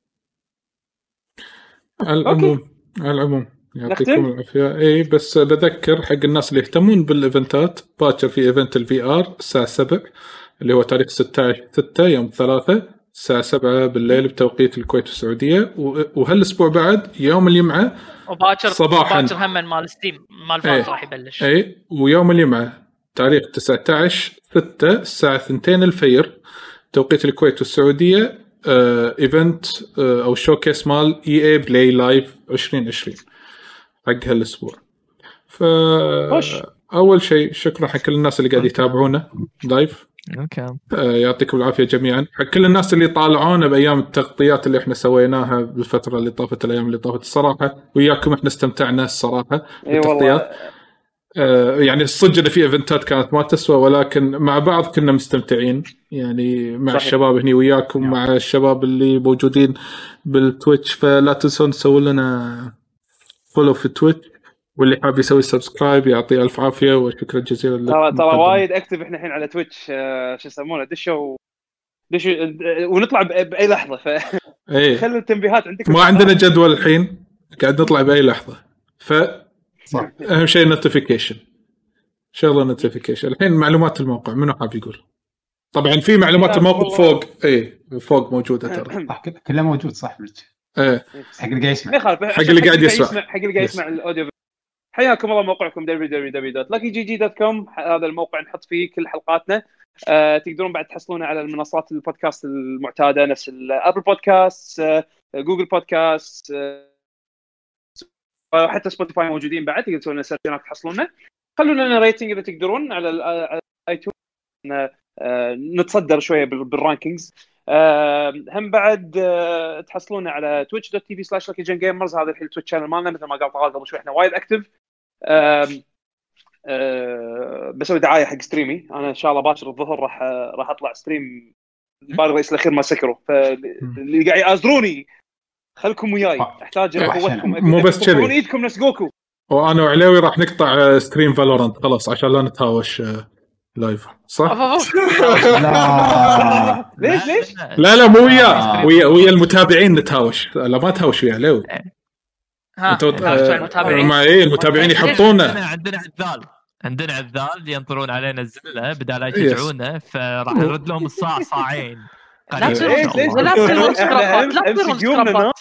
على العموم على العموم يعطيكم؟ العافية إي بس بذكر حق الناس اللي يهتمون بالإيفنتات باكر في event ال VR الساعة 7 اللي هو تاريخ 16 6 يوم 3 الساعة 7 بالليل بتوقيت الكويت والسعودية. و- وهالاسبوع بعد يوم الجمعة وباكر صباحاً. باكر هم مال Steam مال إيه. فاز راح يبلش. اي ويوم الجمعة تاريخ 19 6 الساعة 2 الفجر توقيت الكويت والسعودية آه event آه أو showcase مال EA Play Live 2020 حق هالأسبوع. ف. أول شيء شكرا حق كل الناس اللي قاعد يتابعونا. live okay. آه، يعطيكم العافية جميعا. حق كل الناس اللي طالعونا بأيام التغطيات اللي إحنا سويناها بالفترة اللي طافت الأيام اللي طافت الصراحة وياكم إحنا استمتعنا الصراحة بالتغطيات. آه، يعني الصدق إن في إيفنتات كانت ما تسوى ولكن مع بعض كنا مستمتعين. يعني مع صحيح. الشباب هني وياكم مع الشباب اللي موجودين بال Twitch فلا تنسون تسوون لنا follow في Twitch واللي حاب يسوي subscribe يعطيه ألف عافية وشكرا جزيلا لك ترى ترى. وايد active إحنا الحين على Twitch آه، شو يسمونه دشوا دشوا آه، ونطلع بأي لحظة. فخلوا إيه. التنبيهات عندكم ما عندنا جدول الحين قاعد نطلع بأي لحظة. فاهم صح. شيء notification شغلة notification الحين معلومات الموقع منو حاب يقول؟ طبعا في معلومات الموقع. فوق. اي فوق موجودة ترى. صح كل- كله موجود صح إيه. حق اللي قاعد يسمع. حق اللي قاعد يسمع. حق اللي قاعد يسمع ال audio. حياكم الله موقعكم www.luckygg.com هذا الموقع نحط فيه كل حلقاتنا. آه، تقدرون بعد تحصلونه على المنصات البودكاست المعتادة نفس ال Apple Podcast آه، Google Podcast آه، وحتى Spotify موجودين بعد تقدرون تسوون search هناك تحصلونه خلوا لنا rating إذا تقدرون على ال iTunes نتصدر شوية بال- بال rankings آه، هم بعد آه، تحصلونا على جن جيمرز هذا الحين ال Twitch channel مالنا مثل ما قال طلال قبل شوي إحنا وايد active آه، بسوي دعاية حق stream ي أنا إن شاء الله باكر الظهر راح راح أطلع ستريم البار الرئيس الأخير ما سكروا فاللي قاعد يازروني خلكم وياي احتاج إلى وحشنا. قوتكم مو بس كذي. إيدكم نفس جوكو وأنا وعليوي راح نقطع آه، ستريم فالورانت خلاص عشان لا نتهاوش آه، لايف صح؟ أوف، أوف. لا ليش ليش؟ لا لا مو وياه آه. ويا ويا المتابعين نتهاوش لا ما تهاوش ويا عليوي ها المتابعين مع إيه المتابعين عندنا يحطونه عندنا عذال. عندنا عذال ينطرون علينا الزلة بدال لا Yes. يشجعونا فراح نرد لهم الصاع صاعين لا قريباً تصير إن شاء ليش- الله. لا تصيرون سكرابات لا إحنا تصيرون يومنا سكرابات.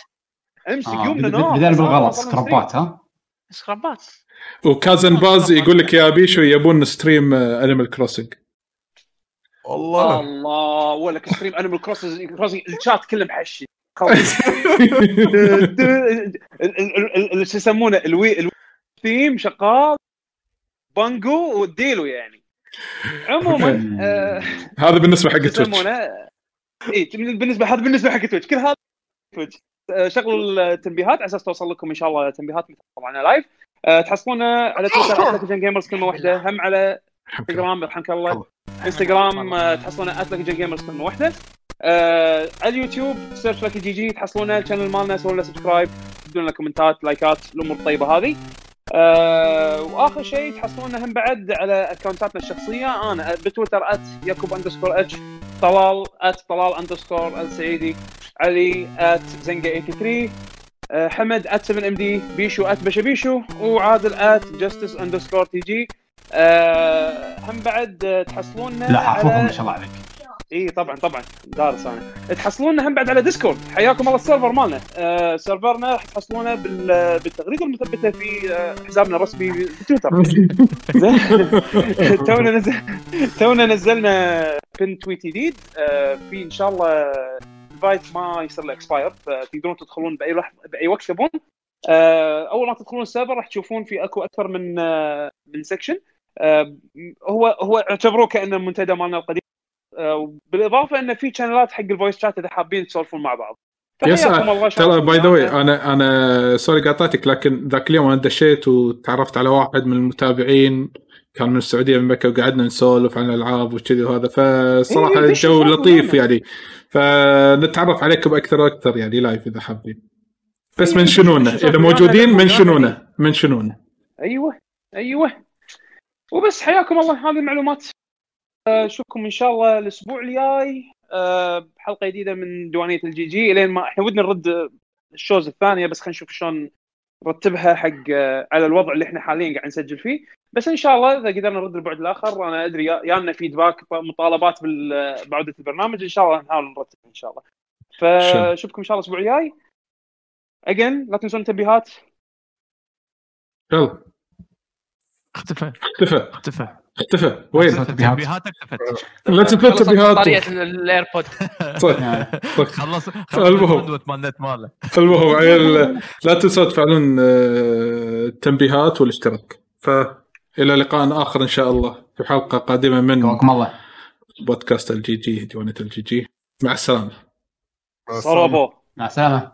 امسك آه، يومنا بد- نار بدال بالغلط سكرابات ها؟ سكرابات. وكازن باز يقول لك يا بيشو يبون ستريم انيمال كروسنج والله. الله ولك ستريم انيمال كروسنج الشات كله محشي شو يسمونه؟ الوي الوي ثيم شغال بانجو وديلو يعني. عموما آه، هذا بالنسبة حق Twitch. اي بالنسبة هذا بالنسبة حق Twitch. كل هذا Twitch. آه، شغلوا التنبيهات على أساس توصل لكم إن شاء الله تنبيهات متى طبعا live تحصلونه على تويتر Gamers كلمه واحدة. هم على انستغرام يرحمك الله. انستغرام تحصلونه @لكجن Gamers كلمه واحدة. آه، على اليوتيوب search لك GG تحصلونه. ال channel مالنا سووا لنا subscribe تدون لنا comment ات like ات الأمور الطيبة هذه. آه وآخر شيء تحصلونه هم بعد على account اتنا الشخصية. أنا بتويتر يعقوب underscore H طلال at طلال underscore السعيدي علي at زنقة 83 آه، حمد at 7 MD بيشو at بشبيشو وعادل at Justice underscore TG آه، هم بعد تحصلونا لا حافظهم على ما شاء الله عليك. إي طبعا طبعا. دارس أنا. تحصلونا هم بعد على Discord. حياكم الله ال server مالنا. آه server نا راح تحصلونه بال- بالتغريدة المثبتة في آه حسابنا الرسمي بتويتر تونا نزل تونا نزلنا pinned tweet جديد. آه في إن شاء الله ال invite ما يصير له expire فتقدرون تدخلون بأي لحظه بأي وقت تبون. آه أول ما تدخلون ال server راح تشوفون في أكو أكثر من آه من section آه هو هو اعتبروه كأنه المنتدى مالنا القديم. بالاضافه انه في channel ات حق ال voice chat إذا حابين تسولفون مع بعض. yes فحياكم الله ترى by the way. أنا أنا sorry قاطعتك لكن ذاك اليوم أنا دشيت وتعرفت على واحد من المتابعين كان من السعودية من مكة وقعدنا نسولف عن الألعاب وكذي وهذا. فصراحة إيه، الجو لطيف ويانا. يعني. فنتعرف عليكم أكثر وأكثر يعني live إذا حابين. بس إيه، mention ونا إذا موجودين. mention ونا mention ونا أيوه أيوه. وبس حياكم الله. هذه المعلومات. أشوفكم إن شاء الله الأسبوع الجاي آه، بحلقة جديدة من ديوانية ال GG إلين ما إحنا ودنا نرد ال shows الثانية بس خلينا نشوف شلون نرتبها حق آه، على الوضع اللي إحنا حاليا قاعد نسجل فيه. بس إن شاء الله إذا قدرنا نرد البعد الآخر أنا أدري يا لنا feedback مطالبات بعودة البرنامج إن شاء الله نحاول نرتب إن شاء الله. فأشوفكم إن شاء الله الأسبوع الجاي. again لا تنسون التنبيهات. يلا اختفى. اختفى. اختفى. اختفى وين؟ اختفى. تنبيهات. تنبيهات اختفت لا تنسى خلصت التنبيهات بطاريه ال AirPod صح. خلص المهم. خلص مال النت ماله المهم عيل لا تنسوا تفعلون آه، التنبيهات والاشتراك فالى لقاء آخر إن شاء الله في حلقة قادمة من قواكم الله بودكاست الجي جي ديوانة الجي جي مع السلامة مع السلامة. صربو مع السلامة